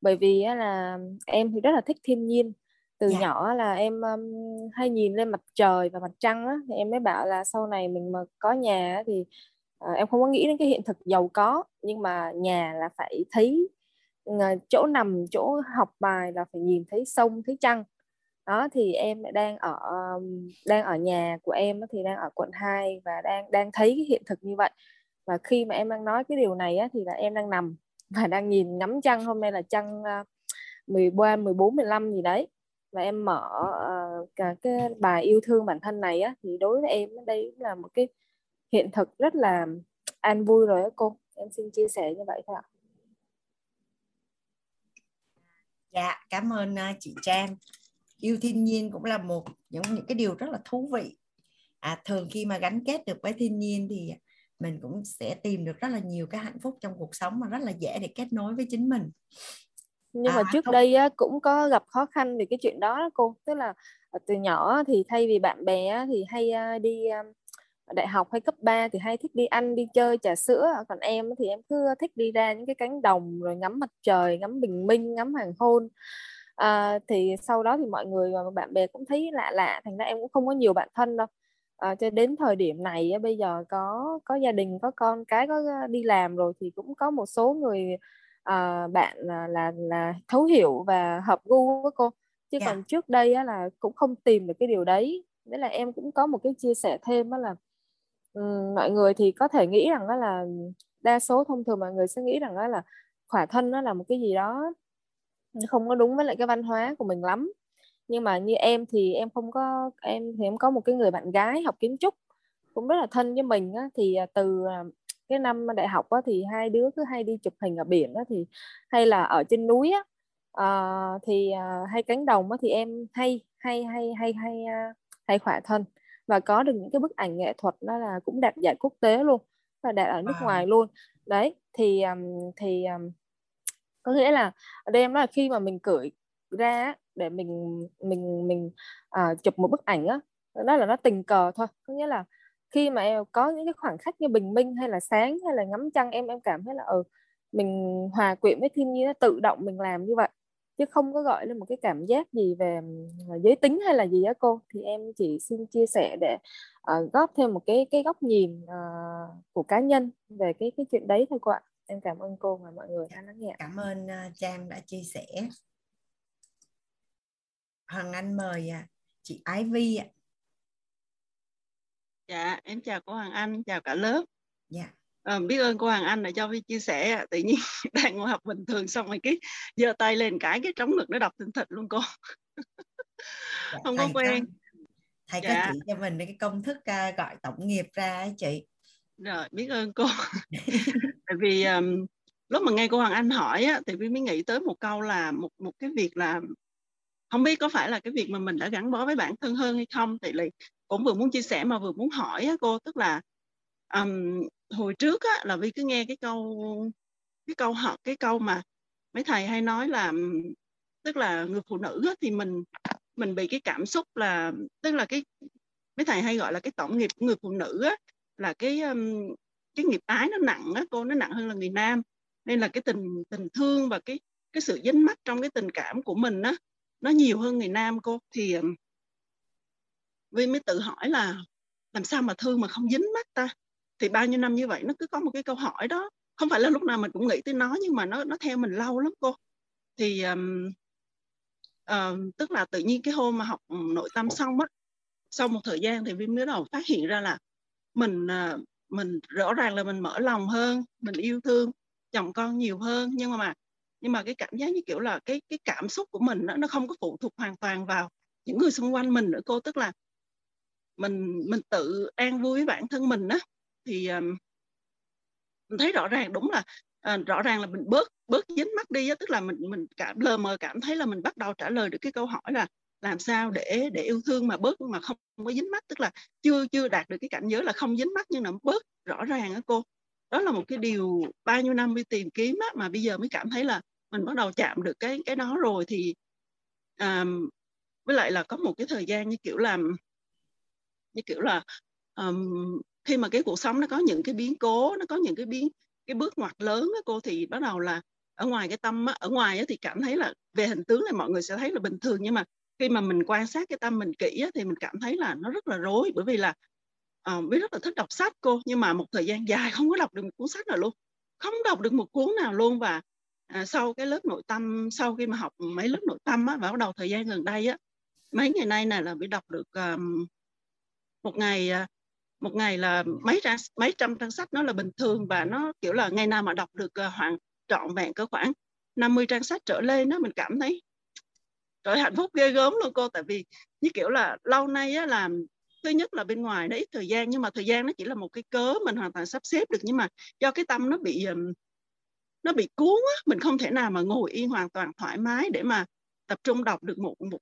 bởi vì là em thì rất là thích thiên nhiên. Từ dạ. nhỏ là em um, hay nhìn lên mặt trời và mặt trăng á. Thì em mới bảo là sau này mình mà có nhà thì uh, em không có nghĩ đến cái hiện thực giàu có. Nhưng mà nhà là phải thấy uh, chỗ nằm chỗ học bài là phải nhìn thấy sông thấy trăng đó thì em đang ở đang ở nhà của em thì đang ở quận 2 và đang đang thấy cái hiện thực như vậy. Và khi mà em đang nói cái điều này á, thì là em đang nằm và đang nhìn ngắm trăng hôm nay là trăng 13 14 15 gì đấy. Và em mở uh, cả cái bài yêu thương bản thân này á thì đối với em đây là một cái hiện thực rất là an vui rồi á cô. Em xin chia sẻ như vậy thôi ạ. Dạ cảm ơn uh, chị Trang yêu thiên nhiên cũng là một những những cái điều rất là thú vị. À, thường khi mà gắn kết được với thiên nhiên thì mình cũng sẽ tìm được rất là nhiều cái hạnh phúc trong cuộc sống mà rất là dễ để kết nối với chính mình. Nhưng à, mà trước không... đây á, cũng có gặp khó khăn về cái chuyện đó, đó cô. Tức là ờ, từ nhỏ thì thay vì bạn bè thì hay à, đi đại học hay cấp 3 thì hay thích đi ăn đi chơi trà sữa. Còn em thì em cứ thích đi ra những cái cánh đồng rồi ngắm mặt trời ngắm bình minh ngắm hoàng hôn à, thì sau đó thì mọi người và bạn bè cũng thấy lạ lạ thành ra em cũng không có nhiều bạn thân đâu à, cho đến thời điểm này bây giờ có có gia đình có con cái có đi làm rồi thì cũng có một số người à, bạn là, là là thấu hiểu và hợp gu với cô chứ yeah. Dạ. còn trước đây á, là cũng không tìm được cái điều đấy đấy là em cũng có một cái chia sẻ thêm đó là um, mọi người thì có thể nghĩ rằng đó là đa số thông thường mọi người sẽ nghĩ rằng đó là khỏa thân nó là một cái gì đó không có đúng với lại cái văn hóa của mình lắm. Nhưng mà như em thì em không có em thì em có một cái người bạn gái học kiến trúc cũng rất là thân với mình á, thì à, từ à, cái năm đại học á, thì hai đứa cứ hay đi chụp hình ở biển á, thì hay là ở trên núi á, à, thì à, hay cánh đồng á, thì em hay hay hay hay hay hay khỏa thân. Và có được những cái bức ảnh nghệ thuật đó là cũng đạt giải quốc tế luôn và đạt ở nước à. ngoài luôn. Đấy thì thì có nghĩa là ở đây em nói là khi mà mình cởi ra để mình mình mình à, chụp một bức ảnh á đó là nó tình cờ thôi. Có nghĩa là khi mà em có những cái khoảng khắc như bình minh hay là sáng hay là ngắm trăng em em cảm thấy là ừ mình hòa quyện với thiên nhiên tự động mình làm như vậy. Chứ không có gọi lên một cái cảm giác gì về à, giới tính hay là gì á cô. Thì em chỉ xin chia sẻ để uh, góp thêm một cái cái góc nhìn uh, của cá nhân về cái cái chuyện đấy thôi cô ạ em cảm ơn cô và mọi người đã lắng nghe. Cảm ơn uh, Trang đã chia sẻ. Hoàng Anh mời uh, chị Ái Vi ạ. Dạ em chào cô Hoàng Anh chào cả lớp. Dạ. À, biết ơn cô Hoàng Anh đã cho Vi chia sẻ tự nhiên đang ngồi học bình thường xong rồi cái giơ tay lên cái cái trống ngực nó đọc thình thịch luôn cô. Dạ, không có quen. thầy dạ. có chỉ cho mình cái công thức uh, gọi tổng nghiệp ra ấy chị. Rồi biết ơn cô tại vì um, lúc mà nghe cô Hoàng Anh hỏi á, thì Vi mới nghĩ tới một câu là một một cái việc là không biết có phải là cái việc mà mình đã gắn bó với bản thân hơn hay không. Thì lại cũng vừa muốn chia sẻ mà vừa muốn hỏi á, cô tức là um, hồi trước á, là Vi cứ nghe cái câu cái câu họ cái câu mà mấy thầy hay nói là tức là người phụ nữ á, thì mình mình bị cái cảm xúc là tức là cái mấy thầy hay gọi là cái tổng nghiệp của người phụ nữ á, là cái um, cái nghiệp ái nó nặng á cô nó nặng hơn là người nam. Nên là cái tình tình thương và cái cái sự dính mắt trong cái tình cảm của mình á nó nhiều hơn người nam cô. Thì Vi mới tự hỏi là làm sao mà thương mà không dính mắt ta? Thì bao nhiêu năm như vậy nó cứ có một cái câu hỏi đó. Không phải là lúc nào mình cũng nghĩ tới nó nhưng mà nó nó theo mình lâu lắm cô. Thì um, uh, tức là tự nhiên cái hôm mà học nội tâm xong á sau một thời gian thì vi mới đầu phát hiện ra là mình uh, mình rõ ràng là mình mở lòng hơn mình yêu thương chồng con nhiều hơn. Nhưng mà nhưng mà cái cảm giác như kiểu là cái cái cảm xúc của mình nó nó không có phụ thuộc hoàn toàn vào những người xung quanh mình nữa cô. Tức là mình mình tự an vui với bản thân mình á thì um, mình thấy rõ ràng đúng là à, rõ ràng là mình bớt bớt dính mắt đi á. Tức là mình mình cảm lờ mờ cảm thấy là mình bắt đầu trả lời được cái câu hỏi là làm sao để để yêu thương mà bớt mà không, không có dính mắt tức là chưa chưa đạt được cái cảnh giới là không dính mắt nhưng nó bớt rõ ràng á cô. Đó là một cái điều bao nhiêu năm đi tìm kiếm á, mà bây giờ mới cảm thấy là mình bắt đầu chạm được cái cái đó rồi thì um, với lại là có một cái thời gian như kiểu làm như kiểu là um, khi mà cái cuộc sống nó có những cái biến cố nó có những cái biến cái bước ngoặt lớn á, cô thì bắt đầu là ở ngoài cái tâm á, ở ngoài á, thì cảm thấy là về hình tướng này mọi người sẽ thấy là bình thường nhưng mà khi mà mình quan sát cái tâm mình kỹ á, thì mình cảm thấy là nó rất là rối bởi vì là uh, biết rất là thích đọc sách cô nhưng mà một thời gian dài không có đọc được một cuốn sách nào luôn không đọc được một cuốn nào luôn. Và à, sau cái lớp nội tâm sau khi mà học mấy lớp nội tâm á và bắt đầu thời gian gần đây á mấy ngày nay này là bị đọc được um, một ngày uh, một ngày là mấy trang mấy trăm trang sách nó là bình thường và nó kiểu là ngày nào mà đọc được uh, khoảng trọn vẹn cỡ khoảng 50 trang sách trở lên đó mình cảm thấy trời, hạnh phúc ghê gớm luôn cô. Tại vì như kiểu là lâu nay á, là thứ nhất là bên ngoài nó ít thời gian, nhưng mà thời gian nó chỉ là một cái cớ mình hoàn toàn sắp xếp được. Nhưng mà do cái tâm nó bị nó bị cuốn á, mình không thể nào mà ngồi yên hoàn toàn thoải mái để mà tập trung đọc được một một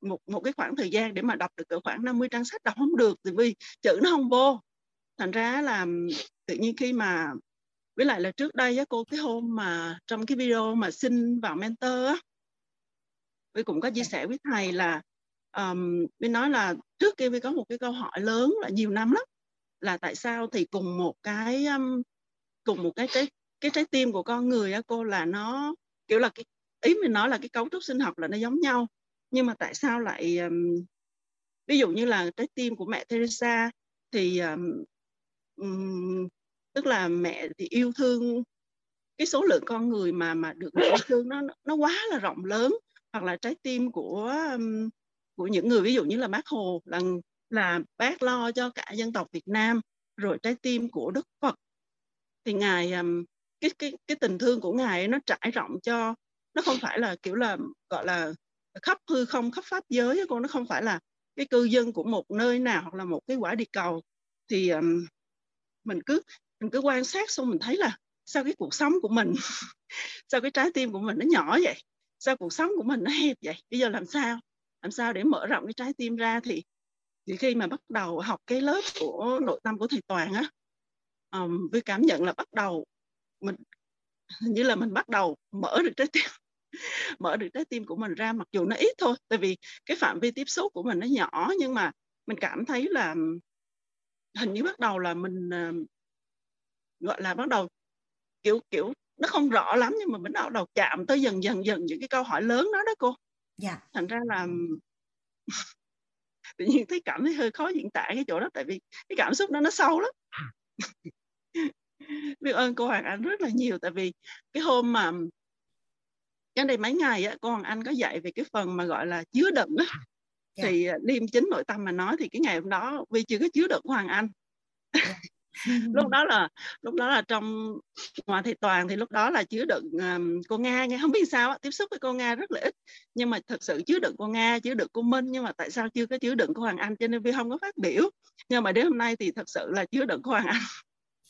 một một cái khoảng thời gian để mà đọc được cỡ khoảng 50 trang sách đọc không được. Tại vì chữ nó không vô. Thành ra là tự nhiên khi mà, với lại là trước đây á cô, cái hôm mà trong cái video mà xin vào mentor á Vi cũng có chia sẻ với thầy là um, Vi nói là trước kia Vi có một cái câu hỏi lớn là nhiều năm lắm là tại sao thì cùng một cái um, cùng một cái trái cái trái tim của con người á cô là nó kiểu là cái ý mình nói là cái cấu trúc sinh học là nó giống nhau nhưng mà tại sao lại um, ví dụ như là trái tim của mẹ Teresa thì um, tức là mẹ thì yêu thương cái số lượng con người mà mà được yêu thương nó nó quá là rộng lớn hoặc là trái tim của của những người ví dụ như là bác Hồ là là bác lo cho cả dân tộc Việt Nam rồi trái tim của Đức Phật. Thì ngài cái cái cái tình thương của ngài nó trải rộng cho nó không phải là kiểu là gọi là khắp hư không khắp pháp giới cô nó không phải là cái cư dân của một nơi nào hoặc là một cái quả địa cầu. Thì um, mình cứ mình cứ quan sát xong mình thấy là sao cái cuộc sống của mình sao cái trái tim của mình nó nhỏ vậy? Sao cuộc sống của mình nó hẹp vậy? Bây giờ làm sao? Làm sao để mở rộng cái trái tim ra thì thì khi mà bắt đầu học cái lớp của nội tâm của thầy toàn á um, với cảm nhận là bắt đầu mình như là mình bắt đầu mở được trái tim mở được trái tim của mình ra mặc dù nó ít thôi. Tại vì cái phạm vi tiếp xúc của mình nó nhỏ nhưng mà mình cảm thấy là hình như bắt đầu là mình uh, gọi là bắt đầu kiểu kiểu nó không rõ lắm nhưng mà mình bắt đầu chạm tới dần dần dần những cái câu hỏi lớn đó đó cô dạ thành ra là tự nhiên thấy cảm thấy hơi khó diễn tả cái chỗ đó tại vì cái cảm xúc đó nó sâu lắm biết ơn cô Hoàng Anh rất là nhiều tại vì cái hôm mà cái đây mấy ngày á cô Hoàng Anh có dạy về cái phần mà gọi là chứa đựng á yeah. Dạ. thì à, liêm chính nội tâm mà nói thì cái ngày hôm đó vì chưa có chứa đựng của Hoàng Anh yeah. Lúc đó là lúc đó là trong ngoài thầy toàn thì lúc đó là chứa đựng um, cô nga nha. Không biết sao tiếp xúc với cô nga rất là ít. Nhưng mà thật sự chứa đựng cô nga chứa đựng cô minh nhưng mà tại sao chưa có chứa đựng cô hoàng anh? Cho nên vi không có phát biểu. Nhưng mà đến hôm nay thì thật sự là chứa đựng cô hoàng anh.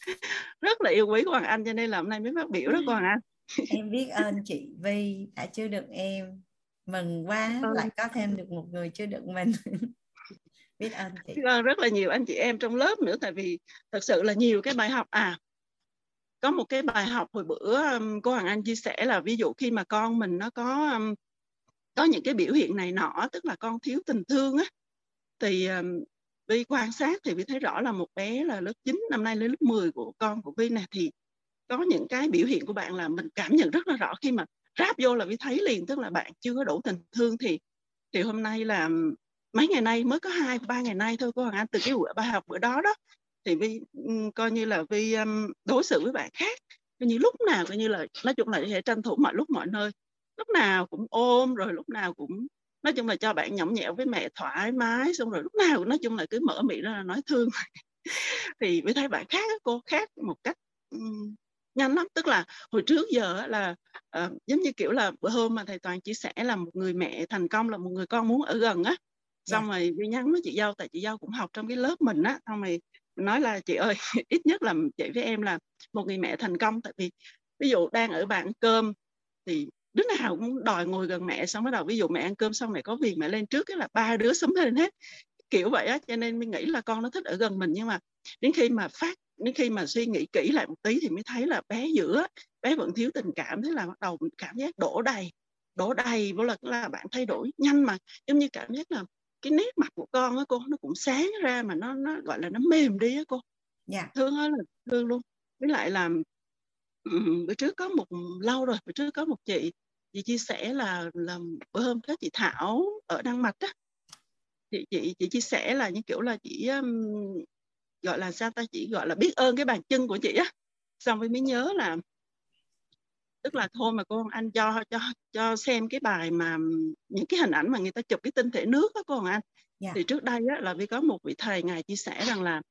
Rất là yêu quý của Hoàng Anh cho nên là hôm nay mới phát biểu đó Hoàng Anh. Em biết ơn chị Vi đã chứa đựng em. Mừng quá ừ. lại có thêm được một người chứa đựng mình biết ơn chị. Biết ơn rất là nhiều anh chị em trong lớp nữa, tại vì thật sự là nhiều cái bài học. À có một cái bài học hồi bữa um, cô Hoàng Anh chia sẻ là ví dụ khi mà con mình nó có um, có những cái biểu hiện này nọ, tức là con thiếu tình thương á, thì um, Vi quan sát thì Vi thấy rõ là một bé là lớp 9 năm nay lên lớp 10 của con của Vi nè, thì có những cái biểu hiện của bạn là mình cảm nhận rất là rõ khi mà ráp vô là Vi thấy liền, tức là bạn chưa có đủ tình thương thì thì hôm nay là mấy ngày nay mới có hai ba ngày nay thôi cô Hoàng Anh từ cái buổi bài học bữa đó đó thì Vi coi như là Vi um, đối xử với bạn khác. Coi như lúc nào coi như là nói chung là sẽ tranh thủ mọi lúc mọi nơi. Lúc nào cũng ôm rồi lúc nào cũng nói chung là cho bạn nhõng nhẽo với mẹ thoải mái xong rồi lúc nào nói chung là cứ mở miệng ra là nói thương thì mới thấy bạn khác cô khác một cách um, nhanh lắm. Tức là hồi trước giờ là uh, giống như kiểu là bữa hôm mà thầy toàn chia sẻ là một người mẹ thành công là một người con muốn ở gần á xong yeah. rồi đi nhắn với chị dâu tại chị dâu cũng học trong cái lớp mình á xong rồi nói là chị ơi ít nhất là chị với em là một người mẹ thành công tại vì ví dụ đang ở bàn cơm thì đứa nào cũng đòi ngồi gần mẹ xong bắt đầu ví dụ mẹ ăn cơm xong mẹ có việc mẹ lên trước cái là ba đứa sớm lên hết kiểu vậy á cho nên mình nghĩ là con nó thích ở gần mình nhưng mà đến khi mà phát đến khi mà suy nghĩ kỹ lại một tí thì mới thấy là bé giữa bé vẫn thiếu tình cảm thế là bắt đầu cảm giác đổ đầy đổ đầy vô là là bạn thay đổi nhanh mà giống như cảm giác là cái nét mặt của con á cô nó cũng sáng ra mà nó nó gọi là nó mềm đi á cô. Dạ. thương ơi là thương luôn. Với lại là bữa trước có một lâu rồi bữa trước có một chị chị chia sẻ là là bữa hôm có chị Thảo ở Đan Mạch á. Chị chị chị chia sẻ là những kiểu là chị um, gọi là sao ta chỉ gọi là biết ơn cái bàn chân của chị á. Xong rồi mới nhớ là tức là thôi mà cô anh cho cho cho xem cái bài mà những cái hình ảnh mà người ta chụp cái tinh thể nước đó cô Hoàng Anh yeah. Dạ. thì trước đây á, là vì có một vị thầy ngài chia sẻ rằng là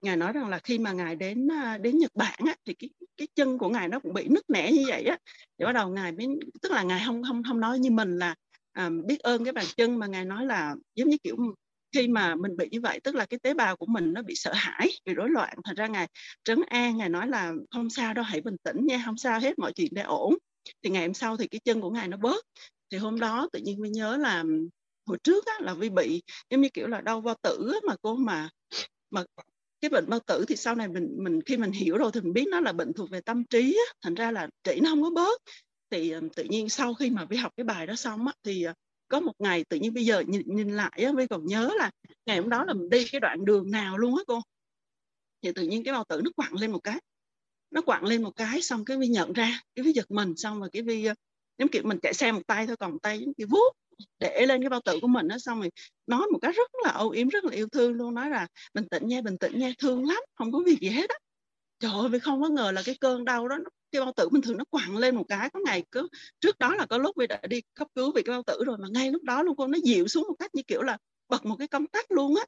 ngài nói rằng là khi mà ngài đến à, đến Nhật Bản á, thì cái cái chân của ngài nó cũng bị nứt nẻ như vậy á thì bắt đầu ngài mới tức là ngài không không không nói như mình là à, biết ơn cái bàn chân mà ngài nói là giống như kiểu khi mà mình bị như vậy tức là cái tế bào của mình nó bị sợ hãi bị rối loạn. Thành ra ngài trấn an ngài nói là không sao đâu hãy bình tĩnh nha không sao hết mọi chuyện đã ổn. Thì ngày hôm sau thì cái chân của ngài nó bớt. Thì hôm đó tự nhiên mới nhớ là hồi trước á, là vi bị giống như kiểu là đau bao tử á, mà cô mà mà cái bệnh bao tử thì sau này mình mình khi mình hiểu rồi thì mình biết nó là bệnh thuộc về tâm trí á, thành ra là trị nó không có bớt. Thì tự nhiên sau khi mà vi học cái bài đó xong á, thì ờ, có một ngày tự nhiên bây giờ nhìn, nhìn lại á, vi còn nhớ là ngày hôm đó là mình đi cái đoạn đường nào luôn á cô. Thì tự nhiên cái bao tử nó quặn lên một cái nó quặn lên một cái xong cái vi nhận ra cái vi giật mình xong rồi cái vi ờ, giống kiểu mình chạy xe một tay thôi còn một tay giống kiểu vuốt để lên cái bao tử của mình đó xong rồi nói một cái rất là âu yếm rất là yêu thương luôn nói là bình tĩnh nha bình tĩnh nha thương lắm không có việc gì hết á. Trời ơi vì không có ngờ là cái cơn đau đó cái bao tử bình thường nó quặn lên một cái có ngày cứ trước đó là có lúc vì đã đi cấp cứu vì cái bao tử rồi mà ngay lúc đó luôn cô nó dịu xuống một cách như kiểu là bật một cái công tắc luôn á.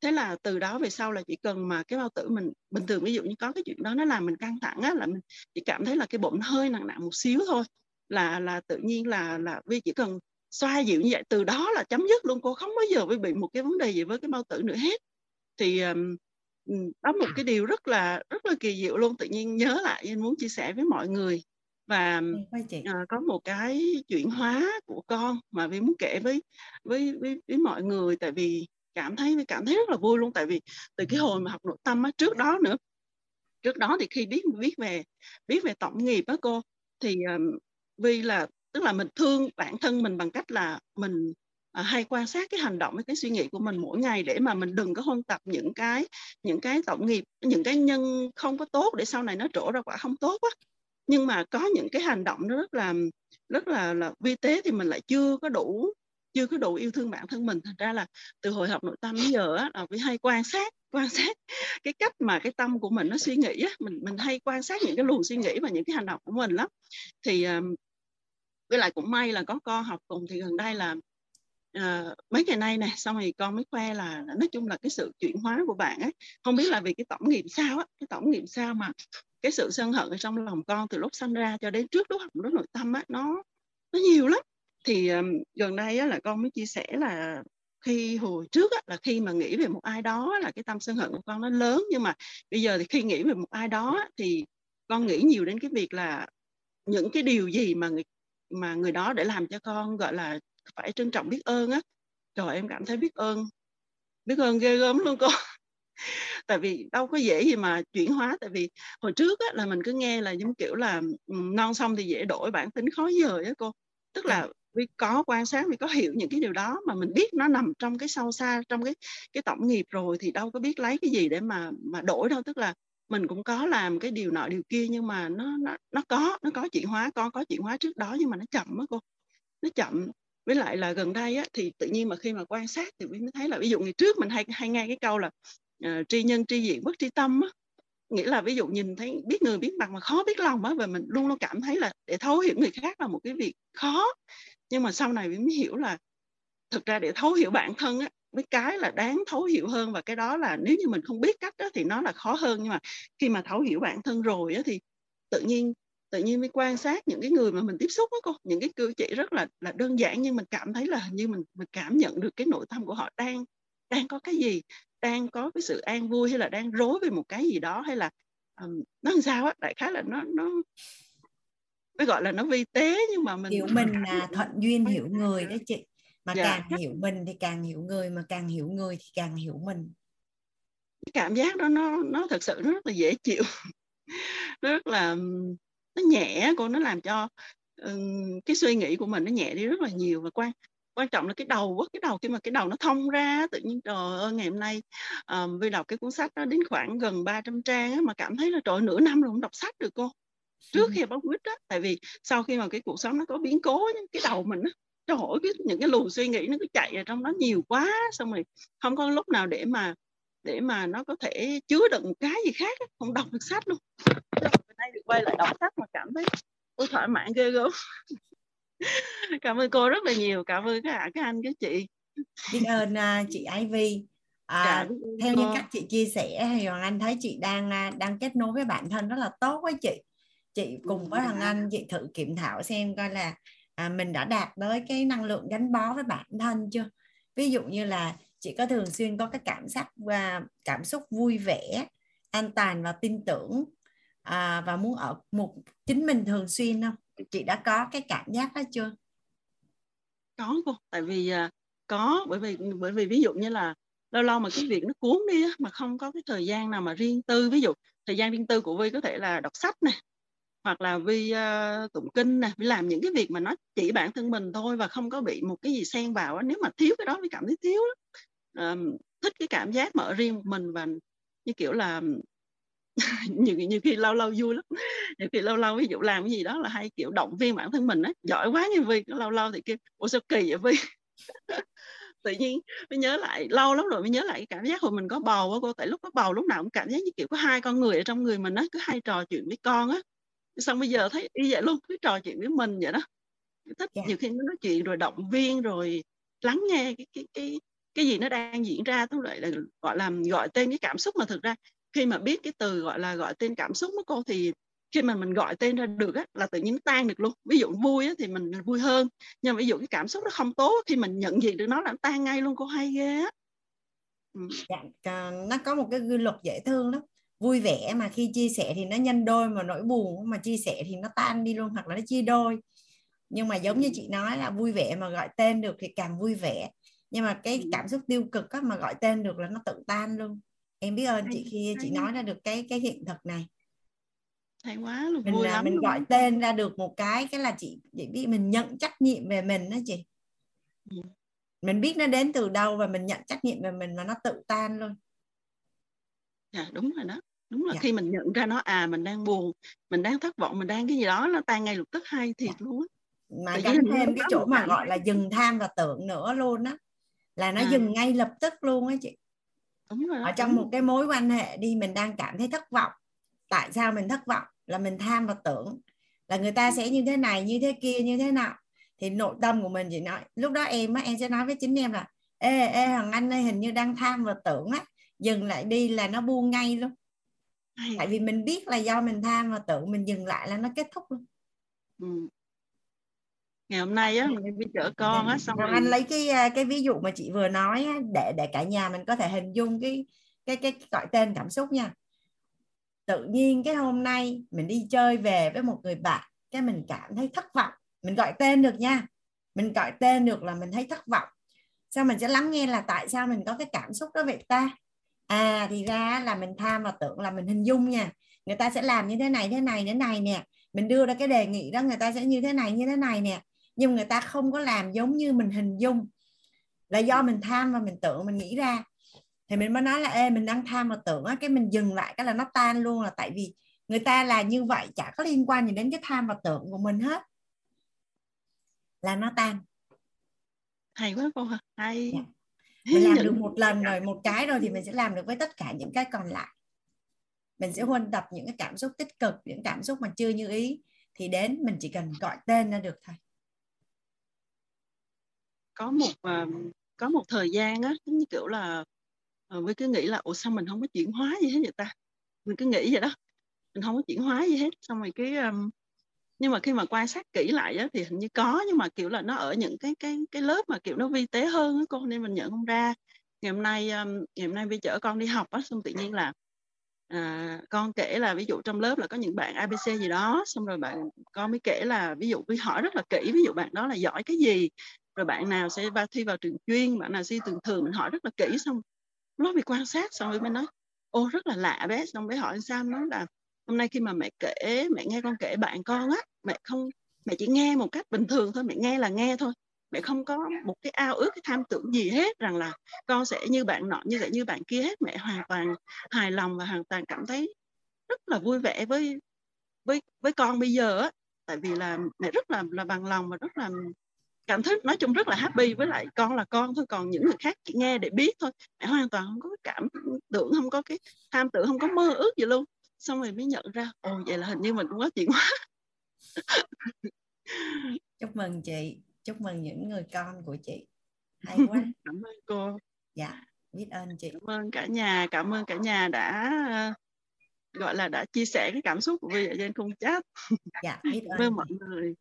Thế là từ đó về sau là chỉ cần mà cái bao tử mình bình thường ví dụ như có cái chuyện đó nó làm mình căng thẳng á là mình chỉ cảm thấy là cái bụng hơi nặng nặng một xíu thôi. Là là tự nhiên là là vi chỉ cần xoa dịu như vậy từ đó là chấm dứt luôn cô không bao giờ vi bị một cái vấn đề gì với cái bao tử nữa hết. Thì um, đó một cái điều rất là rất là kỳ diệu luôn tự nhiên nhớ lại nên muốn chia sẻ với mọi người. Và uh, có một cái chuyển hóa của con mà vi muốn kể với với với, với mọi người tại vì cảm thấy cảm thấy rất là vui luôn. Tại vì từ cái hồi mà học nội tâm á, trước đó nữa trước đó thì khi biết biết về biết về tổng nghiệp á cô thì um, vì là tức là mình thương bản thân mình bằng cách là mình à, hay quan sát cái hành động với cái suy nghĩ của mình mỗi ngày để mà mình đừng có huân tập những cái những cái tổng nghiệp những cái nhân không có tốt để sau này nó trổ ra quả không tốt á. Nhưng mà có những cái hành động nó rất là rất là là vi tế thì mình lại chưa có đủ chưa có đủ yêu thương bản thân mình. Thành ra là từ hồi học nội tâm đến giờ á là vi hay quan sát quan sát cái cách mà cái tâm của mình nó suy nghĩ á. Mình mình hay quan sát những cái luồng suy nghĩ và những cái hành động của mình lắm. Thì với lại cũng may là có con học cùng thì gần đây là uh, mấy ngày nay nè xong rồi con mới khoe là nói chung là cái sự chuyển hóa của bạn ấy không biết là vì cái tổng nghiệm sao á cái tổng nghiệm sao mà cái sự sân hận ở trong lòng con từ lúc sinh ra cho đến trước lúc học lúc nội tâm á nó nó nhiều lắm. Thì um, gần đây á, là con mới chia sẻ là khi hồi trước á, là khi mà nghĩ về một ai đó là cái tâm sân hận của con nó lớn nhưng mà bây giờ thì khi nghĩ về một ai đó thì con nghĩ nhiều đến cái việc là những cái điều gì mà người mà người đó để làm cho con gọi là phải trân trọng biết ơn á. Trời em cảm thấy biết ơn biết ơn ghê gớm luôn cô. Tại vì đâu có dễ gì mà chuyển hóa tại vì hồi trước á, là mình cứ nghe là giống kiểu là non xong thì dễ đổi bản tính khó dời á cô. Tức là vì có quan sát vì có hiểu những cái điều đó mà mình biết nó nằm trong cái sâu xa trong cái cái tổng nghiệp rồi thì đâu có biết lấy cái gì để mà mà đổi đâu. Tức là mình cũng có làm cái điều nọ điều kia nhưng mà nó nó nó có nó có chuyển hóa con có chuyển hóa trước đó nhưng mà nó chậm á cô. Nó chậm với lại là gần đây á, thì tự nhiên mà khi mà quan sát thì mới thấy là ví dụ ngày trước mình hay hay nghe cái câu là uh, tri nhân tri diện bất tri tâm á. Nghĩa là ví dụ nhìn thấy biết người biết mặt mà khó biết lòng á và mình luôn luôn cảm thấy là để thấu hiểu người khác là một cái việc khó. Nhưng mà sau này mình mới hiểu là thực ra để thấu hiểu bản thân á với cái là đáng thấu hiểu hơn và cái đó là nếu như mình không biết cách đó thì nó là khó hơn. Nhưng mà khi mà thấu hiểu bản thân rồi á thì tự nhiên tự nhiên mới quan sát những cái người mà mình tiếp xúc đó cô. Những cái cử chỉ rất là là đơn giản nhưng mình cảm thấy là hình như mình mình cảm nhận được cái nội tâm của họ đang đang có cái gì? Đang có cái sự an vui hay là đang rối về một cái gì đó hay là um, nó làm sao á? Đại khái là nó nó mới gọi là nó vi tế nhưng mà mình hiểu mình là thuận duyên hiểu người đó. chị. Mà dạ. càng hiểu mình thì càng hiểu người mà càng hiểu người thì càng hiểu mình. Cái cảm giác đó nó nó thật sự nó rất là dễ chịu. Rất là nó nhẹ cô nó làm cho um, cái suy nghĩ của mình nó nhẹ đi rất là nhiều. Và quan quan trọng là cái đầu quá cái đầu khi mà cái đầu nó thông ra tự nhiên trời ơi ngày hôm nay um, vi đọc cái cuốn sách đó đến khoảng gần 300 trang á, mà cảm thấy là trời nửa năm rồi không đọc sách được cô. Trước khi bóc quýt á tại vì sau khi mà cái cuộc sống nó có biến cố cái đầu mình á trời ơi cái, những cái luồng suy nghĩ nó cứ chạy ở trong đó nhiều quá xong rồi không có lúc nào để mà để mà nó có thể chứa đựng cái gì khác không đọc được sách luôn nay được quay lại đọc sách mà cảm thấy tôi thoải mái ghê gớm. Cảm ơn cô rất là nhiều cảm ơn cả các anh các chị. Biết ơn uh, chị Ivy. À, dạ, theo như các chị chia sẻ thì Hoàng Anh thấy chị đang uh, đang kết nối với bản thân rất là tốt với chị. Chị cùng với Hoàng Anh chị thử kiểm thảo xem coi là à, mình đã đạt tới cái năng lượng gắn bó với bản thân chưa? Ví dụ như là chị có thường xuyên có cái cảm giác và cảm xúc vui vẻ an toàn và tin tưởng à, và muốn ở một chính mình thường xuyên không? Chị đã có cái cảm giác đó chưa? Có cô tại vì à, có bởi vì bởi vì ví dụ như là lâu lâu mà cái việc nó cuốn đi á, mà không có cái thời gian nào mà riêng tư ví dụ thời gian riêng tư của vi có thể là đọc sách này hoặc là vi uh, à, tụng kinh nè vi làm những cái việc mà nó chỉ bản thân mình thôi và không có bị một cái gì xen vào á nếu mà thiếu cái đó vi cảm thấy thiếu uh, thích cái cảm giác mở riêng mình và như kiểu là nhiều nhiều khi lâu lâu vui lắm nhiều khi lâu lâu ví dụ làm cái gì đó là hay kiểu động viên bản thân mình á giỏi quá như vi lâu lâu thì kêu ủa sao kỳ vậy vi tự nhiên mới nhớ lại lâu lắm rồi mới nhớ lại cái cảm giác hồi mình có bầu á cô tại lúc có bầu lúc nào cũng cảm giác như kiểu có hai con người ở trong người mình á cứ hay trò chuyện với con á xong bây giờ thấy y vậy luôn cứ trò chuyện với mình vậy đó thích yeah. Dạ. nhiều khi nó nói chuyện rồi động viên rồi lắng nghe cái cái cái cái gì nó đang diễn ra tức lại là gọi là gọi tên cái cảm xúc mà thực ra khi mà biết cái từ gọi là gọi tên cảm xúc của cô thì khi mà mình gọi tên ra được á, là tự nhiên tan được luôn. Ví dụ vui á, thì mình vui hơn nhưng mà ví dụ cái cảm xúc nó không tốt khi mình nhận diện được nó là nó tan ngay luôn cô hay ghê á. Ừ. dạ, nó có một cái quy luật dễ thương lắm. Vui vẻ mà khi chia sẻ thì nó nhân đôi mà nỗi buồn mà chia sẻ thì nó tan đi luôn hoặc là nó chia đôi. Nhưng mà giống như chị nói là vui vẻ mà gọi tên được thì càng vui vẻ. Nhưng mà cái cảm xúc tiêu cực á, mà gọi tên được là nó tự tan luôn em biết ơn chị khi chị nói ra được cái cái hiện thực này hay quá luôn mình vui là lắm mình luôn. gọi tên ra được một cái cái là chị chị biết mình nhận trách nhiệm về mình đó chị ừ. mình biết nó đến từ đâu và mình nhận trách nhiệm về mình và nó tự tan luôn dạ đúng rồi đó đúng là dạ. khi mình nhận ra nó à mình đang buồn mình đang thất vọng mình đang cái gì đó nó tan ngay lập tức hay thiệt dạ. luôn mà gắn thêm cái chỗ mà gọi là dừng tham và tưởng nữa luôn á là nó à. dừng ngay lập tức luôn á chị đúng rồi đó, ở trong một cái mối quan hệ đi mình đang cảm thấy thất vọng. Tại sao mình thất vọng? Là mình tham và tưởng là người ta sẽ như thế này như thế kia như thế nào thì nội tâm của mình chỉ nói lúc đó em á em sẽ nói với chính em là ê ê thằng anh ơi hình như đang tham và tưởng á dừng lại đi là nó buông ngay luôn. Tại vì mình biết là do mình tham và tưởng mình dừng lại là nó kết thúc luôn. Ừ. ngày hôm nay á mình đi chở con á xong rồi anh lấy cái à, cái ví dụ mà chị vừa nói á, để để cả nhà mình có thể hình dung cái cái cái gọi tên cảm xúc nha. Tự nhiên cái hôm nay mình đi chơi về với một người bạn cái mình cảm thấy thất vọng. Mình gọi tên được nha. Mình gọi tên được là mình thấy thất vọng. Sao mình sẽ lắng nghe là tại sao mình có cái cảm xúc đó vậy ta? À thì ra là mình tham và tưởng là mình hình dung nha. Người ta sẽ làm như thế này thế này thế này nè. Mình đưa ra cái đề nghị đó người ta sẽ như thế này như thế này nè nhưng người ta không có làm giống như mình hình dung. Là do mình tham và mình tưởng mình nghĩ ra. Thì mình mới nói là ê mình đang tham và tưởng á cái mình dừng lại cái là nó tan luôn là tại vì người ta là như vậy chả có liên quan gì đến cái tham và tưởng của mình hết. Là nó tan. Hay quá cô hay. Dạ. mình làm được một lần rồi một cái rồi thì mình sẽ làm được với tất cả những cái còn lại. Mình sẽ huân tập những cái cảm xúc tích cực những cảm xúc mà chưa như ý. Thì đến mình chỉ cần gọi tên là được thôi có một uh, có một thời gian á giống như kiểu là ờ, uh, với cứ nghĩ là ủa sao mình không có chuyển hóa gì hết vậy ta? Mình cứ nghĩ vậy đó. Mình không có chuyển hóa gì hết. Xong rồi cái um, nhưng mà khi mà quan sát kỹ lại á, thì hình như có nhưng mà kiểu là nó ở những cái cái cái lớp mà kiểu nó vi tế hơn á cô nên mình nhận không ra. Ngày hôm nay um, ngày hôm nay vi chở con đi học á xong tự nhiên là à, con kể là ví dụ trong lớp là có những bạn abc gì đó xong rồi bạn con mới kể là ví dụ vi hỏi rất là kỹ ví dụ bạn đó là giỏi cái gì rồi bạn nào sẽ vào, thi vào trường chuyên, bạn nào thi thường thường, mình hỏi rất là kỹ, xong nó bị quan sát, xong rồi mới nói ô, rất là lạ bé. Xong mới hỏi sao, nó là, hôm nay khi mà mẹ kể, mẹ nghe con kể bạn con á, mẹ không, mẹ chỉ nghe một cách bình thường thôi, mẹ nghe là nghe thôi. Mẹ không có một cái ao ước, cái tham tưởng gì hết, rằng là con sẽ như bạn nọ, như vậy, như bạn kia hết. Mẹ hoàn toàn hài lòng và hoàn toàn cảm thấy rất là vui vẻ với với với con bây giờ á. Tại vì là mẹ rất là là bằng lòng và rất là cảm thấy nói chung rất là happy với lại con là con thôi còn những người khác chỉ nghe để biết thôi. Mẹ hoàn toàn không có cảm tưởng không có cái tham tưởng không có mơ ước gì luôn. Xong rồi mới nhận ra ồ vậy là hình như mình cũng có chuyện hóa chúc mừng chị chúc mừng những người con của chị. Hay quá. Cảm ơn cô. Dạ biết ơn chị. Cảm ơn cả nhà cảm ơn cả nhà đã gọi là đã chia sẻ cái cảm xúc của ở trên khung chat. Dạ biết ơn. với mọi người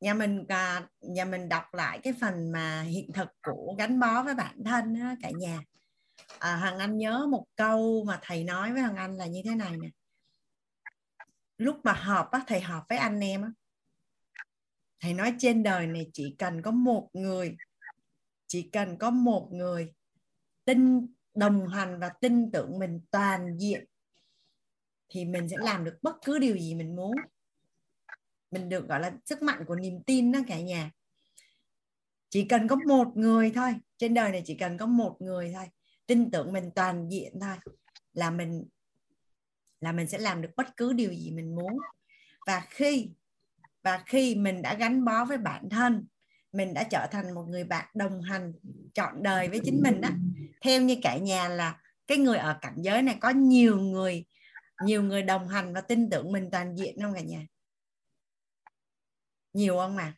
nhà mình à, nhà mình đọc lại cái phần mà hiện thực của gắn bó với bản thân đó, cả nhà. À, hằng anh nhớ một câu mà thầy nói với hằng anh là như thế này nè. Lúc mà họp á, thầy họp với anh em á, thầy nói trên đời này chỉ cần có một người chỉ cần có một người tin đồng hành và tin tưởng mình toàn diện thì mình sẽ làm được bất cứ điều gì mình muốn mình được, gọi là, sức mạnh của niềm tin đó cả nhà. Chỉ cần có một người thôi, trên đời này chỉ cần có một người thôi, tin tưởng mình toàn diện thôi là mình là mình sẽ làm được bất cứ điều gì mình muốn. Và khi và khi mình đã gắn bó với bản thân, mình đã trở thành một người bạn đồng hành chọn đời với chính mình đó, theo như cả nhà là cái người ở cảnh giới này có nhiều người nhiều người đồng hành và tin tưởng mình toàn diện không cả nhà? Nhiều không mà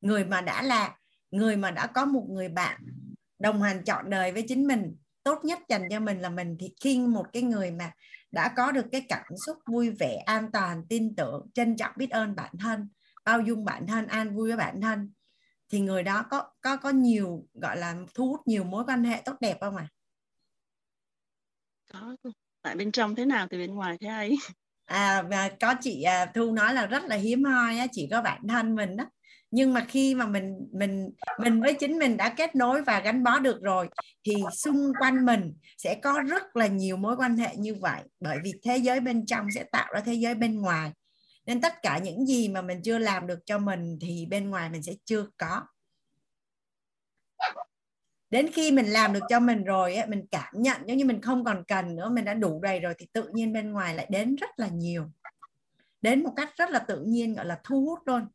người mà đã là, người mà đã có một người bạn đồng hành chọn đời với chính mình, tốt nhất dành cho mình là mình, thì khi một cái người mà đã có được cái cảm xúc vui vẻ, an toàn, tin tưởng, trân trọng, biết ơn bản thân, bao dung bản thân, an vui với bản thân, thì người đó có có có nhiều, gọi là, thu hút nhiều mối quan hệ tốt đẹp không ạ à? có tại bên trong thế nào thì bên ngoài thế ấy à và có chị à, thu nói là rất là hiếm hoi á chỉ có bản thân mình đó. Nhưng mà khi mà mình mình mình với chính mình đã kết nối và gắn bó được rồi thì xung quanh mình sẽ có rất là nhiều mối quan hệ như vậy. Bởi vì thế giới bên trong sẽ tạo ra thế giới bên ngoài. Nên tất cả những gì mà mình chưa làm được cho mình thì bên ngoài mình sẽ chưa có đến khi mình làm được cho mình rồi ấy, mình cảm nhận giống như mình không còn cần nữa mình đã đủ đầy rồi thì tự nhiên bên ngoài lại đến rất là nhiều. Đến một cách rất là tự nhiên gọi là thu hút luôn.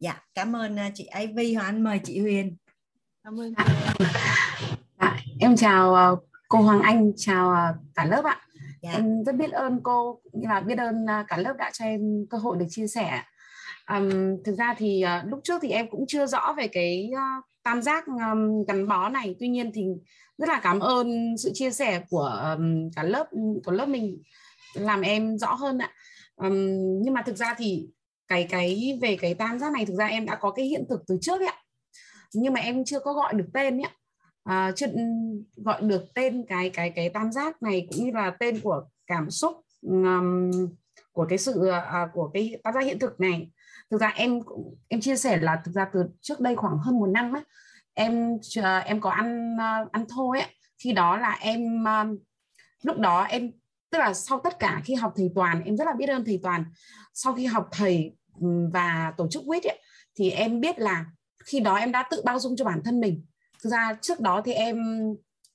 Dạ cảm ơn à, chị Ivy Hoàng Anh. Mời chị Huyền. Cảm ơn. À, em chào à, cô Hoàng Anh chào à, cả lớp ạ. Dạ. em rất biết ơn cô là biết ơn cả lớp đã cho em cơ hội được chia sẻ. Um, thực ra thì uh, lúc trước thì em cũng chưa rõ về cái uh, tam giác um, gắn bó này. Tuy nhiên thì rất là cảm ơn sự chia sẻ của um, cả lớp của lớp mình làm em rõ hơn ạ. Um, nhưng mà thực ra thì cái cái về cái tam giác này thực ra em đã có cái hiện thực từ trước ấy ạ. Nhưng mà em chưa có gọi được tên ạ uh, à, chưa gọi được tên cái cái cái tam giác này cũng như là tên của cảm xúc um, của cái sự uh, của cái tam giác hiện thực này thực ra em em chia sẻ là thực ra từ trước đây khoảng hơn một năm á em ờ, em có ăn ờ, ăn thôi ấy khi đó là em ờ, lúc đó em tức là sau tất cả khi học thầy toàn em rất là biết ơn thầy toàn. Sau khi học thầy ừ, và tổ chức quýt ấy, thì em biết là khi đó em đã tự bao dung cho bản thân mình. Thực ra trước đó thì em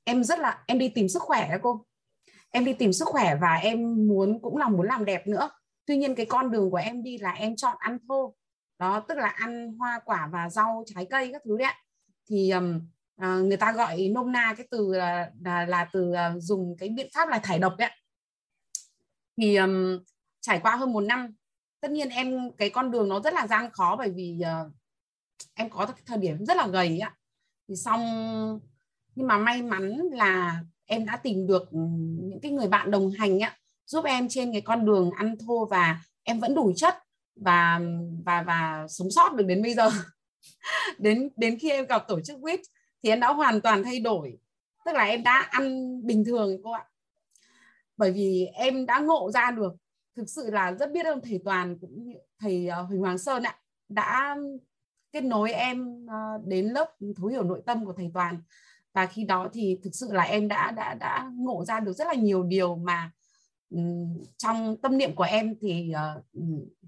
em rất là em đi tìm sức khỏe đó cô. Em đi tìm sức khỏe và em muốn cũng là muốn làm đẹp nữa tuy nhiên cái con đường của em đi là em chọn ăn thô. Đó tức là ăn hoa quả và rau trái cây các thứ đấy thì um, à, người ta gọi nôm na cái từ là, là, là từ uh, dùng cái biện pháp là thải độc đấy thì um, trải qua hơn một năm tất nhiên em cái con đường nó rất là gian khó bởi vì uh, em có cái thời điểm rất là gầy ạ. Thì xong nhưng mà may mắn là em đã tìm được những cái người bạn đồng hành ạ giúp em trên cái con đường ăn thô và em vẫn đủ chất và và và sống sót được đến bây giờ. Đến đến khi em gặp tổ chức quýt thì em đã hoàn toàn thay đổi. Tức là em đã ăn bình thường cô ạ. Bởi vì em đã ngộ ra được. Thực sự là rất biết ơn thầy toàn cũng như thầy ờ, Huỳnh Hoàng Sơn ạ, đã kết nối em ờ, đến lớp thấu hiểu nội tâm của thầy toàn. Và khi đó thì thực sự là em đã đã đã ngộ ra được rất là nhiều điều mà trong tâm niệm của em thì uh,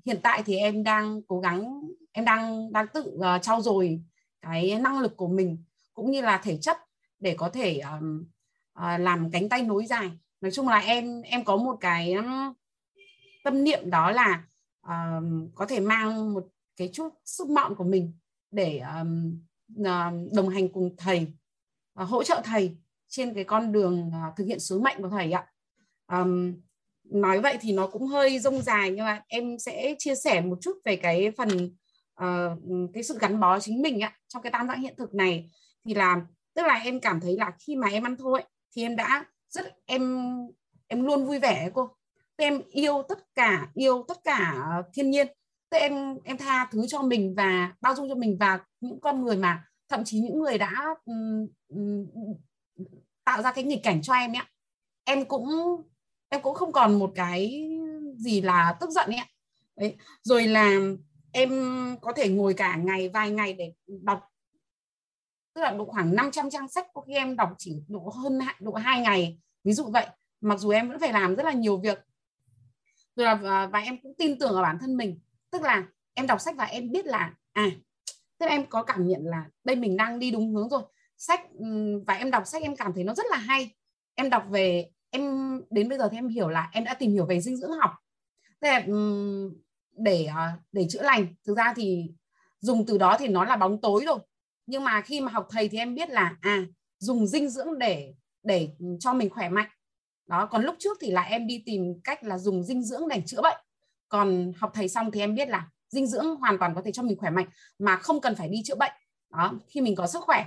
hiện tại thì em đang cố gắng em đang đang tự uh, trau dồi cái năng lực của mình cũng như là thể chất để có thể um, uh, làm cánh tay nối dài. Nói chung là em em có một cái um, tâm niệm đó là uh, có thể mang một cái chút sức mạnh của mình để um, uh, đồng hành cùng thầy uh, hỗ trợ thầy trên cái con đường uh, thực hiện sứ mệnh của thầy ạ. Um, nói vậy thì nó cũng hơi rông dài nhưng mà em sẽ chia sẻ một chút về cái phần uh, cái sự gắn bó chính mình ạ trong cái tam giác hiện thực này. Thì là tức là em cảm thấy là khi mà em ăn thôi thì em đã rất em em luôn vui vẻ cô. Em yêu tất cả yêu tất cả thiên nhiên. Tức em em tha thứ cho mình và bao dung cho mình và những con người mà thậm chí những người đã um, um, tạo ra cái nghịch cảnh cho em ấy em cũng em cũng không còn một cái gì là tức giận ấy đấy rồi là em có thể ngồi cả ngày vài ngày để đọc tức là độ khoảng 500 trang sách. Có khi em đọc chỉ độ hơn độ hai ngày ví dụ vậy. Mặc dù em vẫn phải làm rất là nhiều việc. Rồi là à, và, em cũng tin tưởng vào bản thân mình. Tức là em đọc sách và em biết là à tức là em có cảm nhận là đây mình đang đi đúng hướng rồi. Sách và em đọc sách em cảm thấy nó rất là hay. Em đọc về em đến bây giờ thì em hiểu là em đã tìm hiểu về dinh dưỡng học. Thế là để ờ, để chữa lành, thực ra thì dùng từ đó thì nó là bóng tối rồi. Nhưng mà khi mà học thầy thì em biết là à dùng dinh dưỡng để để cho mình khỏe mạnh. Đó, còn lúc trước thì là em đi tìm cách là dùng dinh dưỡng để chữa bệnh. Còn học thầy xong thì em biết là dinh dưỡng hoàn toàn có thể cho mình khỏe mạnh, mà không cần phải đi chữa bệnh. Đó, khi mình có sức khỏe.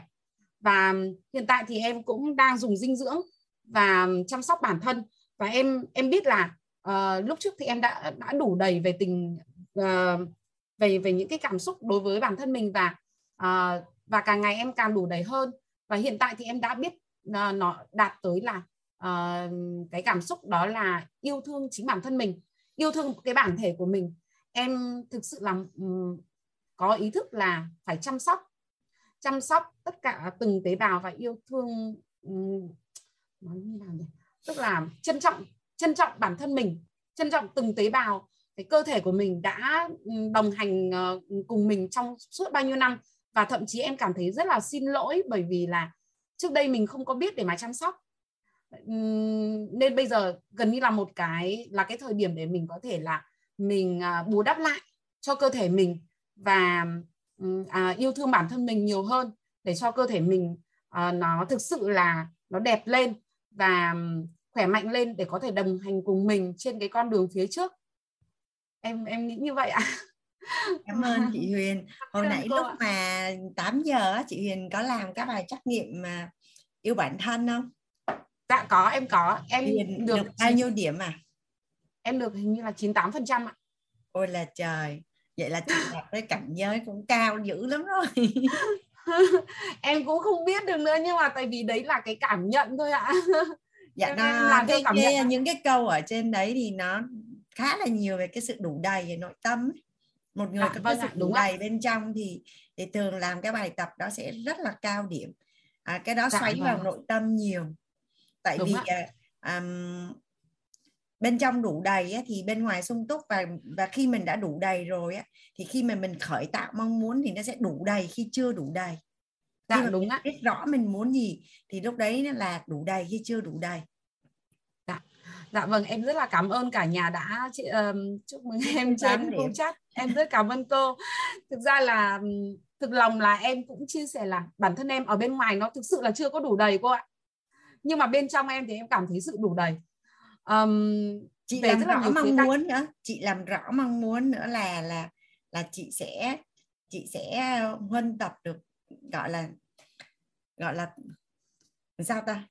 Và hiện tại thì em cũng đang dùng dinh dưỡng và chăm sóc bản thân. Và em em biết là uh, lúc trước thì em đã đã đủ đầy về tình uh, về về những cái cảm xúc đối với bản thân mình và uh, và càng ngày em càng đủ đầy hơn. Và hiện tại thì em đã biết uh, nó đạt tới là uh, cái cảm xúc đó là yêu thương chính bản thân mình yêu thương cái bản thể của mình. Em thực sự là um, có ý thức là phải chăm sóc chăm sóc tất cả từng tế bào và yêu thương um, nói như nào nhỉ? Tức là trân trọng trân trọng bản thân mình trân trọng từng tế bào. Cái cơ thể của mình đã đồng hành ờ, cùng mình trong suốt bao nhiêu năm. Và thậm chí em cảm thấy rất là xin lỗi bởi vì là trước đây mình không có biết để mà chăm sóc. Nên bây giờ gần như là một cái là cái thời điểm để mình có thể là mình à, bù đắp lại cho cơ thể mình và à, yêu thương bản thân mình nhiều hơn để cho cơ thể mình à, nó thực sự là nó đẹp lên và khỏe mạnh lên để có thể đồng hành cùng mình trên cái con đường phía trước. Em em nghĩ như vậy ạ. À? cảm ơn chị Huyền. Hồi nãy lúc ạ. mà 8 giờ chị Huyền có làm các bài trắc nghiệm mà yêu bản thân không? Dạ có em có. Em Huyền được, được bao nhiêu điểm à? Em được hình như là 98 phần trăm ạ. Ôi là trời. Vậy là chị đạt tới cảnh giới cũng cao dữ lắm rồi em cũng không biết được nữa nhưng mà tại vì đấy là cái cảm nhận thôi ạ. Dạ nó làm cái, cái, những cái câu ở trên đấy thì nó khá là nhiều về cái sự đủ đầy về nội tâm một người à, có vâng cái sự đủ đầy ạ. bên trong thì thì thường làm cái bài tập đó sẽ rất là cao điểm. À, cái đó dạ, xoáy vâng. vào nội tâm nhiều. Tại đúng vì um, bên trong đủ đầy á, thì bên ngoài sung túc và và khi mình đã đủ đầy rồi á, thì khi mà mình khởi tạo mong muốn thì nó sẽ đủ đầy khi chưa đủ đầy. Dạ, khi đúng á. biết rõ mình muốn gì thì lúc đấy nó là đủ đầy khi chưa đủ đầy. Dạ. Dạ vâng em rất là cảm ơn cả nhà đã chị, um, chúc mừng em trên cô chat. Em rất cảm ơn cô. Thực ra là thực lòng là em cũng chia sẻ là bản thân em ở bên ngoài nó thực sự là chưa có đủ đầy cô ạ. Nhưng mà bên trong em thì em cảm thấy sự đủ đầy um, chị làm rõ mong muốn nữa chị làm rõ mong muốn nữa là là là chị sẽ chị sẽ huân tập được gọi là gọi là sao ta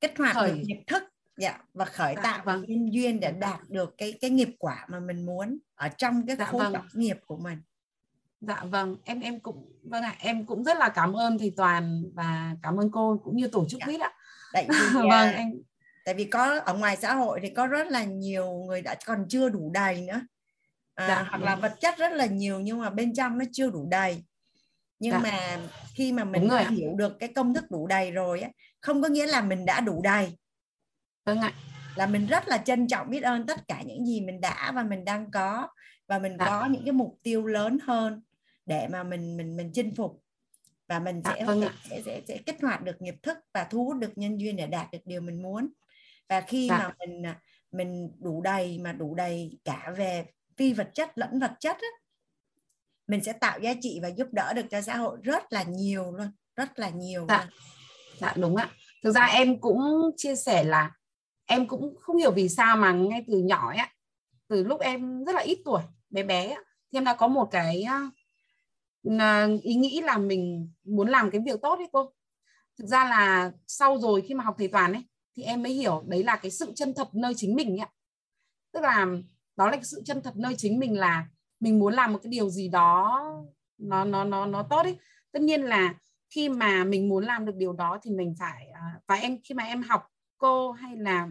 kích hoạt khởi. được nghiệp thức dạ và khởi dạ, tạo vâng. nhân duyên để đạt được cái cái nghiệp quả mà mình muốn ở trong cái dạ, khối vâng. nghiệp của mình dạ vâng em em cũng vâng ạ em cũng rất là cảm ơn thầy toàn và cảm ơn cô cũng như tổ chức dạ. quýt ạ tại vì vâng à, em tại vì có ở ngoài xã hội thì có rất là nhiều người đã còn chưa đủ đầy nữa. À, dạ, hoặc là vật chất rất là nhiều nhưng mà bên trong nó chưa đủ đầy. Nhưng dạ. mà khi mà mình đã hiểu được cái công thức đủ đầy rồi á không có nghĩa là mình đã đủ đầy. Vâng ạ. Là mình rất là trân trọng biết ơn tất cả những gì mình đã và mình đang có. Và mình dạ. có những cái mục tiêu lớn hơn để mà mình mình mình chinh phục. Và mình dạ, sẽ, vâng sẽ, sẽ sẽ kích hoạt được nghiệp thức và thu hút được nhân duyên để đạt được điều mình muốn và khi dạ. mà mình à, mình đủ đầy mà đủ đầy cả về phi vật chất lẫn vật chất á, mình sẽ tạo giá trị và giúp đỡ được cho xã hội rất là nhiều luôn rất là nhiều dạ, dạ đúng ạ. Thực ra em cũng chia sẻ là em cũng không hiểu vì sao mà ngay từ nhỏ ấy từ lúc em rất là ít tuổi bé bé thì em đã có một cái ý nghĩ là mình muốn làm cái việc tốt ấy cô. Thực ra là sau rồi khi mà học thầy toàn ấy thì em mới hiểu đấy là cái sự chân thật nơi chính mình ấy tức là đó là cái sự chân thật nơi chính mình là mình muốn làm một cái điều gì đó nó nó nó nó tốt ấy. Tất nhiên là khi mà mình muốn làm được điều đó thì mình phải à, và em khi mà em học cô hay là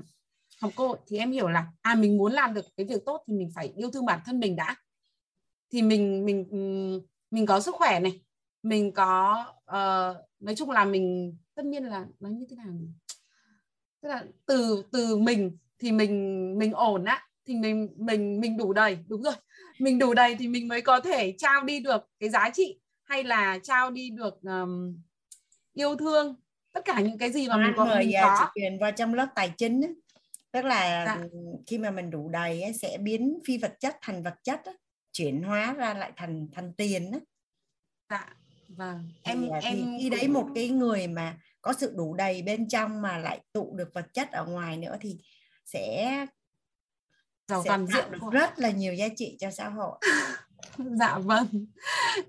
học cô thì em hiểu là à mình muốn làm được cái việc tốt thì mình phải yêu thương bản thân mình đã. Thì mình mình mình có sức khỏe này mình có uh, nói chung là mình tất nhiên là nó như thế nào tức là từ từ mình thì mình mình ổn á thì mình mình mình đủ đầy đúng rồi mình đủ đầy thì mình mới có thể trao đi được cái giá trị hay là trao đi được um, yêu thương tất cả những cái gì mà mình có mình có. chị truyền vào trong lớp tài chính á. tức là dạ. khi mà mình đủ đầy á, sẽ biến phi vật chất thành vật chất á, chuyển hóa ra lại thành thành tiền á. dạ vâng em thì, à, em thì khi đấy một cái người mà có sự đủ đầy bên trong mà lại tụ được vật chất ở ngoài nữa thì sẽ giàu toàn diện được rất là nhiều giá trị cho xã hội. Dạ vâng.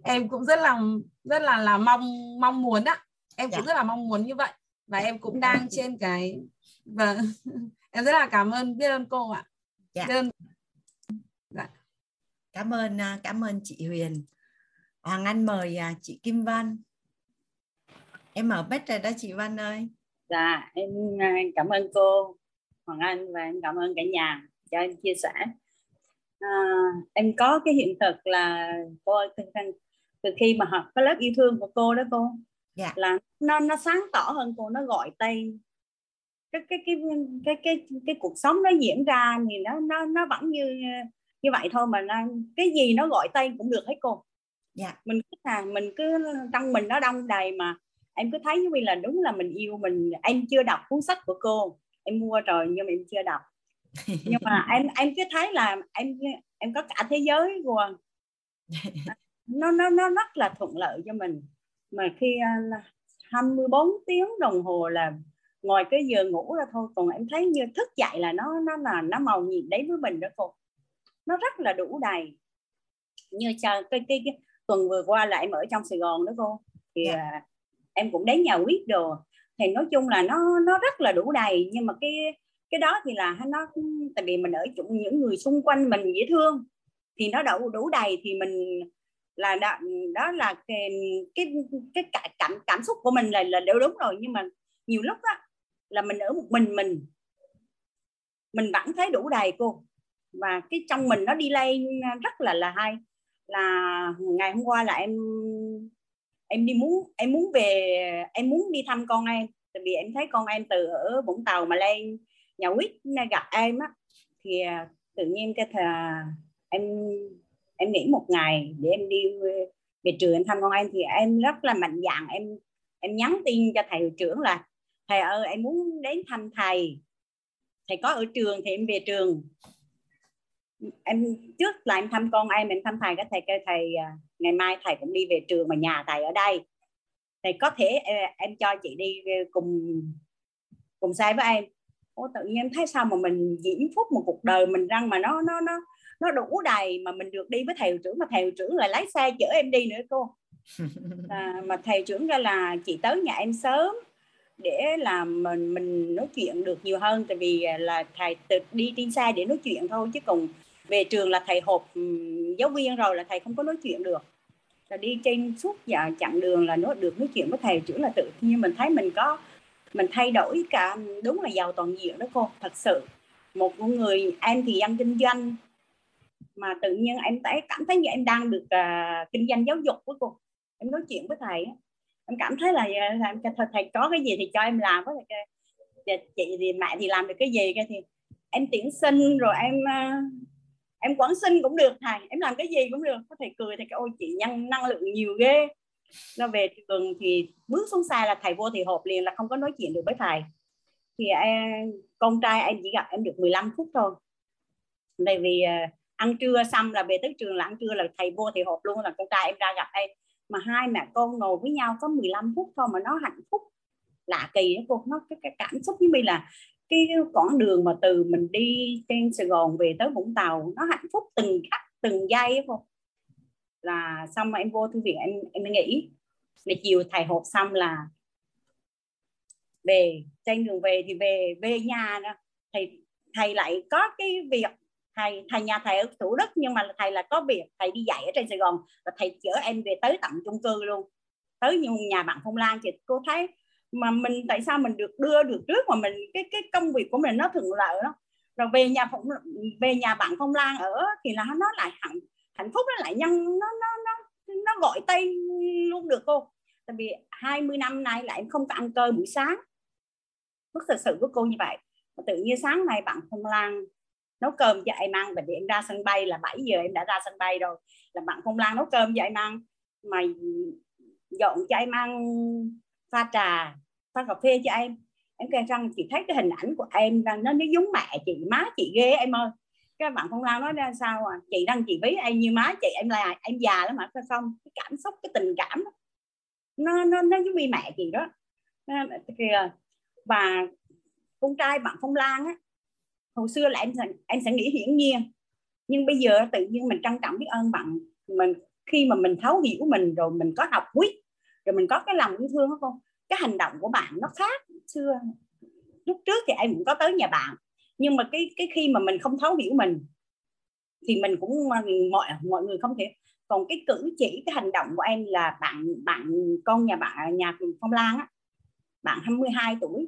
Em cũng rất là rất là là mong mong muốn á. Em dạ. cũng rất là mong muốn như vậy. Và em cũng đang trên cái vâng. Em rất là cảm ơn biết ơn cô ạ. Dạ. biết ơn. Dạ. cảm ơn à, cảm ơn chị Huyền. Hoàng Anh mời à, chị Kim Văn em mở bếp rồi đó chị Văn ơi dạ em à, cảm ơn cô Hoàng Anh và em cảm ơn cả nhà cho em chia sẻ à, em có cái hiện thực là cô từ, từ khi mà học cái lớp yêu thương của cô đó cô dạ. là nó nó sáng tỏ hơn cô nó gọi tay cái cái cái cái cái cái cuộc sống nó diễn ra thì nó nó nó vẫn như như vậy thôi mà nó, cái gì nó gọi tay cũng được hết cô dạ. mình cứ là mình cứ trong mình nó đông đầy mà em cứ thấy như là đúng là mình yêu mình. Em chưa đọc cuốn sách của cô. Em mua rồi nhưng mà em chưa đọc. Nhưng mà em em cứ thấy là em em có cả thế giới luôn. Nó nó nó rất là thuận lợi cho mình. Mà khi uh, 24 tiếng đồng hồ là ngoài cái giờ ngủ ra thôi. Còn em thấy như thức dậy là nó nó là nó màu nhiệm đấy với mình đó cô. Nó rất là đủ đầy. Như chờ cái, cái, cái tuần vừa qua là em ở trong Sài Gòn đó cô. Thì yeah. Em cũng đến nhà quyết đồ. Thì nói chung là nó nó rất là đủ đầy. Nhưng mà cái cái đó thì là nó tại vì mình ở chung những người xung quanh mình dễ thương. Thì nó đủ đủ đầy. Thì mình là đó, đó là cái cái cái cảm cảm xúc của mình là là đều đúng rồi. Nhưng mà nhiều lúc á là mình ở một mình mình mình vẫn thấy đủ đầy cô. Và cái trong mình nó đi lên rất là là hay. Là ngày hôm qua là em em đi muốn, em muốn về, em muốn đi thăm con em. Tại vì em thấy con em từ ở Vũng Tàu mà lên nhà quýt gặp em á, thì à, tự nhiên cái thà em em nghỉ một ngày để em đi về trường em thăm con em. Thì em rất là mạnh dạn, em em nhắn tin cho thầy hiệu trưởng là, thầy ơi, em muốn đến thăm thầy. Thầy có ở trường thì em về trường em trước là em thăm con em em thăm thầy cái thầy kêu thầy à, ngày mai thầy cũng đi về trường mà nhà thầy ở đây. Thầy có thể em cho chị đi cùng cùng xe với em. Ô, tự nhiên em thấy sao mà mình diễn phúc một cuộc đời mình răng mà nó nó nó nó đủ đầy mà mình được đi với thầy trưởng mà thầy trưởng lại lái xe chở em đi nữa cô. À, mà thầy trưởng ra là chị tới nhà em sớm để làm mình mình nói chuyện được nhiều hơn. Tại vì là thầy tự đi trên xe để nói chuyện thôi chứ còn về trường là thầy họp ừ, giáo viên rồi là thầy không có nói chuyện được. Là đi trên suốt dạ chặng đường là nó được nói chuyện với thầy chữ là tự. Nhiên mình thấy mình có mình thay đổi cả đúng là giàu toàn diện đó cô thật sự. Một người em thì dân kinh doanh mà tự nhiên em thấy cảm thấy như em đang được uh, kinh doanh giáo dục với cô. Em nói chuyện với thầy em cảm thấy là, à, là thầy, thầy có cái gì thì cho em làm với thầy dạ, chị thì mẹ thì làm được cái gì? Cái thì em tuyển sinh rồi em uh, em quản sinh cũng được thầy em làm cái gì cũng được. Có thầy cười thì cái ôi chị nhân năng lượng nhiều ghê. Nó về trường thì bước xuống xa là thầy vô thì hộp liền là không có nói chuyện được với thầy. Thì em, con trai em chỉ gặp em được 15 phút thôi. Tại vì à, ăn trưa xong là về tới trường là ăn trưa là thầy vô thì hộp luôn là con trai em ra gặp em. Mà hai mẹ con ngồi với nhau có 15 phút thôi mà nó hạnh phúc. Lạ kỳ đó cô nó cái, cái cảm xúc với mình là cái quãng đường mà từ mình đi trên Sài Gòn về tới Vũng Tàu, nó hạnh phúc từng khắc, từng giây không là xong mà em vô thư viện, em em mới nghĩ là chiều thầy họp xong là về, trên đường về thì về về nhà đó thầy thầy lại có cái việc, thầy thầy nhà thầy ở thủ đức, nhưng mà thầy là có việc, thầy đi dạy ở trên sài gòn. Và thầy chở em về tới tận chung cư luôn. Tới nhà bạn phong lan thì cô thấy mà mình, tại sao mình được đưa được trước mà mình, cái cái công việc của mình nó thuận lợi đó rồi về nhà phụng về nhà bạn phong lan ở thì là nó lại hạnh hạnh phúc, nó lại nhân, nó nó nó nó gọi tay luôn được cô. Tại vì 20 năm nay là em không có ăn cơm buổi sáng. Rất thật sự với cô như vậy. Mà tự nhiên sáng nay bạn phong lan nấu cơm cho em ăn và để em ra sân bay là 7 giờ em đã ra sân bay rồi. Là bạn phong lan nấu cơm cho em ăn mà dọn cho em ăn pha trà pha cà phê cho em. Em kêu rằng chị thấy cái hình ảnh của em đang, nó nó giống mẹ chị, má chị ghê em ơi. Các bạn phong lan nói ra sao à? Chị đang chị ví em như má chị, em là, em già lắm mà, phải không? Cái cảm xúc, cái tình cảm đó. nó nó nó giống như mẹ chị đó. Ờ, kìa. Và con trai bạn phong lan á, hồi xưa là em em sẽ nghĩ hiển nhiên. Nhưng bây giờ tự nhiên mình trân trọng biết ơn bạn mình. Khi mà mình thấu hiểu mình, rồi mình có học quyết, rồi mình có cái lòng yêu thương không cái hành động của bạn nó khác xưa. Lúc trước thì em cũng có tới nhà bạn nhưng mà cái cái khi mà mình không thấu hiểu mình thì mình cũng mọi mọi người không thể còn cái cử chỉ cái hành động của em là bạn bạn con nhà bạn nhà phong lan á bạn 22 tuổi.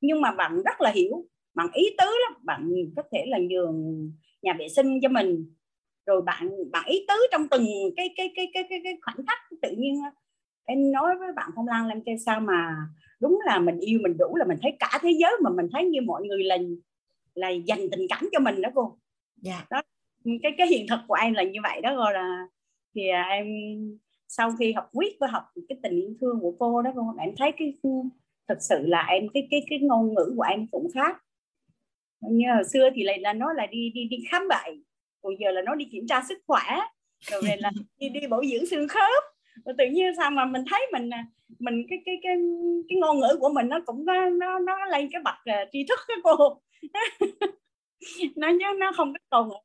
Nhưng mà bạn rất là hiểu bạn ý tứ lắm. Bạn có thể là nhường nhà vệ sinh cho mình rồi bạn bạn ý tứ trong từng cái cái cái cái cái, cái khoảnh khắc tự nhiên em nói với bạn phong lan lên cái sao mà đúng là mình yêu mình đủ là mình thấy cả thế giới mà mình thấy như mọi người là là dành tình cảm cho mình đó cô. Dạ. Đó cái cái hiện thực của em là như vậy đó gọi là thì à, em sau khi học quyết với học cái tình yêu thương của cô đó cô em thấy cái thật sự là em cái cái cái ngôn ngữ của em cũng khác. Như hồi xưa thì lại là nó là đi đi đi khám bệnh còn giờ là nó đi kiểm tra sức khỏe rồi về là đi đi bổ dưỡng xương khớp và tự nhiên sao mà mình thấy mình à, mình cái cái cái cái ngôn ngữ của mình nó cũng nó nó, nó lên cái bậc uh, tri thức đó cô nó nhớ nó không có cùng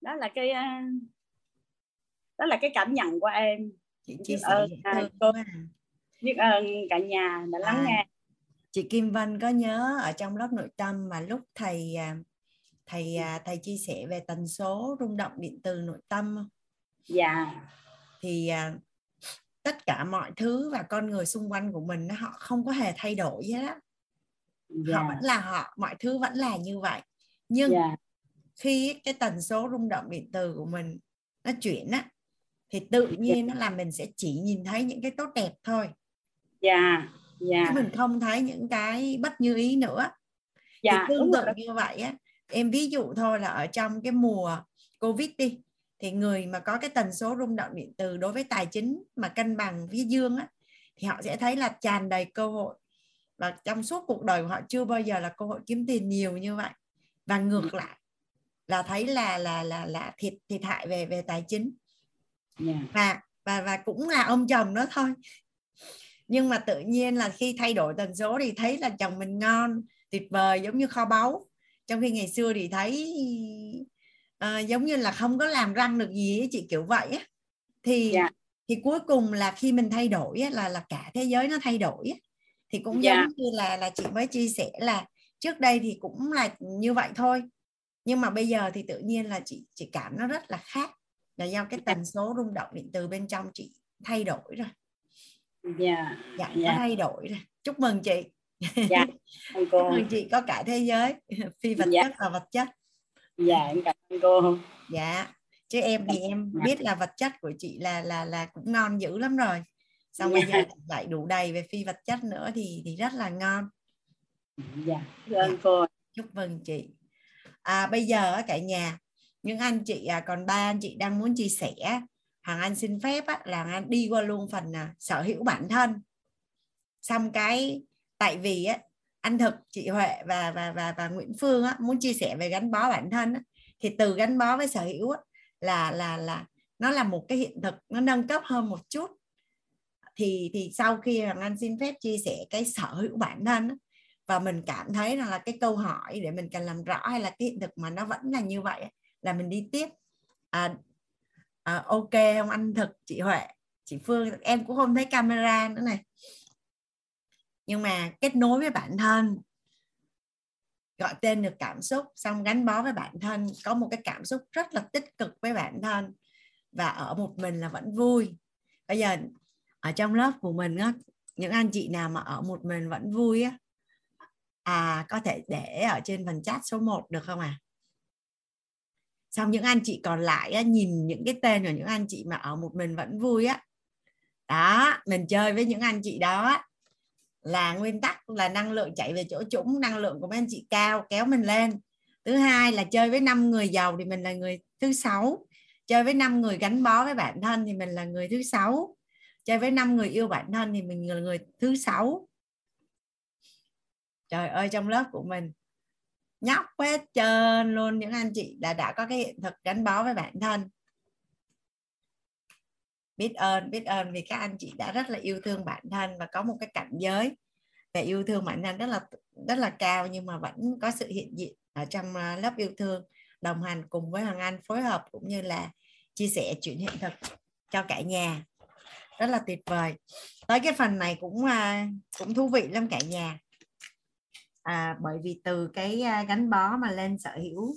đó là cái uh, đó là cái cảm nhận của em chị chia sẻ ơn à, cô biết ơn cả nhà đã lắng à. nghe chị Kim Vân có nhớ ở trong lớp nội tâm mà lúc thầy thầy thầy chia sẻ về tần số rung động điện từ nội tâm không? Dạ. Thì tất cả mọi thứ và con người xung quanh của mình họ không có hề thay đổi hết á. Dạ. Họ vẫn là họ, mọi thứ vẫn là như vậy. Nhưng dạ. khi cái tần số rung động điện từ của mình nó chuyển á thì tự nhiên nó làm mình sẽ chỉ nhìn thấy những cái tốt đẹp thôi dạ dạ chứ mình không thấy những cái bất như ý nữa dạ, thì tương tự như vậy á em ví dụ thôi là ở trong cái mùa covid đi thì người mà có cái tần số rung động điện từ đối với tài chính mà cân bằng phía dương á thì họ sẽ thấy là tràn đầy cơ hội. Và trong suốt cuộc đời của họ chưa bao giờ là cơ hội kiếm tiền nhiều như vậy. Và ngược lại là thấy là là là là thiệt thiệt hại về về tài chính. Yeah. Dạ. và và và cũng là ông chồng đó thôi. Nhưng mà tự nhiên là khi thay đổi tần số thì thấy là chồng mình ngon tuyệt vời giống như kho báu. Trong khi ngày xưa thì thấy uh, giống như là không có làm răng được gì ấy, chị kiểu vậy á thì yeah. Dạ. thì cuối cùng là khi mình thay đổi á, là là cả thế giới nó thay đổi á. thì cũng yeah. Dạ. giống như là là chị mới chia sẻ là trước đây thì cũng là như vậy thôi nhưng mà bây giờ thì tự nhiên là chị chị cảm nó rất là khác là do cái tần số rung động điện từ bên trong chị thay đổi rồi dạ dạ yeah. có thay đổi rồi chúc mừng chị dạ cô. chúc mừng chị có cả thế giới phi vật dạ. chất và vật chất dạ em cảm ơn cô. Dạ chứ em thì em dạ. biết là vật chất của chị là là là cũng ngon dữ lắm rồi. Xong dạ. bây giờ lại đủ đầy về phi vật chất nữa thì thì rất là ngon. Dạ cảm ơn dạ. cô. Chúc mừng chị. À, bây giờ cả nhà những anh chị à, còn ba anh chị đang muốn chia sẻ. Hàng anh xin phép á, là anh đi qua luôn phần à, sở hữu bản thân. Xong cái tại vì á, anh thực chị Huệ và và và và Nguyễn Phương á, muốn chia sẻ về gắn bó bản thân á, thì từ gắn bó với sở hữu á, là là là nó là một cái hiện thực nó nâng cấp hơn một chút. Thì thì sau khi Hoàng Anh xin phép chia sẻ cái sở hữu bản thân á, và mình cảm thấy rằng là cái câu hỏi để mình cần làm rõ hay là cái hiện thực mà nó vẫn là như vậy là mình đi tiếp. À, à, ok không? Anh thực chị Huệ chị Phương em cũng không thấy camera nữa này nhưng mà kết nối với bản thân gọi tên được cảm xúc xong gắn bó với bản thân có một cái cảm xúc rất là tích cực với bản thân và ở một mình là vẫn vui. Bây giờ ở trong lớp của mình á những anh chị nào mà ở một mình vẫn vui á à có thể để ở trên phần chat số 1 được không à xong những anh chị còn lại á, nhìn những cái tên của những anh chị mà ở một mình vẫn vui á. Đó mình chơi với những anh chị đó là nguyên tắc là năng lượng chạy về chỗ trũng năng lượng của mấy anh chị cao kéo mình lên. Thứ hai là chơi với năm người giàu thì mình là người thứ sáu. Chơi với năm người gắn bó với bản thân thì mình là người thứ sáu. Chơi với năm người yêu bản thân thì mình là người thứ sáu. Trời ơi, trong lớp của mình, nhóc hết trơn luôn. Những anh chị đã đã có cái hiện thực gắn bó với bản thân biết ơn biết ơn vì các anh chị đã rất là yêu thương bản thân và có một cái cảnh giới về yêu thương bản thân rất là rất là cao nhưng mà vẫn có sự hiện diện ở trong ờ, lớp yêu thương. Đồng hành cùng với Hoàng Anh phối hợp cũng như là chia sẻ chuyện hiện thực cho cả nhà. Rất là tuyệt vời. Tới cái phần này cũng ờ, cũng thú vị lắm cả nhà. À, bởi vì từ cái ờ, gắn bó mà lên sở hữu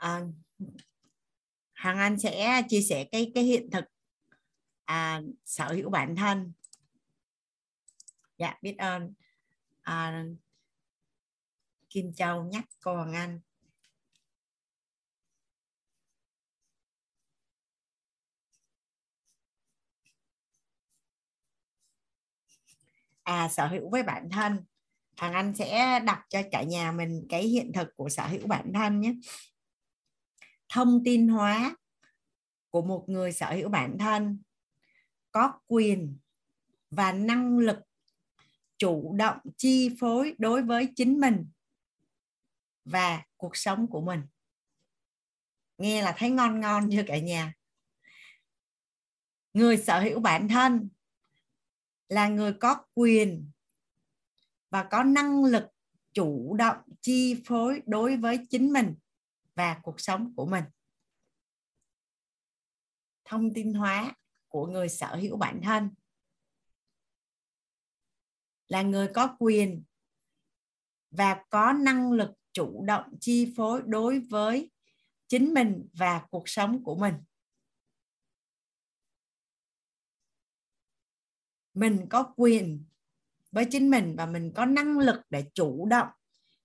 Ờ, à, hàng Anh sẽ chia sẻ cái cái hiện thực à, sở hữu bản thân. Dạ biết ơn. À, Kim Châu nhắc cô Hoàng Anh. À sở hữu với bản thân. Thằng anh sẽ đọc cho cả nhà mình cái hiện thực của sở hữu bản thân nhé thông tin hóa của một người sở hữu bản thân, có quyền và năng lực chủ động chi phối đối với chính mình và cuộc sống của mình. Nghe là thấy ngon ngon chưa cả nhà? Người sở hữu bản thân là người có quyền và có năng lực chủ động chi phối đối với chính mình và cuộc sống của mình. Thông tin hóa của người sở hữu bản thân. Là người có quyền và có năng lực chủ động chi phối đối với chính mình và cuộc sống của mình. Mình có quyền với chính mình và mình có năng lực để chủ động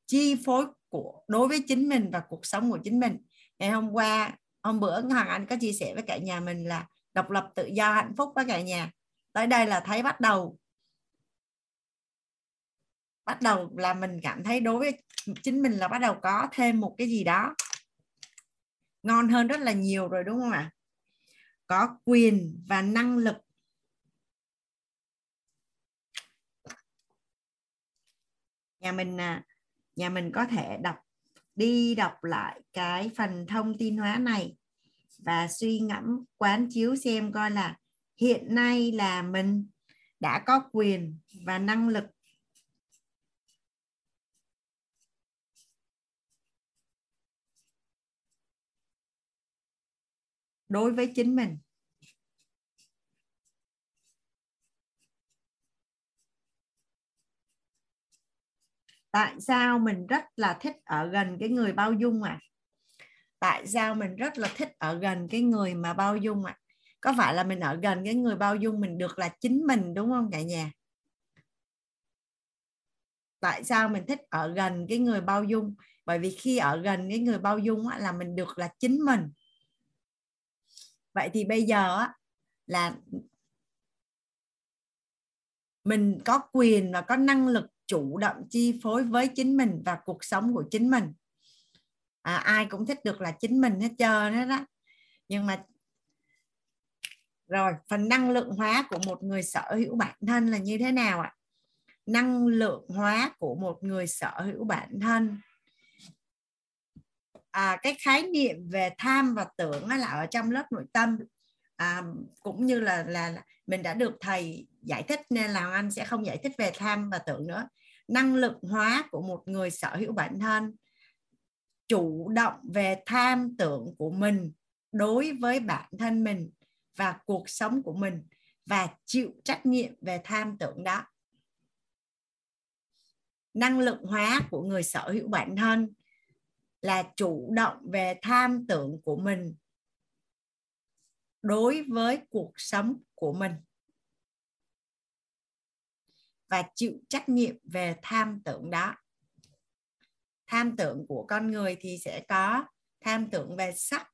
chi phối của, đối với chính mình và cuộc sống của chính mình. Ngày hôm qua, hôm bữa hoàng anh có chia sẻ với cả nhà mình là độc lập, tự do, hạnh phúc với cả nhà. Tới đây là thấy bắt đầu bắt đầu là mình cảm thấy đối với chính mình là bắt đầu có thêm một cái gì đó ngon hơn rất là nhiều rồi, đúng không ạ? Có quyền và năng lực. Nhà mình à, nhà mình có thể đọc, đi đọc lại cái phần thông tin hóa này và suy ngẫm, quán chiếu xem coi là hiện nay là mình đã có quyền và năng lực. Đối với chính mình. Tại sao mình rất là thích ở gần cái người bao dung à tại sao mình rất là thích ở gần cái người mà bao dung à có phải là mình ở gần cái người bao dung mình được là chính mình, đúng không cả nhà? Tại sao mình thích ở gần cái người bao dung? Bởi vì khi ở gần cái người bao dung là mình được là chính mình. Vậy thì bây giờ á, là mình có quyền và có năng lực chủ động chi phối với chính mình và cuộc sống của chính mình. À, ai cũng thích được là chính mình hết trơn hết đó. Nhưng mà rồi phần năng lượng hóa của một người sở hữu bản thân là như thế nào ạ? Năng lượng hóa của một người sở hữu bản thân. À, cái khái niệm về tham và tưởng là ở trong lớp nội tâm à, cũng như là là mình đã được thầy giải thích nên là anh sẽ không giải thích về tham và tưởng nữa. Năng lượng hóa của một người sở hữu bản thân chủ động về tham tưởng của mình đối với bản thân mình và cuộc sống của mình và chịu trách nhiệm về tham tưởng đó. Năng lượng hóa của người sở hữu bản thân là chủ động về tham tưởng của mình đối với cuộc sống của mình. Và chịu trách nhiệm về tham tưởng đó. Tham tưởng của con người thì sẽ có tham tưởng về sắc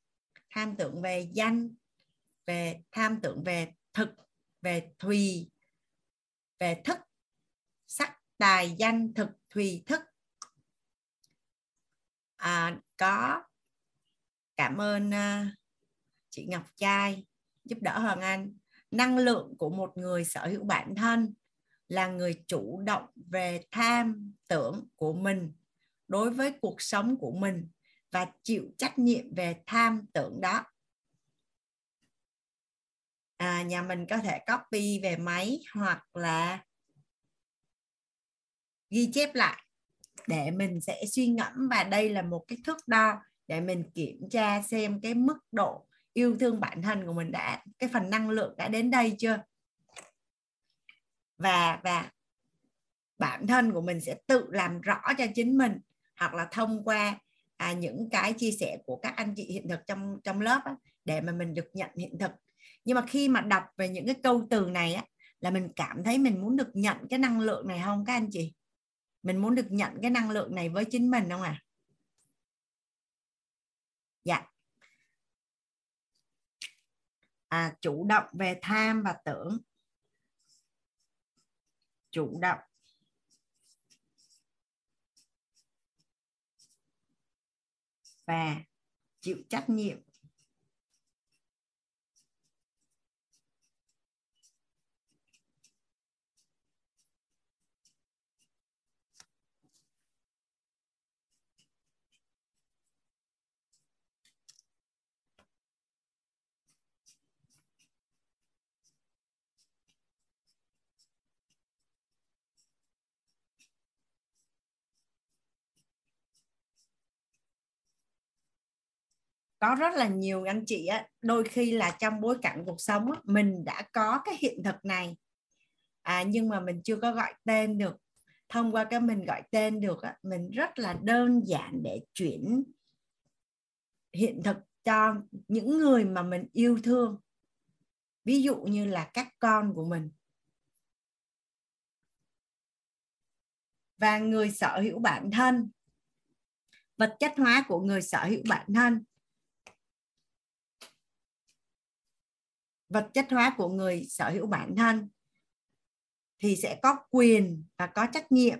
tham tưởng về danh về tham tưởng về thực về thùy về thức. Sắc tài danh thực thùy thức. À, có cảm ơn uh, chị Ngọc Trai giúp đỡ Hoàng Anh. Năng lượng của một người sở hữu bản thân là người chủ động về tham tưởng của mình đối với cuộc sống của mình và chịu trách nhiệm về tham tưởng đó. À, nhà mình có thể copy về máy hoặc là ghi chép lại để mình sẽ suy ngẫm và đây là một cái thước đo để mình kiểm tra xem cái mức độ yêu thương bản thân của mình đã cái phần năng lượng đã đến đây chưa? Và và bản thân của mình sẽ tự làm rõ cho chính mình hoặc là thông qua à, những cái chia sẻ của các anh chị hiện thực trong trong lớp á, để mà mình được nhận hiện thực. Nhưng mà khi mà đọc về những cái câu từ này á, là mình cảm thấy mình muốn được nhận cái năng lượng này không các anh chị? Mình muốn được nhận cái năng lượng này với chính mình không à dạ à, chủ động về tham và tưởng. Chủ động. Và chịu trách nhiệm. Có rất là nhiều anh chị á đôi khi là trong bối cảnh cuộc sống á, mình đã có cái hiện thực này. À, nhưng mà mình chưa có gọi tên được. Thông qua cái mình gọi tên được á, mình rất là đơn giản để chuyển hiện thực cho những người mà mình yêu thương. Ví dụ như là các con của mình. Và người sở hữu bản thân. Vật chất hóa của người sở hữu bản thân. Vật chất hóa của người sở hữu bản thân, thì sẽ có quyền và có trách nhiệm.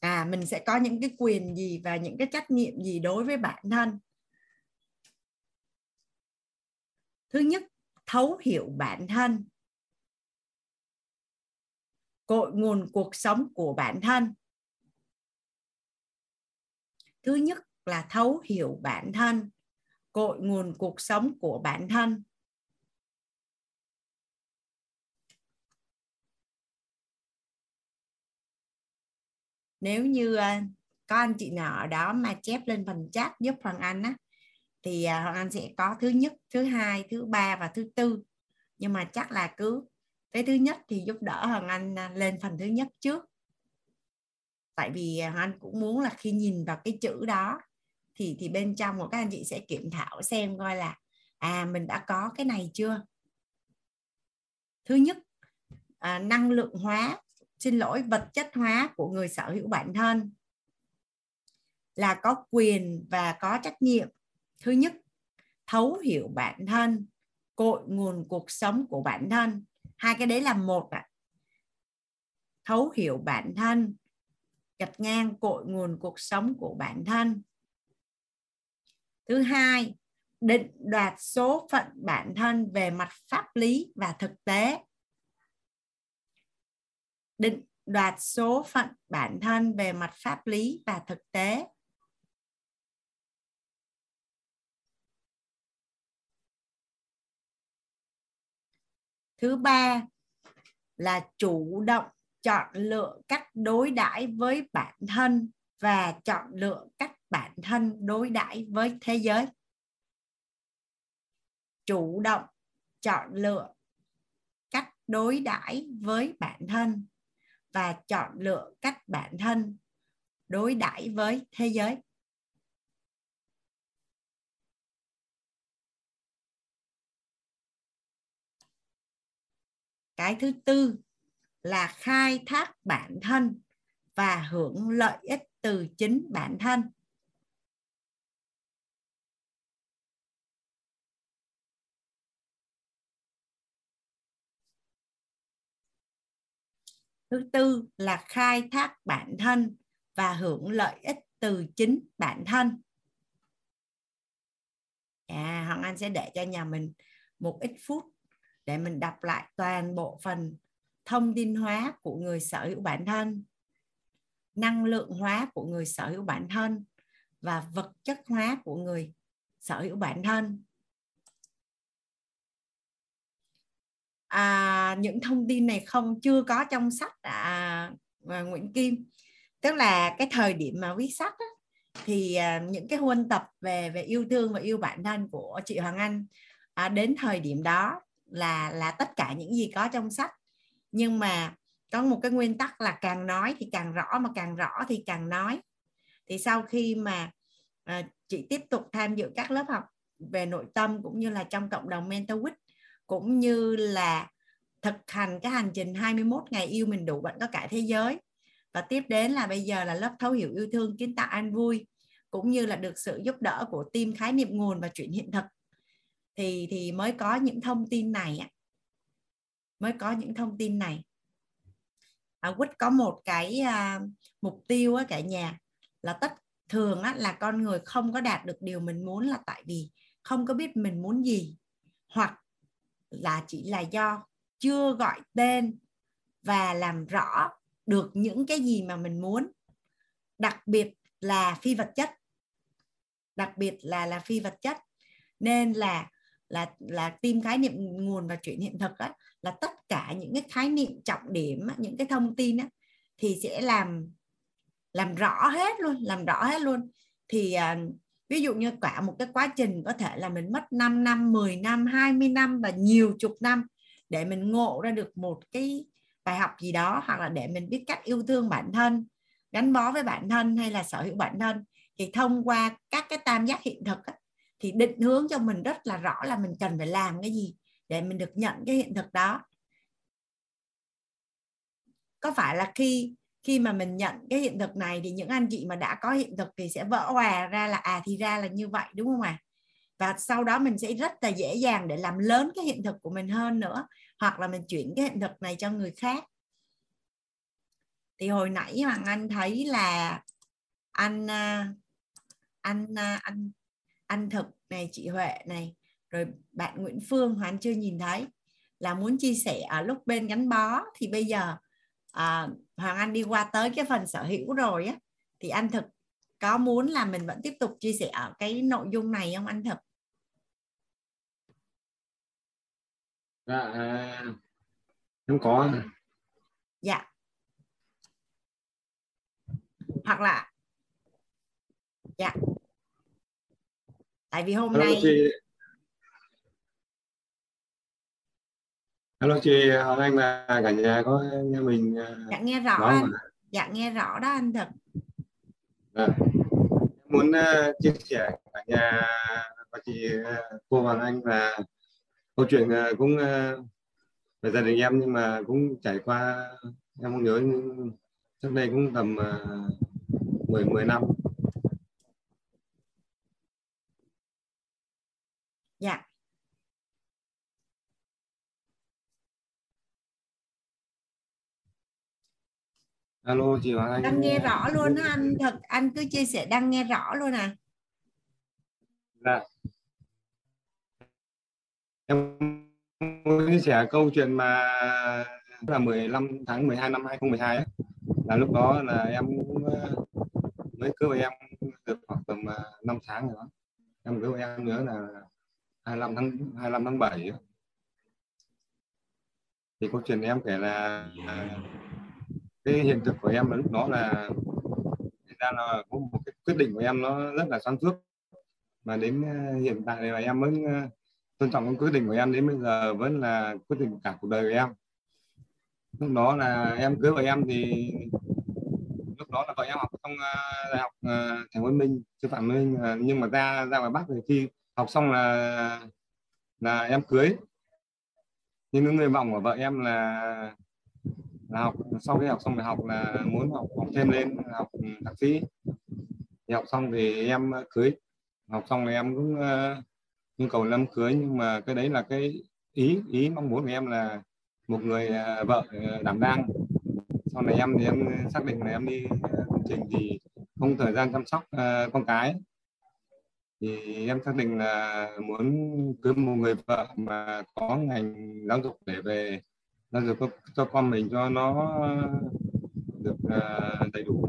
À mình sẽ có những cái quyền gì và những cái trách nhiệm gì đối với bản thân? Thứ nhất, thấu hiểu bản thân. Cội nguồn cuộc sống của bản thân. Thứ nhất là thấu hiểu bản thân. Cội nguồn cuộc sống của bản thân. Nếu như ờ, có anh chị nào ở đó mà chép lên phần chat giúp Hoàng Anh á thì ờ, Hoàng Anh sẽ có thứ nhất, thứ hai, thứ ba và thứ tư. Nhưng mà chắc là cứ cái thứ nhất thì giúp đỡ Hoàng Anh ờ, lên phần thứ nhất trước. Tại vì Hoàng Anh cũng muốn là khi nhìn vào cái chữ đó thì thì bên trong của các anh chị sẽ kiểm thảo xem coi là à mình đã có cái này chưa? Thứ nhất à, năng lượng hóa xin lỗi, vật chất hóa của người sở hữu bản thân là có quyền và có trách nhiệm. Thứ nhất, thấu hiểu bản thân, cội nguồn cuộc sống của bản thân. Hai cái đấy là một ạ. Thấu hiểu bản thân, gạch ngang cội nguồn cuộc sống của bản thân. Thứ hai, định đoạt số phận bản thân về mặt pháp lý và thực tế định đoạt số phận bản thân về mặt pháp lý và thực tế. Thứ ba là chủ động chọn lựa cách đối đãi với bản thân và chọn lựa cách bản thân đối đãi với thế giới. Chủ động chọn lựa cách đối đãi với bản thân và chọn lựa cách bản thân đối đãi với thế giới. Cái thứ tư là khai thác bản thân và hưởng lợi ích từ chính bản thân. Thứ tư là khai thác bản thân và hưởng lợi ích từ chính bản thân. À hoàng anh sẽ để cho nhà mình một ít phút để mình đọc lại toàn bộ phần thông tin hóa của người sở hữu bản thân, năng lượng hóa của người sở hữu bản thân và vật chất hóa của người sở hữu bản thân. À, những thông tin này không chưa có trong sách à, à, Nguyễn Kim. Tức là cái thời điểm mà viết sách á, thì à, những cái huân tập về về yêu thương và yêu bản thân của chị Hoàng Anh à, đến thời điểm đó là là tất cả những gì có trong sách. Nhưng mà có một cái nguyên tắc là càng nói thì càng rõ mà càng rõ thì càng nói. Thì sau khi mà à, chị tiếp tục tham dự các lớp học về nội tâm cũng như là trong cộng đồng mentor week cũng như là thực hành cái hành trình 21 ngày yêu mình đủ bạn có cả thế giới. Và tiếp đến là bây giờ là lớp thấu hiểu yêu thương kiến tạo an vui cũng như là được sự giúp đỡ của team khái niệm nguồn và chuyện hiện thực. Thì thì mới có những thông tin này mới có những thông tin này. À, Quýt có một cái à, mục tiêu á, cả nhà là tất thường á, là con người không có đạt được điều mình muốn là tại vì không có biết mình muốn gì hoặc là chỉ là do chưa gọi tên và làm rõ được những cái gì mà mình muốn. Đặc biệt là phi vật chất. Đặc biệt là là phi vật chất. Nên là là là tìm khái niệm nguồn và chuyển hiện thực á, là tất cả những cái khái niệm trọng điểm những cái thông tin á, thì sẽ làm làm rõ hết luôn làm rõ hết luôn. Thì à, ví dụ như cả một cái quá trình có thể là mình mất 5 năm 10 năm 20 năm và nhiều chục năm để mình ngộ ra được một cái bài học gì đó hoặc là để mình biết cách yêu thương bản thân gắn bó với bản thân hay là sở hữu bản thân thì thông qua các cái tam giác hiện thực á, thì định hướng cho mình rất là rõ là mình cần phải làm cái gì để mình được nhận cái hiện thực đó. Có phải là khi khi mà mình nhận cái hiện thực này thì những anh chị mà đã có hiện thực thì sẽ vỡ hòa ra là à thì ra là như vậy đúng không ạ à? và sau đó mình sẽ rất là dễ dàng để làm lớn cái hiện thực của mình hơn nữa hoặc là mình chuyển cái hiện thực này cho người khác thì hồi nãy hoàng anh thấy là anh à, anh à, anh anh thực này chị huệ này rồi bạn nguyễn phương hoàng anh chưa nhìn thấy là muốn chia sẻ ở lúc bên gắn bó thì bây giờ à, hoàng anh đi qua tới cái phần sở hữu rồi á thì anh thực có muốn là mình vẫn tiếp tục chia sẻ ở cái nội dung này không anh thực? Dạ à, em có. Dạ. Hoặc là dạ. Tại vì hôm Hello, nay chị. Hello chị Anh và cả nhà có nghe mình à, dạ nghe rõ nói anh mà. dạ nghe rõ đó anh Dạ. Em muốn uh, chia sẻ cả nhà và chị uh, cô Hoàng Anh và câu chuyện uh, cũng uh, về gia đình em nhưng mà cũng trải qua em không nhớ nhưng trước đây cũng tầm uh, 10 10 năm dạ Alo chị Hoàng Anh đang nghe rõ luôn á anh thật anh cứ chia sẻ đang nghe rõ luôn à Dạ. Em muốn chia sẻ câu chuyện mà là 15 tháng 12 năm 2012 ấy. là lúc đó là em ờ, mới cưới với em được khoảng tầm 5 tháng rồi đó. Em cưới với em nhớ là 25 tháng 25 tháng 7 ấy. Thì câu chuyện em kể là à, cái hiện thực của em là lúc đó là ra là có một cái quyết định của em nó rất là sáng suốt. Mà đến ờ, hiện tại là em vẫn ờ, tôn trọng cái quyết định của em, đến bây giờ vẫn là quyết định cả cuộc đời của em. Lúc đó là em cưới vợ em thì lúc đó là vợ em học trong ờ, đại học thành phố Minh, sư phạm Minh nhưng mà ra ra ngoài Bắc thì khi học xong là là em cưới. Nhưng cái người vọng của vợ em là là học sau khi học xong đại học là muốn học học thêm lên học ừ, thạc sĩ. Thì học xong thì em ờ, cưới. Học xong thì em cũng uh, nhu cầu năm cưới nhưng mà cái đấy là cái ý ý mong muốn của em là một người uh, vợ uh, đảm đang. Sau này em thì em xác định là em đi công trình thì không thời gian chăm sóc uh, con cái. Thì em xác định là muốn cưới một người vợ mà có ngành giáo dục để về nó được cho, cho con mình cho nó được uh, đầy đủ.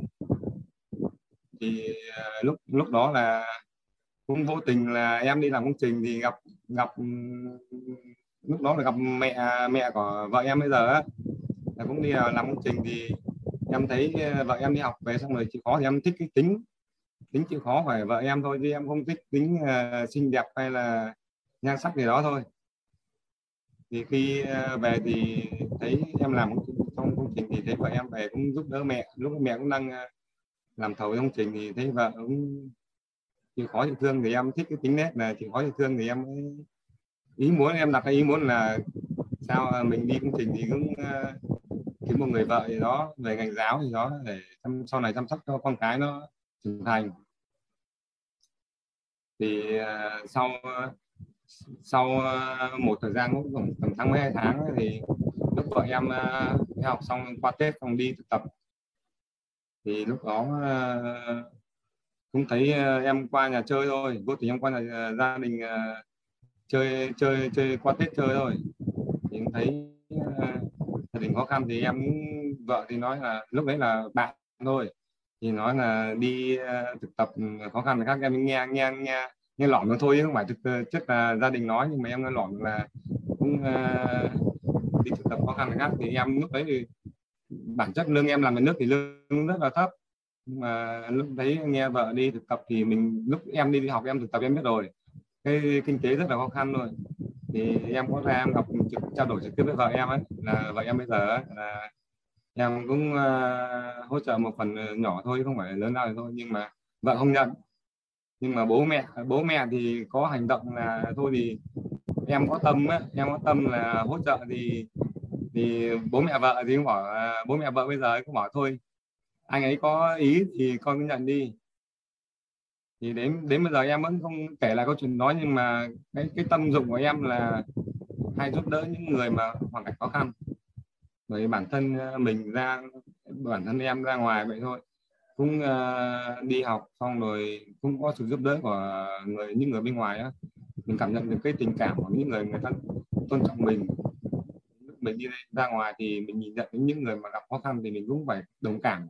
Thì uh, lúc lúc đó là cũng vô tình là em đi làm công trình thì gặp gặp lúc đó là gặp mẹ mẹ của vợ em bây giờ á. Là cũng đi à, làm công trình thì em thấy vợ em đi học về xong rồi chịu khó thì em thích cái tính tính chịu khó phải vợ em thôi chứ em không thích tính uh, xinh đẹp hay là nhan sắc gì đó thôi thì khi à, về thì thấy em làm trong công trình thì thấy vợ em về cũng giúp đỡ mẹ. Lúc mẹ cũng đang à, làm thầu công trình thì thấy vợ cũng chịu khó chịu thương thì em thích cái tính nét là chịu khó chịu thương thì em ý muốn em đặt cái ý muốn là sao à, mình đi công trình thì cũng kiếm một người vợ gì đó về ngành giáo gì đó để chăm, sau này chăm sóc cho con cái nó trưởng thành. Thì sau sau ờ, một thời gian cũng khoảng tầm tháng mấy, hai tháng thì lúc vợ em ờ, đi học xong qua tết xong đi thực tập. Thì lúc đó ờ, cũng thấy em qua nhà chơi thôi. Vô tình em qua nhà gia đình chơi chơi chơi qua tết chơi thôi. Thì thấy gia đình khó khăn thì em vợ thì nói là, lúc đấy là bạn thôi. Thì nói là đi thực tập ừ, khó khăn thì các em nghe nghe nghe nghe lỏm nó thôi chứ không phải thực ờ, chất là gia đình nói nhưng mà em nghe lỏm là cũng ờ, uh, đi thực tập khó khăn khác. Thì em lúc đấy thì bản chất lương em làm nhà nước thì lương rất là thấp. Nhưng mà lúc đấy nghe vợ đi thực tập thì mình lúc em đi, đi học em thực tập em biết rồi. Cái kinh tế rất là khó khăn rồi thì em có ra em gặp trực trao đổi trực tiếp với vợ em ấy là vợ em bây giờ ấy, là em cũng uh, hỗ trợ một phần nhỏ thôi không phải lớn nào thôi. Nhưng mà vợ không nhận nhưng mà bố mẹ bố mẹ thì có hành động là thôi thì em có tâm ấy, em có tâm là hỗ trợ thì thì bố mẹ vợ thì cũng bảo bố mẹ vợ bây giờ cũng bảo thôi anh ấy có ý thì con cứ nhận đi. Thì đến đến bây giờ em vẫn không kể lại câu chuyện đó nhưng mà cái cái tâm dụng của em là hay giúp đỡ những người mà hoàn cảnh khó khăn. Bởi bản thân ờ, mình ra bản thân em ra ngoài vậy thôi cũng uh, đi học xong rồi cũng có sự giúp đỡ của người những người bên ngoài á. Mình cảm nhận được cái tình cảm của những người người ta tôn trọng mình. Mình đi ra ngoài thì mình nhìn nhận đến những người mà gặp khó khăn thì mình cũng phải đồng cảm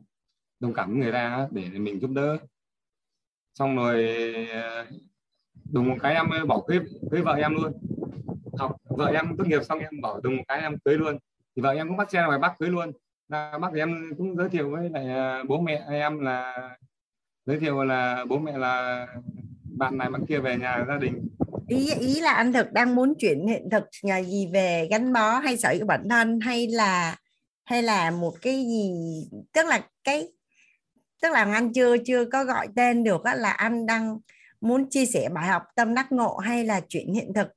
đồng cảm với người ta để mình giúp đỡ. Xong rồi ờ, đùng một cái em bỏ cưới cưới vợ em luôn. Học vợ em tốt nghiệp xong em bỏ đùng một cái em cưới luôn. Thì vợ em cũng bắt xe ngoài bắc cưới luôn ra bắc thì em cũng giới thiệu với lại à, bố mẹ em là, giới thiệu là bố mẹ là bạn này, bạn kia về nhà gia đình. Ý ý là anh thực đang muốn chuyển hiện thực nhà gì về gắn bó hay sở của bản thân hay là hay là một cái gì? Tức là cái, tức là anh chưa chưa có gọi tên được là anh đang muốn chia sẻ bài học tâm đắc ngộ hay là chuyện hiện thực?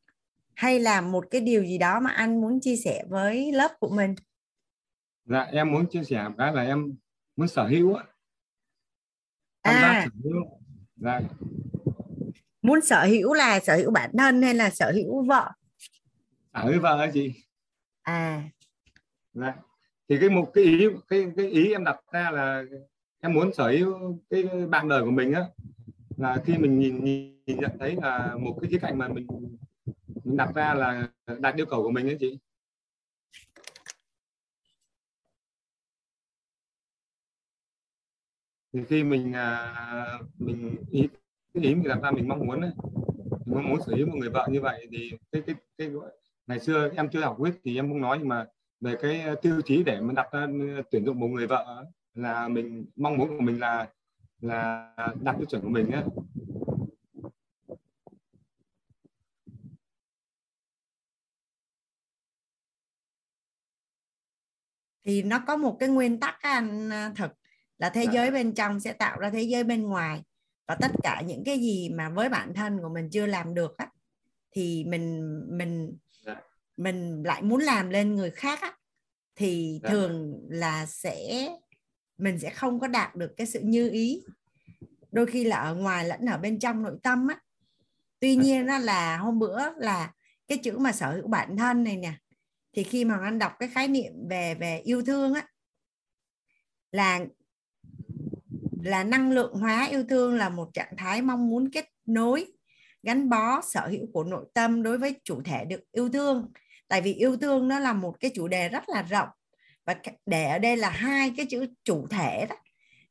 Hay là một cái điều gì đó mà anh muốn chia sẻ với lớp của mình? Dạ em muốn chia sẻ cái là em muốn sở hữu á. À. sở hữu. Dạ. muốn sở hữu là sở hữu bản thân hay là sở hữu vợ? Sở hữu vợ hả chị? À. Dạ. thì cái một cái ý cái cái ý em đặt ra là em muốn sở hữu cái bạn đời của mình á. Là khi mình nhìn, nhìn, nhìn nhận thấy là một cái khía cạnh mà mình mình đặt ra là đạt yêu cầu của mình ấy chị thì khi mình à, mình ý ý mình đặt ra mình mong muốn ấy, mình mong muốn sở hữu một người vợ như vậy thì cái cái cái ngày xưa em chưa học quyết thì em không nói nhưng mà về cái tiêu chí để mình đặt ra ừ, tuyển dụng một người vợ là mình mong muốn của mình là là đạt tiêu chuẩn của mình ấy. thì nó có một cái nguyên tắc anh à, thật thực là thế dạ. giới bên trong sẽ tạo ra thế giới bên ngoài và tất cả những cái gì mà với bản thân của mình chưa làm được á thì mình mình dạ. mình lại muốn làm lên người khác á thì dạ. thường là sẽ mình sẽ không có đạt được cái sự như ý đôi khi là ở ngoài lẫn ở bên trong nội tâm á tuy nhiên đó là hôm bữa là cái chữ mà sở hữu bản thân này nè thì khi mà anh đọc cái khái niệm về về yêu thương á là là năng lượng hóa yêu thương là một trạng thái mong muốn kết nối, gắn bó sở hữu của nội tâm đối với chủ thể được yêu thương. Tại vì yêu thương nó là một cái chủ đề rất là rộng và để ở đây là hai cái chữ chủ thể đó.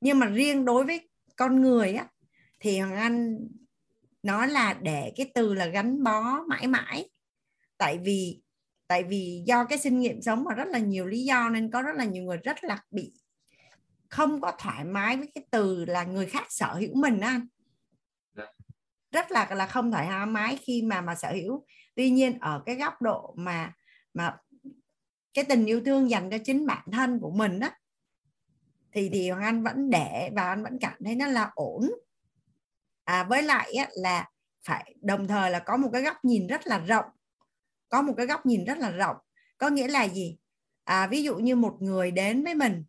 Nhưng mà riêng đối với con người á, thì hoàng anh nó là để cái từ là gắn bó mãi mãi. Tại vì tại vì do cái sinh nghiệm sống mà rất là nhiều lý do nên có rất là nhiều người rất là bị không có thoải mái với cái từ là người khác sở hữu mình anh. Dạ. rất là là không thoải mái khi mà mà sở hữu. Tuy nhiên ở cái góc độ mà mà cái tình yêu thương dành cho chính bản thân của mình đó thì thì hoàng anh vẫn để và anh vẫn cảm thấy nó là ổn. À, với lại á, là phải đồng thời là có một cái góc nhìn rất là rộng. Có một cái góc nhìn rất là rộng. Có nghĩa là gì? À, ví dụ như một người đến với mình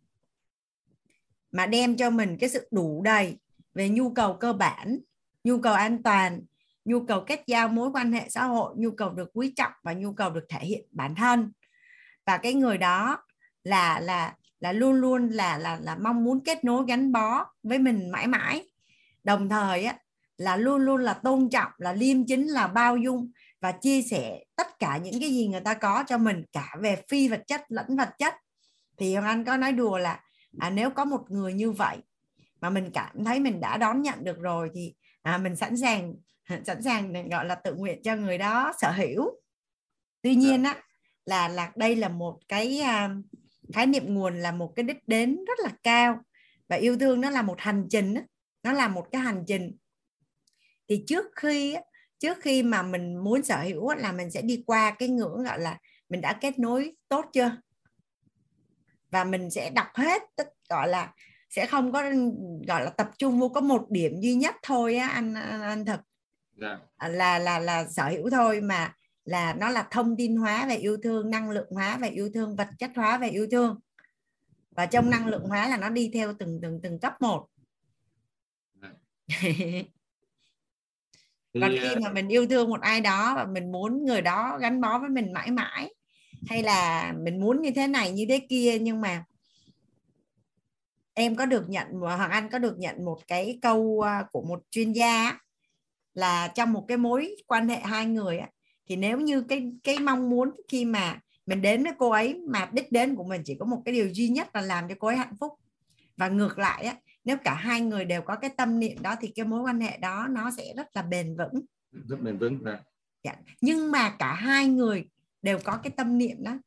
mà đem cho mình cái sự đủ đầy về nhu cầu cơ bản, nhu cầu an toàn, nhu cầu kết giao mối quan hệ xã hội, nhu cầu được quý trọng và nhu cầu được thể hiện bản thân. Và cái người đó là là là luôn luôn là là là mong muốn kết nối gắn bó với mình mãi mãi. Đồng thời á, là luôn luôn là tôn trọng, là liêm chính, là bao dung và chia sẻ tất cả những cái gì người ta có cho mình, cả về phi vật chất, lẫn vật chất. Thì hoàng anh có nói đùa là à, nếu có một người như vậy mà mình cảm thấy mình đã đón nhận được rồi thì à, mình sẵn sàng sẵn sàng gọi là tự nguyện cho người đó sở hữu. Tuy dạ. nhiên á là là đây là một cái uh, khái niệm nguồn là một cái đích đến rất là cao. Và yêu thương nó là một hành trình nó là một cái hành trình. Thì trước khi trước khi mà mình muốn sở hữu là mình sẽ đi qua cái ngưỡng gọi là mình đã kết nối tốt chưa và mình sẽ đọc hết tất gọi là sẽ không có gọi là tập trung vô có một điểm duy nhất thôi á anh anh, anh thật yeah. Dạ. là là là sở hữu thôi mà là nó là thông tin hóa về yêu thương năng lượng hóa về yêu thương vật chất hóa về yêu thương và trong năng lượng hóa là nó đi theo từng từng từng cấp một còn khi mà mình yêu thương một ai đó và mình muốn người đó gắn bó với mình mãi mãi hay là mình muốn như thế này như thế kia nhưng mà em có được nhận hoàng anh có được nhận một cái câu à, của một chuyên gia là trong một cái mối quan hệ hai người thì nếu như cái cái mong muốn khi mà mình đến với cô ấy mà đích đến của mình chỉ có một cái điều duy nhất là làm cho cô ấy hạnh phúc và ngược lại á nếu cả hai người đều có cái tâm niệm đó thì cái mối quan hệ đó nó sẽ rất là bền vững rất bền vững dạ. dạ. nhưng mà cả hai người đều có cái tâm niệm đó.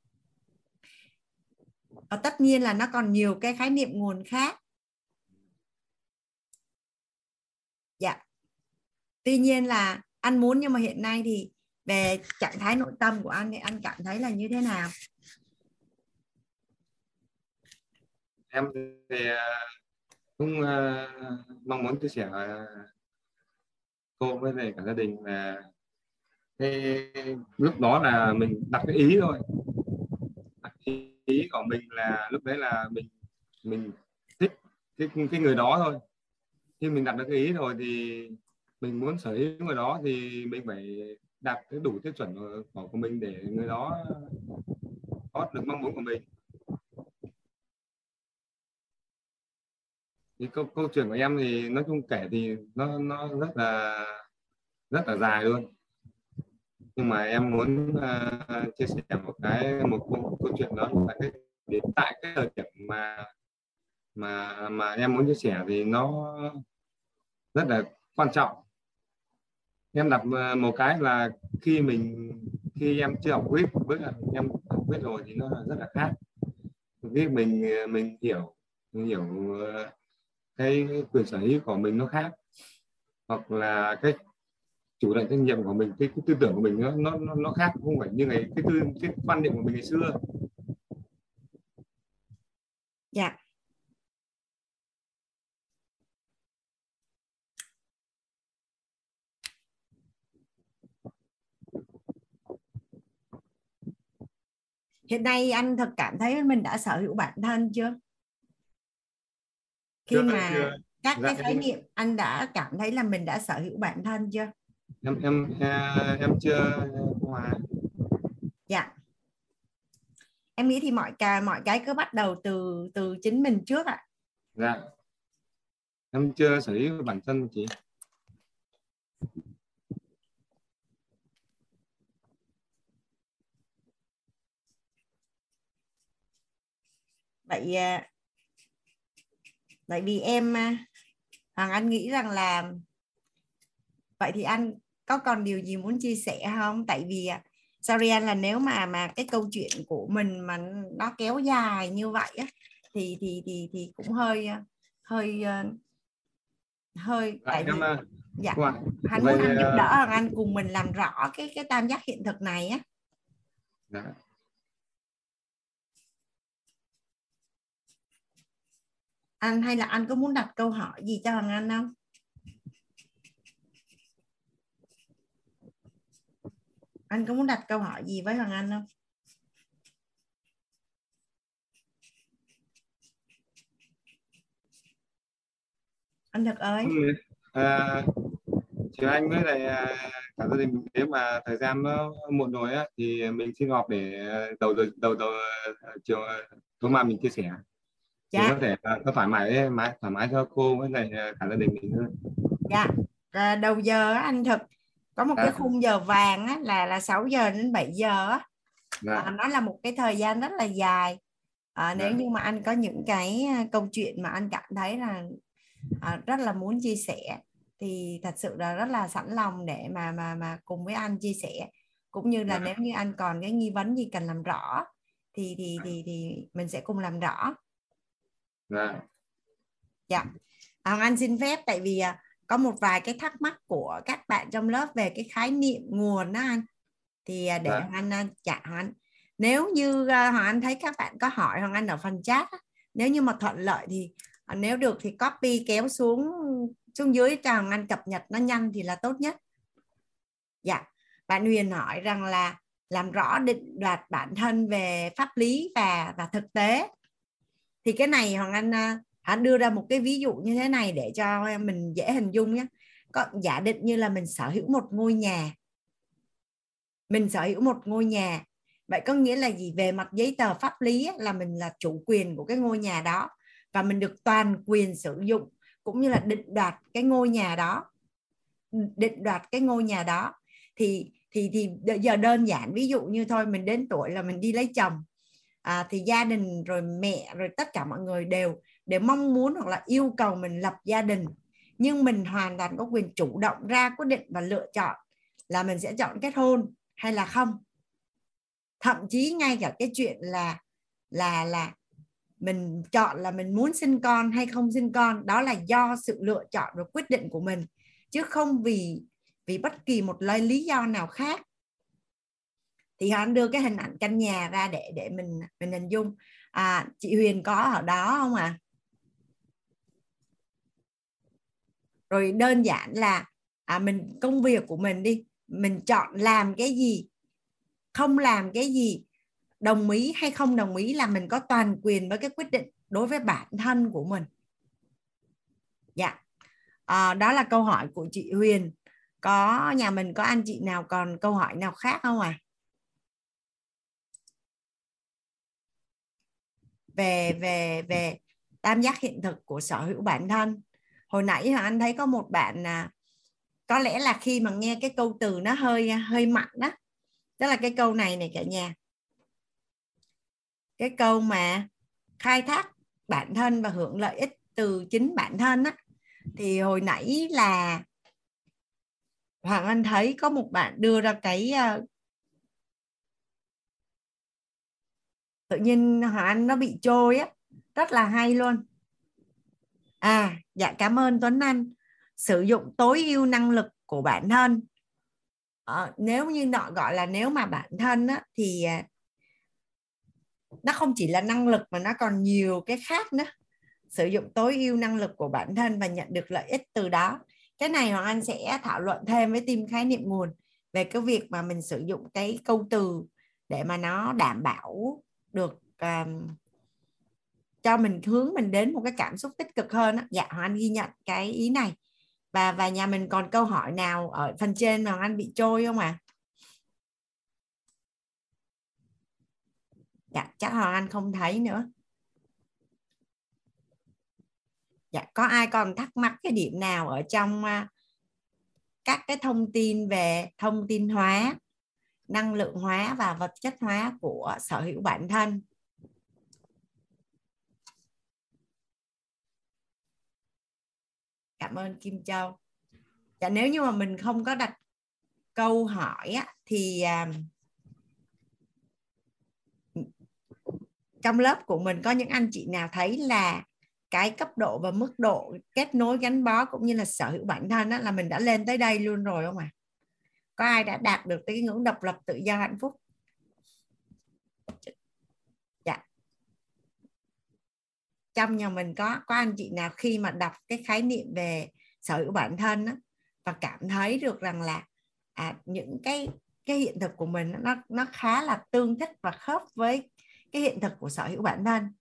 Và tất nhiên là nó còn nhiều cái khái niệm nguồn khác. Dạ. Tuy nhiên là anh muốn nhưng mà hiện nay thì về trạng thái nội tâm của anh thì anh cảm thấy là như thế nào? Em thì à, cũng uh, mong muốn chia sẻ à, cô với về cả gia đình là thì lúc đó là mình đặt cái ý thôi. Đặt ý, ý của mình là lúc đấy là mình mình thích cái cái người đó thôi. Khi mình đặt được cái ý rồi thì mình muốn sở hữu người đó thì mình phải đạt cái đủ tiêu chuẩn của, của mình để người đó có được mong muốn của mình. Thì câu câu chuyện của em thì nói chung kể thì nó nó rất là rất là dài luôn nhưng mà em muốn uh, chia sẻ một cái một câu, câu chuyện đó là cái đến tại cái thời điểm mà mà mà em muốn chia sẻ thì nó rất là quan trọng. Em đặt ờ, một cái là khi mình khi em chưa học quyết với em học viết rồi thì nó rất là khác. Khi mình ờ, mình hiểu mình hiểu cái quyền sở hữu của mình nó khác. Hoặc là cái chủ động trách nhiệm của mình cái, cái tư tưởng của mình nó nó nó khác không phải như ngày cái tư cái quan niệm của mình ngày xưa. Dạ. Hiện nay anh thật cảm thấy mình đã sở hữu bản thân chưa? Khi chưa, mà chưa. các dạ, cái khái niệm anh đã cảm thấy là mình đã sở hữu bản thân chưa em em em chưa hòa dạ. Em nghĩ thì mọi cái mọi cái cứ bắt đầu từ từ chính mình trước ạ. À. dạ. Em chưa sở hữu bản thân chị. Vậy à, tại vì em à, hoàng anh nghĩ rằng là vậy thì anh có còn điều gì muốn chia sẻ không tại vì à, sorry anh là nếu mà mà cái câu chuyện của mình mà nó kéo dài như vậy á thì thì thì thì cũng hơi hơi hơi tại vì dạ anh muốn anh giúp đỡ anh cùng mình làm rõ cái cái tam giác hiện thực này á dạ. anh hay là anh có muốn đặt câu hỏi gì cho Hoàng Anh không? Anh có muốn đặt câu hỏi gì với Hoàng Anh không? Anh Thực ơi. À, chị anh với lại à, cả gia đình nếu mà thời gian nó muộn rồi á thì mình xin họp để đầu đầu đầu, đầu chiều tối mai mình chia sẻ dạ. có thể có thoải mái thoải mái cho cô với lại à, cả gia đình mình hơn dạ à, đầu giờ anh thực có một dạ. cái khung giờ vàng á, là là 6 giờ đến 7 giờ á. Dạ. À, nó là một cái thời gian rất là dài à, nếu dạ. như mà anh có những cái à, câu chuyện mà anh cảm thấy là à, rất là muốn chia sẻ thì thật sự là rất là sẵn lòng để mà mà mà cùng với anh chia sẻ cũng như là dạ. nếu như anh còn cái nghi vấn gì cần làm rõ thì thì thì thì mình sẽ cùng làm rõ dạ dạ Hoàng Anh xin phép tại vì à, có một vài cái thắc mắc của các bạn trong lớp về cái khái niệm nguồn đó anh. Thì à, để dạ. Hoàng Anh Hoàng Anh. Nếu như Hoàng Anh thấy các bạn có hỏi Hoàng Anh ở phần chat nếu như mà thuận lợi thì nếu được thì copy kéo xuống xuống dưới cho Hoàng Anh cập nhật nó nhanh thì là tốt nhất. Dạ. Bạn Huyền hỏi rằng là làm rõ định đoạt bản thân về pháp lý và và thực tế. Thì cái này Hoàng Anh anh đưa ra một cái ví dụ như thế này để cho mình dễ hình dung nhé. Có giả định như là mình sở hữu một ngôi nhà. Mình sở hữu một ngôi nhà. Vậy có nghĩa là gì? Về mặt giấy tờ pháp lý là mình là chủ quyền của cái ngôi nhà đó. Và mình được toàn quyền sử dụng cũng như là định đoạt cái ngôi nhà đó. Định đoạt cái ngôi nhà đó. Thì thì thì giờ đơn giản ví dụ như thôi mình đến tuổi là mình đi lấy chồng. À, thì gia đình rồi mẹ rồi tất cả mọi người đều để mong muốn hoặc là yêu cầu mình lập gia đình. Nhưng mình hoàn toàn có quyền chủ động ra quyết định và lựa chọn là mình sẽ chọn kết hôn hay là không. Thậm chí ngay cả cái chuyện là là là mình chọn là mình muốn sinh con hay không sinh con đó là do sự lựa chọn và quyết định của mình chứ không vì vì bất kỳ một lời lý do nào khác. Thì họ đưa cái hình ảnh căn nhà ra để để mình mình hình dung. À, chị Huyền có ở đó không ạ? à? Rồi đơn giản là à, mình công việc của mình đi mình chọn làm cái gì không làm cái gì đồng ý hay không đồng ý là mình có toàn quyền với cái quyết định đối với bản thân của mình. Dạ. À, đó là câu hỏi của chị Huyền. Có nhà mình có anh chị nào còn câu hỏi nào khác không à về về về tam giác hiện thực của sở hữu bản thân hồi nãy anh thấy có một bạn là có lẽ là khi mà nghe cái câu từ nó hơi hơi mạnh đó đó là cái câu này này cả nhà. Cái câu mà khai thác bản thân và hưởng lợi ích từ chính bản thân á. Thì hồi nãy là Hoàng Anh thấy có một bạn đưa ra cái ờ, tự nhiên Hoàng Anh nó bị trôi á. Rất là hay luôn à dạ cảm ơn Tuấn Anh. Sử dụng tối ưu năng lực của bản thân. À, nếu như nọ gọi là nếu mà bản thân á, thì à, nó không chỉ là năng lực mà nó còn nhiều cái khác nữa. Sử dụng tối ưu năng lực của bản thân và nhận được lợi ích từ đó. Cái này hoàng anh sẽ thảo luận thêm với team khái niệm nguồn về cái việc mà mình sử dụng cái câu từ để mà nó đảm bảo được um, cho mình hướng mình đến một cái cảm xúc tích cực hơn đó. dạ hoàng anh ghi nhận cái ý này. Và và nhà mình còn câu hỏi nào ở phần trên mà hoàng anh bị trôi không à dạ chắc hoàng anh không thấy nữa. Dạ có ai còn thắc mắc cái điểm nào ở trong uh, các cái thông tin về thông tin hóa năng lượng hóa và vật chất hóa của sở hữu bản thân? Cảm ơn Kim Châu dạ nếu như mà mình không có đặt câu hỏi á, thì uh, trong lớp của mình có những anh chị nào thấy là cái cấp độ và mức độ kết nối gắn bó cũng như là sở hữu bản thân á, là mình đã lên tới đây luôn rồi không ạ? À? Có ai đã đạt được cái ngưỡng độc lập tự do hạnh phúc? Dạ. Trong nhà mình có có anh chị nào khi mà đọc cái khái niệm về sở hữu bản thân đó, và cảm thấy được rằng là à, những cái cái hiện thực của mình nó nó khá là tương thích và khớp với cái hiện thực của sở hữu bản thân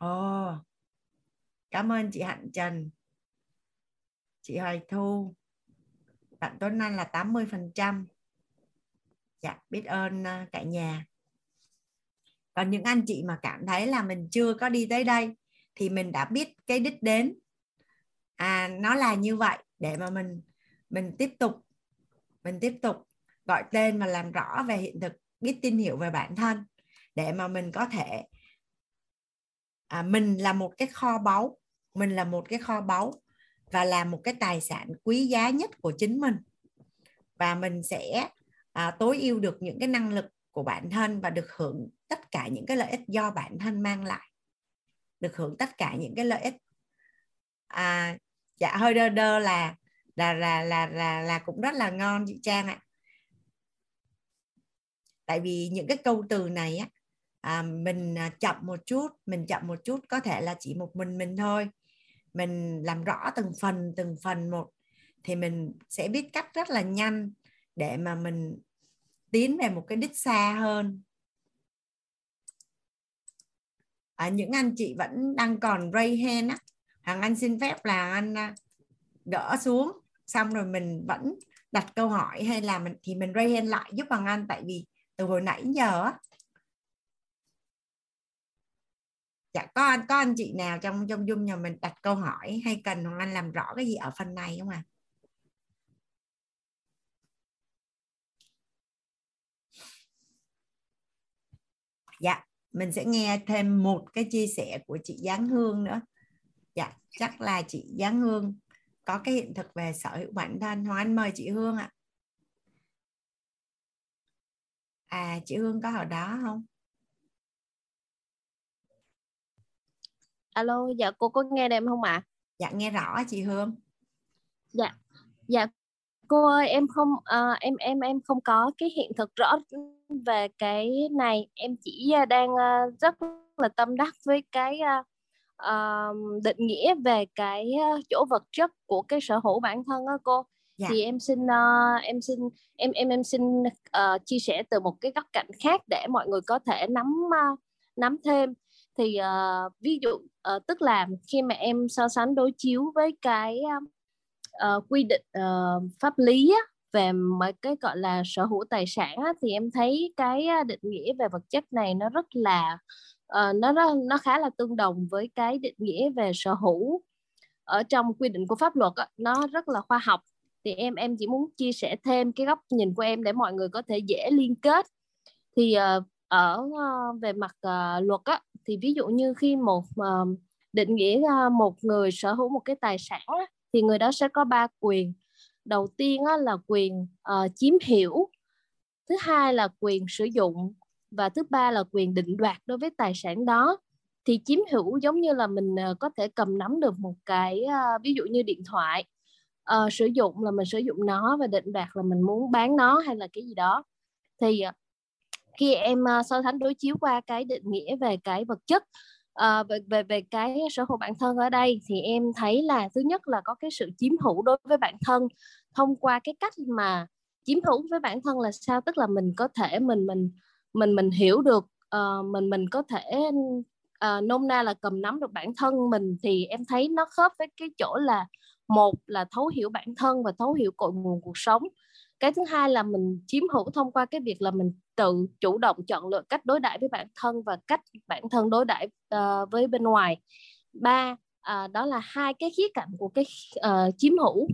Ồ, cảm ơn chị Hạnh Trần. Chị Hoài Thu. Bạn Tuấn Anh là 80%. Dạ, biết ơn ờ, cả nhà. Còn những anh chị mà cảm thấy là mình chưa có đi tới đây thì mình đã biết cái đích đến. À, nó là như vậy để mà mình mình tiếp tục mình tiếp tục gọi tên và làm rõ về hiện thực, biết tin hiểu về bản thân để mà mình có thể à, mình là một cái kho báu mình là một cái kho báu và là một cái tài sản quý giá nhất của chính mình và mình sẽ à, tối ưu được những cái năng lực của bản thân và được hưởng tất cả những cái lợi ích do bản thân mang lại. Được hưởng tất cả những cái lợi ích. À, dạ hơi đơ đơ là là là là là là cũng rất là ngon chị Trang ạ. Tại vì những cái câu từ này á à, mình à, chậm một chút mình chậm một chút có thể là chỉ một mình mình thôi. Mình làm rõ từng phần từng phần một thì mình sẽ biết cách rất là nhanh để mà mình tiến về một cái đích xa hơn. À, những anh chị vẫn đang còn ray hand á. Hàng anh xin phép là anh à, gỡ xuống. Xong rồi mình vẫn đặt câu hỏi hay là mình thì mình ray hand lại giúp bằng anh. Tại vì từ hồi nãy giờ á. Dạ có anh có anh chị nào trong trong dung nhà mình đặt câu hỏi hay cần hoàng anh làm rõ cái gì ở phần này không ạ? à? Dạ mình sẽ nghe thêm một cái chia sẻ của chị Giáng Hương nữa. Dạ chắc là chị Giáng Hương có cái hiện thực về sở hữu bản thân. Hoàng Anh mời chị Hương ạ. À chị Hương có ở đó không? Alo dạ cô có nghe em không ạ? À? dạ nghe rõ chị Hương. Dạ dạ cô ơi em không uh, em em em không có cái hiện thực rõ về cái này. Em chỉ uh, đang uh, rất là tâm đắc với cái uh, uh, định nghĩa về cái chỗ vật chất của cái sở hữu bản thân đó cô. Dạ. thì em xin uh, em xin em em em xin uh, chia sẻ từ một cái góc cạnh khác để mọi người có thể nắm uh, nắm thêm. Thì uh, ví dụ uh, tức là khi mà em so sánh đối chiếu với cái uh, uh, quy định uh, pháp lý á, về mấy cái gọi là sở hữu tài sản á, thì em thấy cái định nghĩa về vật chất này nó rất là uh, nó nó khá là tương đồng với cái định nghĩa về sở hữu ở trong quy định của pháp luật á, nó rất là khoa học. Thì em em chỉ muốn chia sẻ thêm cái góc nhìn của em để mọi người có thể dễ liên kết. Thì uh, ở uh, về mặt uh, luật á, thì ví dụ như khi một uh, định nghĩa uh, một người sở hữu một cái tài sản á, thì người đó sẽ có ba quyền. Đầu tiên á, là quyền uh, chiếm hiểu thứ hai là quyền sử dụng và thứ ba là quyền định đoạt đối với tài sản đó. Thì chiếm hữu giống như là mình ờ, có thể cầm nắm được một cái uh, ví dụ như điện thoại uh, sử dụng là mình sử dụng nó và định đoạt là mình muốn bán nó hay là cái gì đó. Thì khi em so sánh đối chiếu qua cái định nghĩa về cái vật chất à, về về về cái sở hữu bản thân ở đây thì em thấy là thứ nhất là có cái sự chiếm hữu đối với bản thân. Thông qua cái cách mà chiếm hữu với bản thân là sao? Tức là mình có thể mình mình mình mình hiểu được uh, mình mình có thể uh, nôm na là cầm nắm được bản thân mình thì em thấy nó khớp với cái chỗ là một là thấu hiểu bản thân và thấu hiểu cội nguồn cuộc sống cái thứ hai là mình chiếm hữu thông qua cái việc là mình tự chủ động chọn lựa cách đối đãi với bản thân và cách bản thân đối đãi uh, với bên ngoài. Ba uh, đó là hai cái khía cạnh của cái uh, chiếm hữu.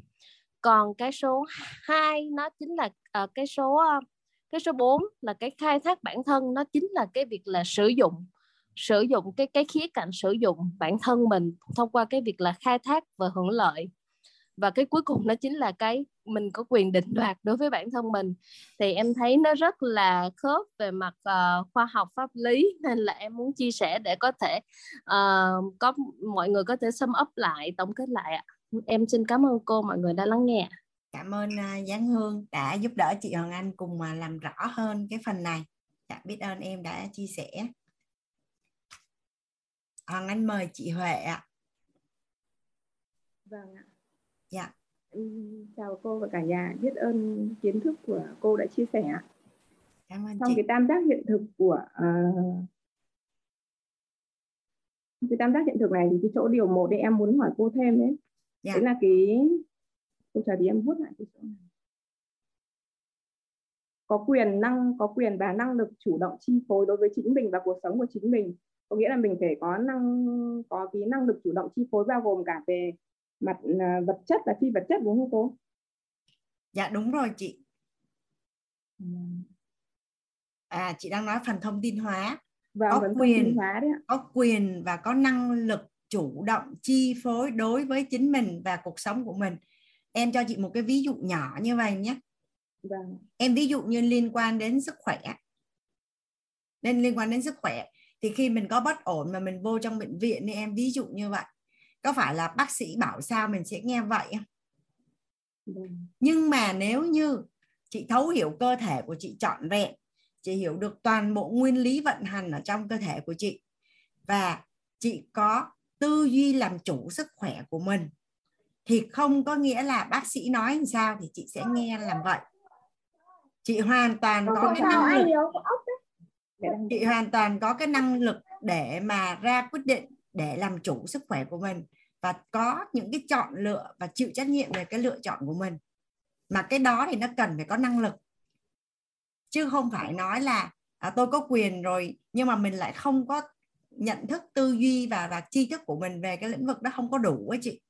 Còn cái số 2 nó chính là uh, cái số uh, cái số 4 là cái khai thác bản thân nó chính là cái việc là sử dụng sử dụng cái cái khía cạnh sử dụng bản thân mình thông qua cái việc là khai thác và hưởng lợi và cái cuối cùng nó chính là cái mình có quyền định đoạt đối với bản thân mình. Thì em thấy nó rất là khớp về mặt uh, khoa học pháp lý nên là em muốn chia sẻ để có thể uh, có mọi người có thể sum up lại tổng kết lại ạ. Em xin cảm ơn cô mọi người đã lắng nghe. Cảm ơn uh, Giáng Hương đã giúp đỡ chị Hoàng Anh cùng uh, làm rõ hơn cái phần này. Dạ, biết ơn em đã chia sẻ. Hoàng Anh mời chị Huệ ạ. Vâng ạ Dạ. Chào cô và cả nhà, biết ơn kiến thức của cô đã chia sẻ. Cảm ơn Trong chị. cái tam giác hiện thực của uh, cái tam giác hiện thực này thì cái chỗ điều một đấy em muốn hỏi cô thêm đấy. Dạ. Đấy là cái cô chờ tí em hút lại cái chỗ này. Có quyền năng có quyền và năng lực chủ động chi phối đối với chính mình và cuộc sống của chính mình. Có nghĩa là mình phải có năng có cái năng lực chủ động chi phối bao gồm cả về mặt à, vật chất và phi vật chất đúng không cô? Dạ đúng rồi chị. À chị đang nói phần thông tin hóa. Vâng, có quyền hóa đấy ạ. có quyền và có năng lực chủ động chi phối đối với chính mình và cuộc sống của mình. Em cho chị một cái ví dụ nhỏ như vậy nhé. Vâng. Em ví dụ như liên quan đến sức khỏe. nên liên quan đến sức khỏe thì khi mình có bất ổn mà mình vô trong bệnh viện thì em ví dụ như vậy có phải là bác sĩ bảo sao mình sẽ nghe vậy không? Vâng. nhưng mà nếu như chị thấu hiểu cơ thể của chị trọn vẹn chị hiểu được toàn bộ nguyên lý vận hành ở trong cơ thể của chị và chị có tư duy làm chủ sức khỏe của mình thì không có nghĩa là bác sĩ nói làm sao thì chị sẽ nghe làm vậy. Chị hoàn toàn có cái năng lực chị hoàn toàn có cái năng lực để mà ra quyết định để làm chủ sức khỏe của mình và có những cái chọn lựa và chịu trách nhiệm về cái lựa chọn của mình. Mà cái đó thì nó cần phải có năng lực. Chứ không phải nói là à, tôi có quyền rồi nhưng mà mình lại không có nhận thức tư duy và và tri thức của mình về cái lĩnh vực đó không có đủ á chị.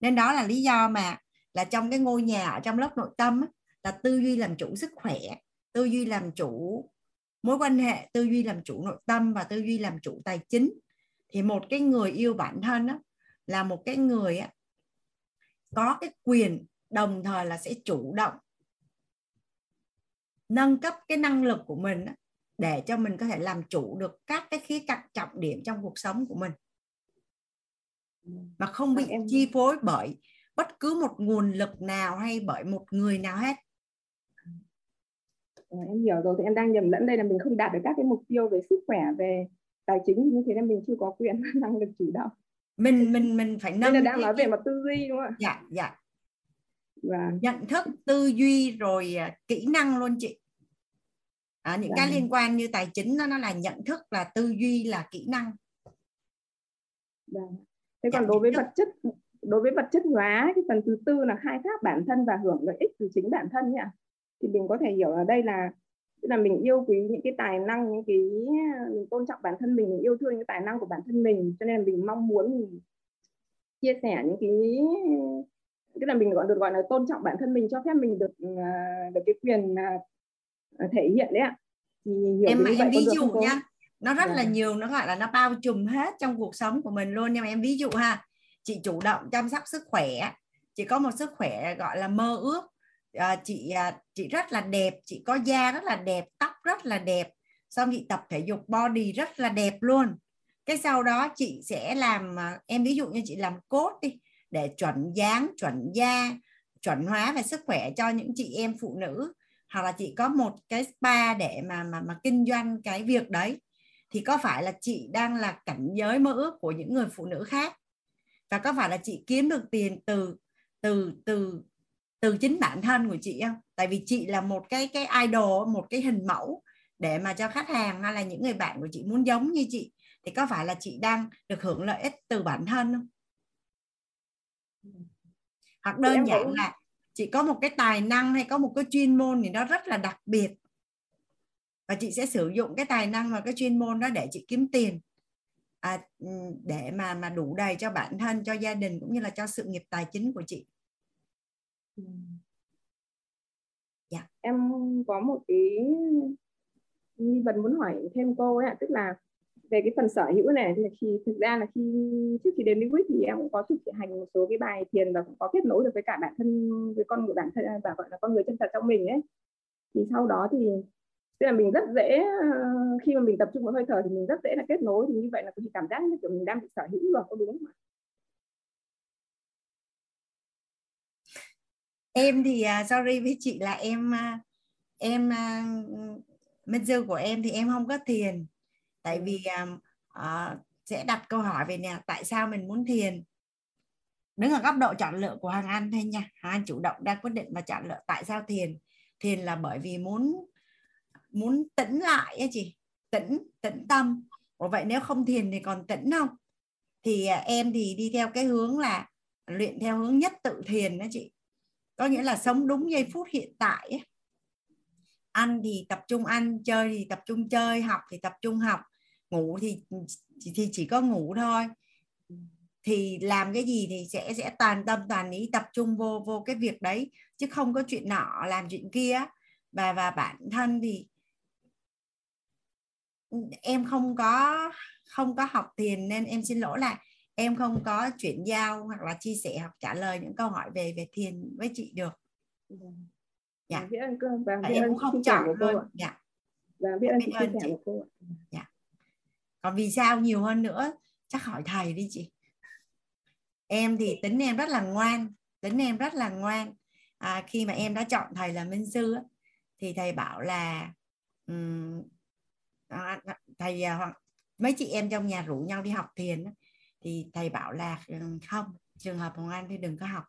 Nên đó là lý do mà là trong cái ngôi nhà ở trong lớp nội tâm á, là tư duy làm chủ sức khỏe tư duy làm chủ mối quan hệ tư duy làm chủ nội tâm và tư duy làm chủ tài chính. Thì một cái người yêu bản thân á, là một cái người á, có cái quyền đồng thời là sẽ chủ động nâng cấp cái năng lực của mình á, để cho mình có thể làm chủ được các cái khía cạnh trọng điểm trong cuộc sống của mình. Mà không bị em... chi phối bởi bất cứ một nguồn lực nào hay bởi một người nào hết. À, em hiểu rồi thì em đang nhầm lẫn đây là mình không đạt được các cái mục tiêu về sức khỏe về tài chính như thế nên mình chưa có quyền năng lực chủ động mình mình mình phải nâng đây là đang nói về mặt tư duy đúng không ạ? Dạ dạ. Và nhận thức tư duy rồi à, kỹ năng luôn chị. À, những cái vâng. liên quan như tài chính nó nó là nhận thức là tư duy là kỹ năng. Vâng. thế còn đối với vật chất đối với vật chất hóa cái phần thứ tư là khai thác bản thân và hưởng lợi ích từ chính bản thân nhỉ? Thì mình có thể hiểu ở đây là tức là mình yêu quý những cái tài năng những cái mình tôn trọng bản thân mình mình yêu thương những tài năng của bản thân mình cho nên mình mong muốn mình chia sẻ những cái tức là mình gọi được gọi là tôn trọng bản thân mình cho phép mình được à, được cái quyền à, thể hiện đấy ạ thì em em ví dụ nhá nó rất yeah. là dạ. nhiều nó gọi là nó bao trùm hết trong cuộc sống của mình luôn nhưng mà em ví dụ ha chị chủ động chăm sóc sức khỏe chị có một sức khỏe gọi là mơ ước à, chị à, chị rất là đẹp chị có da rất là đẹp tóc rất là đẹp. Xong chị tập thể dục body rất là đẹp luôn. Cái sau đó chị sẽ làm ờ, em ví dụ như chị làm cốt đi để chuẩn dáng chuẩn da chuẩn hóa về sức khỏe cho những chị em phụ nữ. Hoặc là chị có một cái spa để mà mà mà kinh doanh cái việc đấy. Thì có phải là chị đang là cảnh giới mơ ước của những người phụ nữ khác? Và có phải là chị kiếm được tiền từ từ từ từ chính bản thân của chị không tại vì chị là một cái cái idol một cái hình mẫu để mà cho khách hàng hay là những người bạn của chị muốn giống như chị thì có phải là chị đang được hưởng lợi ích từ bản thân không? Hoặc đơn giản là chị có một cái tài năng hay có một cái chuyên môn thì nó rất là đặc biệt. Và chị sẽ sử dụng cái tài năng và cái chuyên môn đó để chị kiếm tiền à, để mà mà đủ đầy cho bản thân cho gia đình cũng như là cho sự nghiệp tài chính của chị dạ. em có một cái nghi vấn muốn hỏi thêm cô ấy ạ tức là về cái phần sở hữu này thì khi thực ra là khi trước khi đến Lewis thì em cũng có thực hành một số cái bài thiền và cũng có kết nối được với cả bản thân với con người bản thân và gọi là con người chân thật trong mình ấy thì sau đó thì tức là mình rất dễ ờ, khi mà mình tập trung vào hơi thở thì mình rất dễ là kết nối thì như vậy là thì cảm giác như kiểu mình đang bị sở hữu rồi có đúng không ạ? Em thì uh, sorry với chị là em uh, em à, uh, mentor của em thì em không có thiền. Tại vì uh, sẽ đặt câu hỏi về nè tại sao mình muốn thiền? Đứng ở góc độ chọn lựa của hàng ăn thôi nha. Hàng ăn chủ động đang quyết định và chọn lựa tại sao thiền. Thiền là bởi vì muốn muốn tĩnh lại ấy chị. Tĩnh tĩnh tâm. Ủa vậy nếu không thiền thì còn tĩnh không? Thì em thì đi theo cái hướng là luyện theo hướng nhất tự thiền đó chị có nghĩa là sống đúng giây phút hiện tại ấy. ăn thì tập trung ăn, chơi thì tập trung chơi, học thì tập trung học, ngủ thì thì chỉ có ngủ thôi. Thì làm cái gì thì sẽ sẽ toàn tâm, toàn ý tập trung vô vô cái việc đấy, chứ không có chuyện nọ, làm chuyện kia. Và và bản thân thì em không có không có học thiền nên em xin lỗi là em không có chuyển giao hoặc là chia sẻ hoặc trả lời những câu hỏi về về thiền với chị được. Dạ, dạ. em cũng không chọn luôn dạ. Và biết ơn sự chia sẻ của cô dạ. Còn vì sao nhiều hơn nữa? Chắc hỏi thầy đi chị. Em thì tính em rất là ngoan tính em rất là ngoan. À, khi mà em đã chọn thầy là minh sư thì thầy bảo là um, thầy à, hoặc mấy chị em trong nhà rủ nhau đi học thiền thì thầy bảo là không trường hợp hoàng anh thì đừng có học.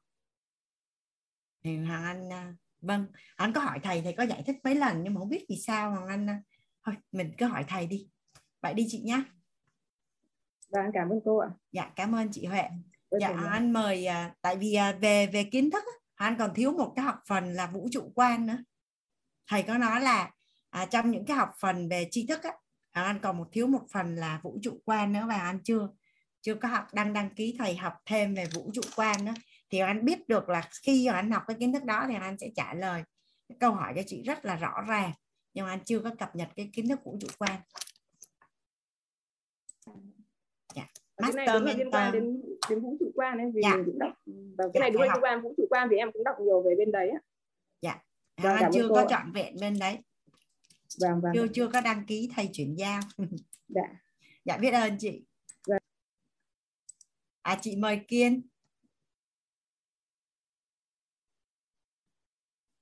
Thì hoàng anh à, vâng anh có hỏi thầy thầy có giải thích mấy lần nhưng mà không biết vì sao hoàng anh à, thôi mình cứ hỏi thầy đi. Vậy đi chị nhé vâng cảm ơn cô ạ. Dạ cảm ơn chị huệ. Dạ anh mời tại vì về về kiến thức anh còn thiếu một cái học phần là vũ trụ quan nữa. Thầy có nói là à, trong những cái học phần về tri thức á anh còn một thiếu một phần là vũ trụ quan nữa và anh chưa chưa có học đang đăng ký thầy học thêm về vũ trụ quan nữa thì anh biết được là khi anh học cái kiến thức đó thì anh sẽ trả lời cái câu hỏi cho chị rất là rõ ràng nhưng anh chưa có cập nhật cái kiến thức vũ trụ quan dạ. Master cái này là liên quan đến đến vũ trụ quan ấy vì dạ. mình cũng đọc và cái dạ, này đúng liên quan vũ trụ quan thì em cũng đọc nhiều về bên đấy á. Dạ. Vâng, anh chưa có chọn vẹn bên đấy. Vâng, vâng. Chưa chưa có đăng ký thầy chuyển giao. Dạ. Dạ biết ơn chị. À chị mời Kiên.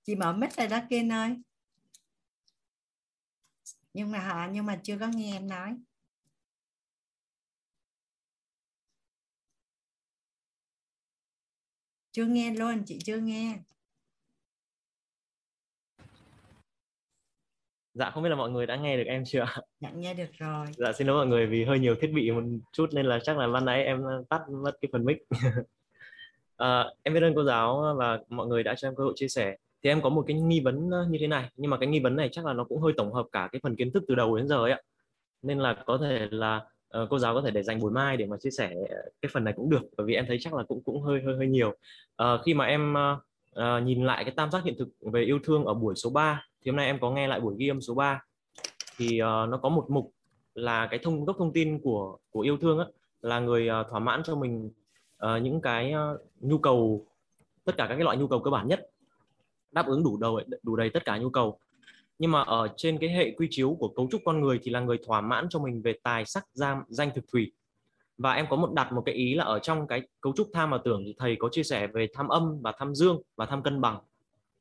Chị mở mic rồi đó, Kiên ơi. Nhưng mà họ nhưng mà chưa có nghe em nói. chưa nghe luôn, chị chưa nghe Dạ không biết là mọi người đã nghe được em chưa Dạ nghe được rồi. Dạ xin lỗi mọi người vì hơi nhiều thiết bị một chút nên là chắc là ban nãy em tắt mất cái phần mic. à, em biết ơn cô giáo và mọi người đã cho em cơ hội chia sẻ. Thì em có một cái nghi vấn như thế này, nhưng mà cái nghi vấn này chắc là nó cũng hơi tổng hợp cả cái phần kiến thức từ đầu đến giờ ấy ạ. Nên là có thể là uh, cô giáo có thể để dành buổi mai để mà chia sẻ cái phần này cũng được bởi vì em thấy chắc là cũng cũng hơi hơi hơi nhiều uh, khi mà em uh, uh, nhìn lại cái tam giác hiện thực về yêu thương ở buổi số 3 thì hôm nay em có nghe lại buổi ghi âm số 3 thì uh, nó có một mục là cái thông gốc thông tin của của yêu thương á, là người uh, thỏa mãn cho mình uh, những cái uh, nhu cầu tất cả các cái loại nhu cầu cơ bản nhất đáp ứng đủ đầu đủ đầy tất cả nhu cầu. Nhưng mà ở trên cái hệ quy chiếu của cấu trúc con người thì là người thỏa mãn cho mình về tài sắc giam danh thực thủy. Và em có một đặt một cái ý là ở trong cái cấu trúc tham và tưởng thì thầy có chia sẻ về tham âm và tham dương và tham cân bằng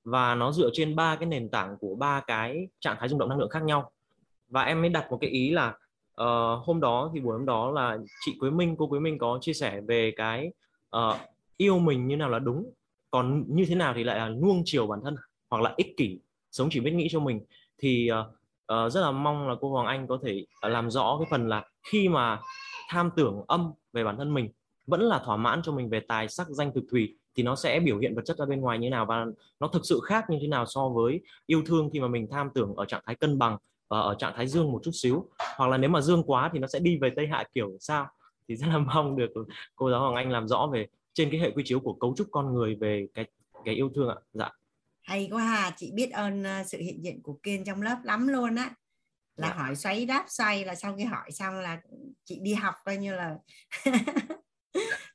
và nó dựa trên ba cái nền tảng của ba cái trạng thái rung động năng lượng khác nhau. Và em mới đặt một cái ý là uh, hôm đó thì buổi hôm đó là chị Quế Minh cô Quế Minh có chia sẻ về cái uh, yêu mình như nào là đúng còn như thế nào thì lại là nuông chiều bản thân hoặc là ích kỷ sống chỉ biết nghĩ cho mình. Thì uh, uh, rất là mong là cô Hoàng Anh có thể làm rõ cái phần là khi mà tham tưởng âm về bản thân mình vẫn là thỏa mãn cho mình về tài sắc danh thực thủy thì nó sẽ biểu hiện vật chất ra bên ngoài như nào và nó thực sự khác như thế nào so với yêu thương khi mà mình tham tưởng ở trạng thái cân bằng và ở trạng thái dương một chút xíu. Hoặc là nếu mà dương quá thì nó sẽ đi về tây hạ kiểu sao? Thì rất là mong được cô giáo Hoàng Anh làm rõ về trên cái hệ quy chiếu của cấu trúc con người về cái cái yêu thương ạ. Dạ. Hay quá hà chị biết ơn ờ, sự hiện diện của kiên trong lớp lắm luôn á. Là. Dạ. hỏi xoáy đáp xoay là sau khi hỏi xong là chị đi học coi như là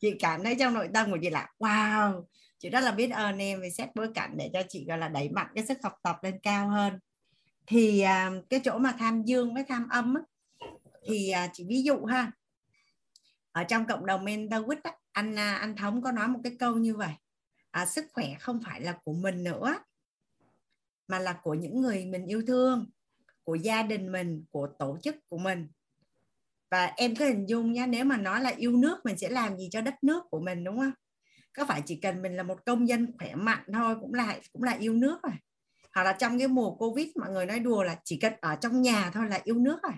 chị cảm thấy trong nội tâm của chị là wow chị rất là biết ơn em vì xét bối cảnh để cho chị gọi là đẩy mạnh cái sức học tập lên cao hơn. Thì à, cái chỗ mà tham dương với tham âm á, thì à, chị ví dụ ha ở trong cộng đồng mentor á, anh à, anh thống có nói một cái câu như vậy à, sức khỏe không phải là của mình nữa mà là của những người mình yêu thương của gia đình mình của tổ chức của mình và em có hình dung nha, nếu mà nói là yêu nước mình sẽ làm gì cho đất nước của mình, đúng không? Có phải chỉ cần mình là một công dân khỏe mạnh thôi cũng là cũng là yêu nước rồi. Hoặc là trong cái mùa covid, mọi người nói đùa là chỉ cần ở trong nhà thôi là yêu nước rồi.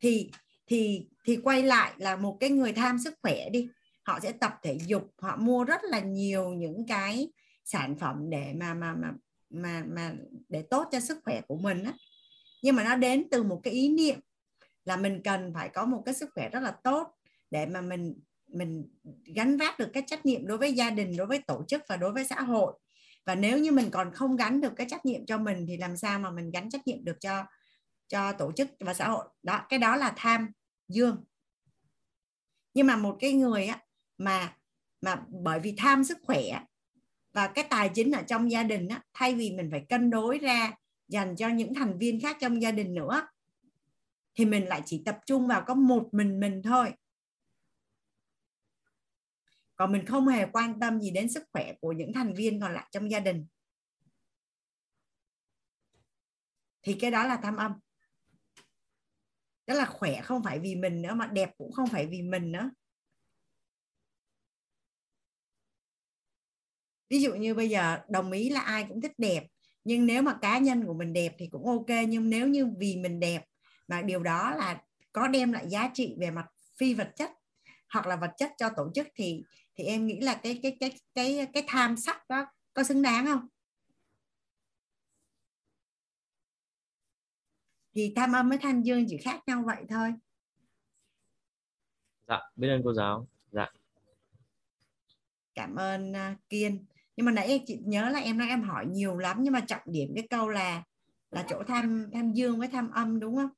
Thì thì thì quay lại là một cái người tham sức khỏe đi. Họ sẽ tập thể dục, họ mua rất là nhiều những cái sản phẩm để mà mà mà mà mà để tốt cho sức khỏe của mình á. Nhưng mà nó đến từ một cái ý niệm là mình cần phải có một cái sức khỏe rất là tốt để mà mình mình gắn vác được cái trách nhiệm đối với gia đình đối với tổ chức và đối với xã hội. Và nếu như mình còn không gắn được cái trách nhiệm cho mình thì làm sao mà mình gắn trách nhiệm được cho cho tổ chức và xã hội? Đó cái đó là tham dương. Nhưng mà một cái người á mà mà bởi vì tham sức khỏe và cái tài chính ở trong gia đình á, thay vì mình phải cân đối ra dành cho những thành viên khác trong gia đình nữa thì mình lại chỉ tập trung vào có một mình mình thôi. Còn mình không hề quan tâm gì đến sức khỏe của những thành viên còn lại trong gia đình. Thì cái đó là tham âm. Đó là khỏe không phải vì mình nữa, mà đẹp cũng không phải vì mình nữa. Ví dụ như bây giờ đồng ý là ai cũng thích đẹp, nhưng nếu mà cá nhân của mình đẹp thì cũng ok, nhưng nếu như vì mình đẹp mà điều đó là có đem lại giá trị về mặt phi vật chất hoặc là vật chất cho tổ chức thì thì em nghĩ là cái cái cái cái cái tham sắc đó có xứng đáng không? Thì tham âm với tham dương chỉ khác nhau vậy thôi. Dạ biết ơn cô giáo. Dạ. Cảm ơn uh, kiên. Nhưng mà nãy em chị nhớ là em nói em hỏi nhiều lắm nhưng mà trọng điểm cái câu là là chỗ tham tham dương với tham âm đúng không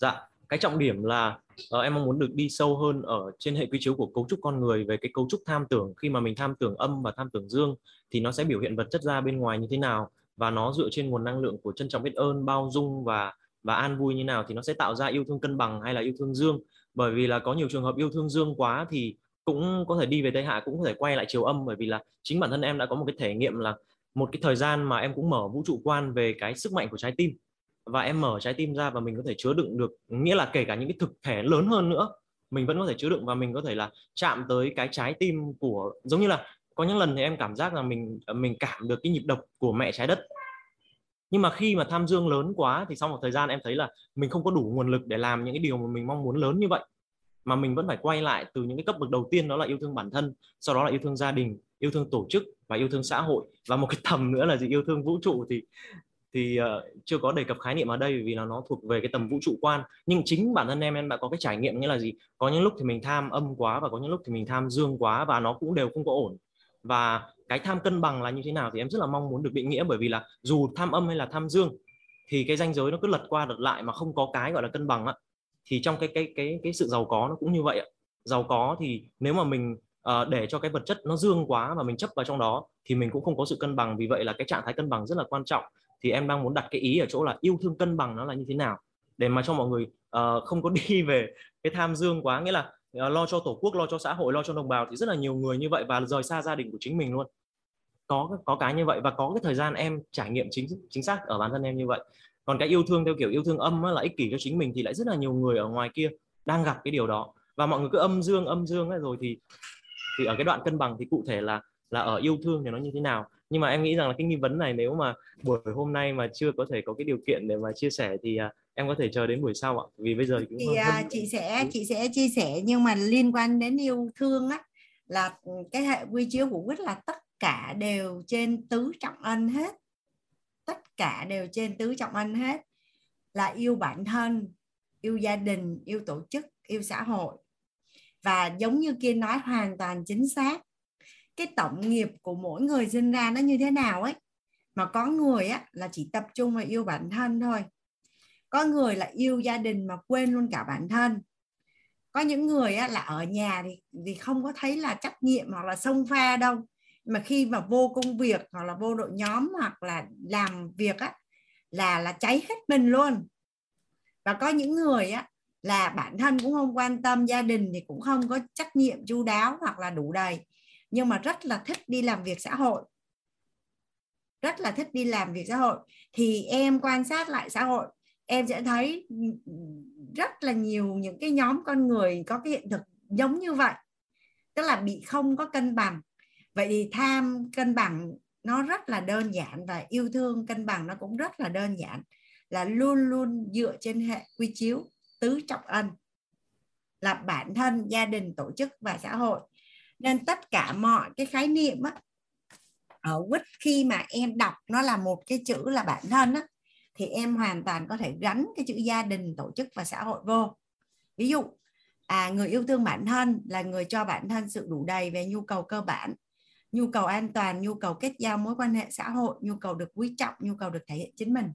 dạ cái trọng điểm là uh, em mong muốn được đi sâu hơn ở trên hệ quy chiếu của cấu trúc con người về cái cấu trúc tham tưởng. Khi mà mình tham tưởng âm và tham tưởng dương thì nó sẽ biểu hiện vật chất ra bên ngoài như thế nào và nó dựa trên nguồn năng lượng của trân trọng biết ơn bao dung và và an vui như nào thì nó sẽ tạo ra yêu thương cân bằng hay là yêu thương dương. Bởi vì là có nhiều trường hợp yêu thương dương quá thì cũng có thể đi về tây hạ cũng có thể quay lại chiều âm. Bởi vì là chính bản thân em đã có một cái thể nghiệm là một cái thời gian mà em cũng mở vũ trụ quan về cái sức mạnh của trái tim và em mở trái tim ra và mình có thể chứa đựng được, nghĩa là kể cả những cái thực thể lớn hơn nữa, mình vẫn có thể chứa đựng và mình có thể là chạm tới cái trái tim của, giống như là có những lần thì em cảm giác là mình ờ, mình cảm được cái nhịp đập của mẹ trái đất. Nhưng mà khi mà tham dương lớn quá thì sau một thời gian em thấy là mình không có đủ nguồn lực để làm những cái điều mà mình mong muốn lớn như vậy, mà mình vẫn phải quay lại từ những cái cấp bậc đầu tiên đó là yêu thương bản thân, sau đó là yêu thương gia đình, yêu thương tổ chức và yêu thương xã hội. Và một cái tầm nữa là gì? Yêu thương vũ trụ thì thì uh, chưa có đề cập khái niệm ở đây vì là nó thuộc về cái tầm vũ trụ quan. Nhưng chính bản thân em em đã có cái trải nghiệm nghĩa là gì? Có những lúc thì mình tham âm quá và có những lúc thì mình tham dương quá và nó cũng đều không có ổn. Và cái tham cân bằng là như thế nào thì em rất là mong muốn được định nghĩa bởi vì là dù tham âm hay là tham dương thì cái ranh giới nó cứ lật qua lật lại mà không có cái gọi là cân bằng á. Thì trong cái cái cái cái sự giàu có nó cũng như vậy ạ. Giàu có thì nếu mà mình uh, để cho cái vật chất nó dương quá và mình chấp vào trong đó thì mình cũng không có sự cân bằng. Vì vậy là cái trạng thái cân bằng rất là quan trọng thì em đang muốn đặt cái ý ở chỗ là yêu thương cân bằng nó là như thế nào? Để mà cho mọi người uh, không có đi về cái tham dương quá nghĩa là uh, lo cho tổ quốc lo cho xã hội lo cho đồng bào thì rất là nhiều người như vậy và rời xa gia đình của chính mình luôn. Có có cái như vậy và có cái thời gian em trải nghiệm chính chính xác ở bản thân em như vậy. Còn cái yêu thương theo kiểu yêu thương âm là ích kỷ cho chính mình thì lại rất là nhiều người ở ngoài kia đang gặp cái điều đó. Và mọi người cứ âm dương âm dương ấy rồi thì thì ở cái đoạn cân bằng thì cụ thể là là ở yêu thương thì nó như thế nào? Nhưng mà em nghĩ rằng là cái nghi vấn này nếu mà buổi hôm nay mà chưa có thể có cái điều kiện để mà chia sẻ thì uh, em có thể chờ đến buổi sau ạ. Vì bây giờ thì uh, chị sẽ chị sẽ chia sẻ nhưng mà liên quan đến yêu thương á là cái hệ quy chiếu của quýt là tất cả đều trên tứ trọng ân hết. Tất cả đều trên tứ trọng ân hết. Là yêu bản thân yêu gia đình yêu tổ chức yêu xã hội. Và giống như kia nói hoàn toàn chính xác cái tổng nghiệp của mỗi người sinh ra nó như thế nào ấy. Mà có người á là chỉ tập trung vào yêu bản thân thôi. Có người là yêu gia đình mà quên luôn cả bản thân. Có những người á, là ở nhà thì thì không có thấy là trách nhiệm hoặc là sông pha đâu. Mà khi mà vô công việc hoặc là vô đội nhóm hoặc là làm việc á là là cháy hết mình luôn. Và có những người á là bản thân cũng không quan tâm gia đình thì cũng không có trách nhiệm chu đáo hoặc là đủ đầy nhưng mà rất là thích đi làm việc xã hội. Rất là thích đi làm việc xã hội. Thì em quan sát lại xã hội, em sẽ thấy rất là nhiều những cái nhóm con người có cái hiện thực giống như vậy. Tức là bị không có cân bằng. Vậy thì tham cân bằng nó rất là đơn giản và yêu thương cân bằng nó cũng rất là đơn giản. Là luôn luôn dựa trên hệ quy chiếu tứ trọng ân. Là bản thân, gia đình, tổ chức và xã hội nên tất cả mọi cái khái niệm á, ở quýt khi mà em đọc nó là một cái chữ là bản thân á, thì em hoàn toàn có thể gắn cái chữ gia đình, tổ chức và xã hội vô. Ví dụ à người yêu thương bản thân là người cho bản thân sự đủ đầy về nhu cầu cơ bản, nhu cầu an toàn, nhu cầu kết giao mối quan hệ xã hội, nhu cầu được quý trọng, nhu cầu được thể hiện chính mình.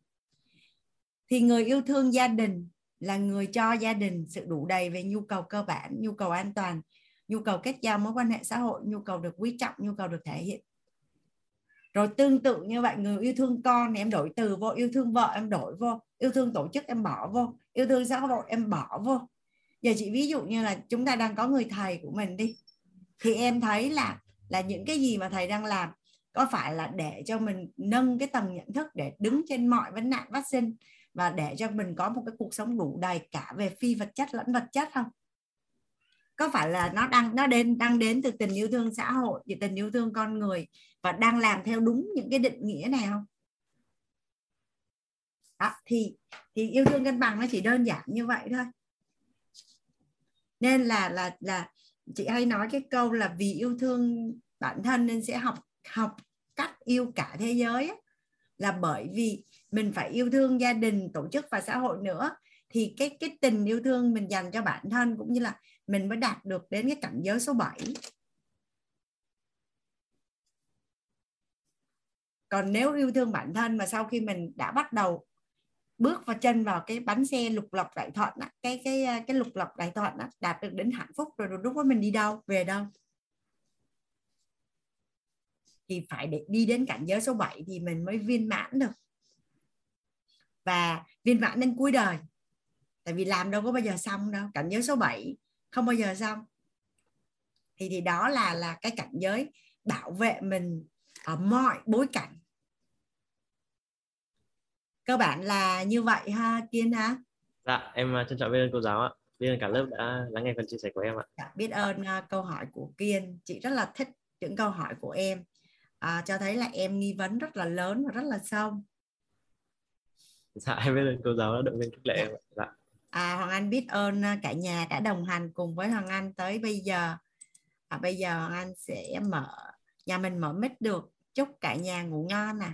Thì người yêu thương gia đình là người cho gia đình sự đủ đầy về nhu cầu cơ bản, nhu cầu an toàn nhu cầu kết giao mối quan hệ xã hội, nhu cầu được quý trọng, nhu cầu được thể hiện. Rồi tương tự như vậy, người yêu thương con thì em đổi từ vô, yêu thương vợ em đổi vô, yêu thương tổ chức em bỏ vô, yêu thương xã hội em bỏ vô. Giờ chị ví dụ như là chúng ta đang có người thầy của mình đi, thì em thấy là là những cái gì mà thầy đang làm có phải là để cho mình nâng cái tầng nhận thức để đứng trên mọi vấn nạn phát sinh và để cho mình có một cái cuộc sống đủ đầy cả về phi vật chất lẫn vật chất không? Có phải là nó đang, nó đến, đang đến từ tình yêu thương xã hội, từ tình yêu thương con người và đang làm theo đúng những cái định nghĩa này không? Đó, thì thì yêu thương cân bằng nó chỉ đơn giản như vậy thôi. Nên là là là chị hay nói cái câu là vì yêu thương bản thân nên sẽ học học cách yêu cả thế giới là bởi vì mình phải yêu thương gia đình, tổ chức và xã hội nữa thì cái cái tình yêu thương mình dành cho bản thân cũng như là mình mới đạt được đến cái cảnh giới số 7 còn nếu yêu thương bản thân mà sau khi mình đã bắt đầu bước vào chân vào cái bánh xe lục lọc đại thuận á, cái cái à, cái lục lọc đại thuận á, đạt được đến hạnh phúc rồi lúc đó mình đi đâu, về đâu? Thì phải để đi đến cảnh giới số 7 thì mình mới viên mãn được. Và viên mãn đến cuối đời tại vì làm đâu có bao giờ xong đâu cảnh giới số 7 không bao giờ xong. Thì thì đó là là cái cảnh giới bảo vệ mình ở mọi bối cảnh. Cơ bản là như vậy ha kiên ha? Dạ em à, trân trọng biết ơn cô giáo ạ. Biết ơn cả lớp đã lắng nghe phần chia sẻ của em ạ. Dạ, biết ơn uh, câu hỏi của kiên. Chị rất là thích những câu hỏi của em. À, cho thấy là em nghi vấn rất là lớn và rất là sâu. Dạ em biết ơn cô giáo đã động viên khích lệ dạ. em dạ à, Hoàng Anh biết ơn ờ, cả nhà đã đồng hành cùng với Hoàng Anh tới bây giờ. À, bây giờ Hoàng Anh sẽ mở nhà mình mở mic được. Chúc cả nhà ngủ ngon nè.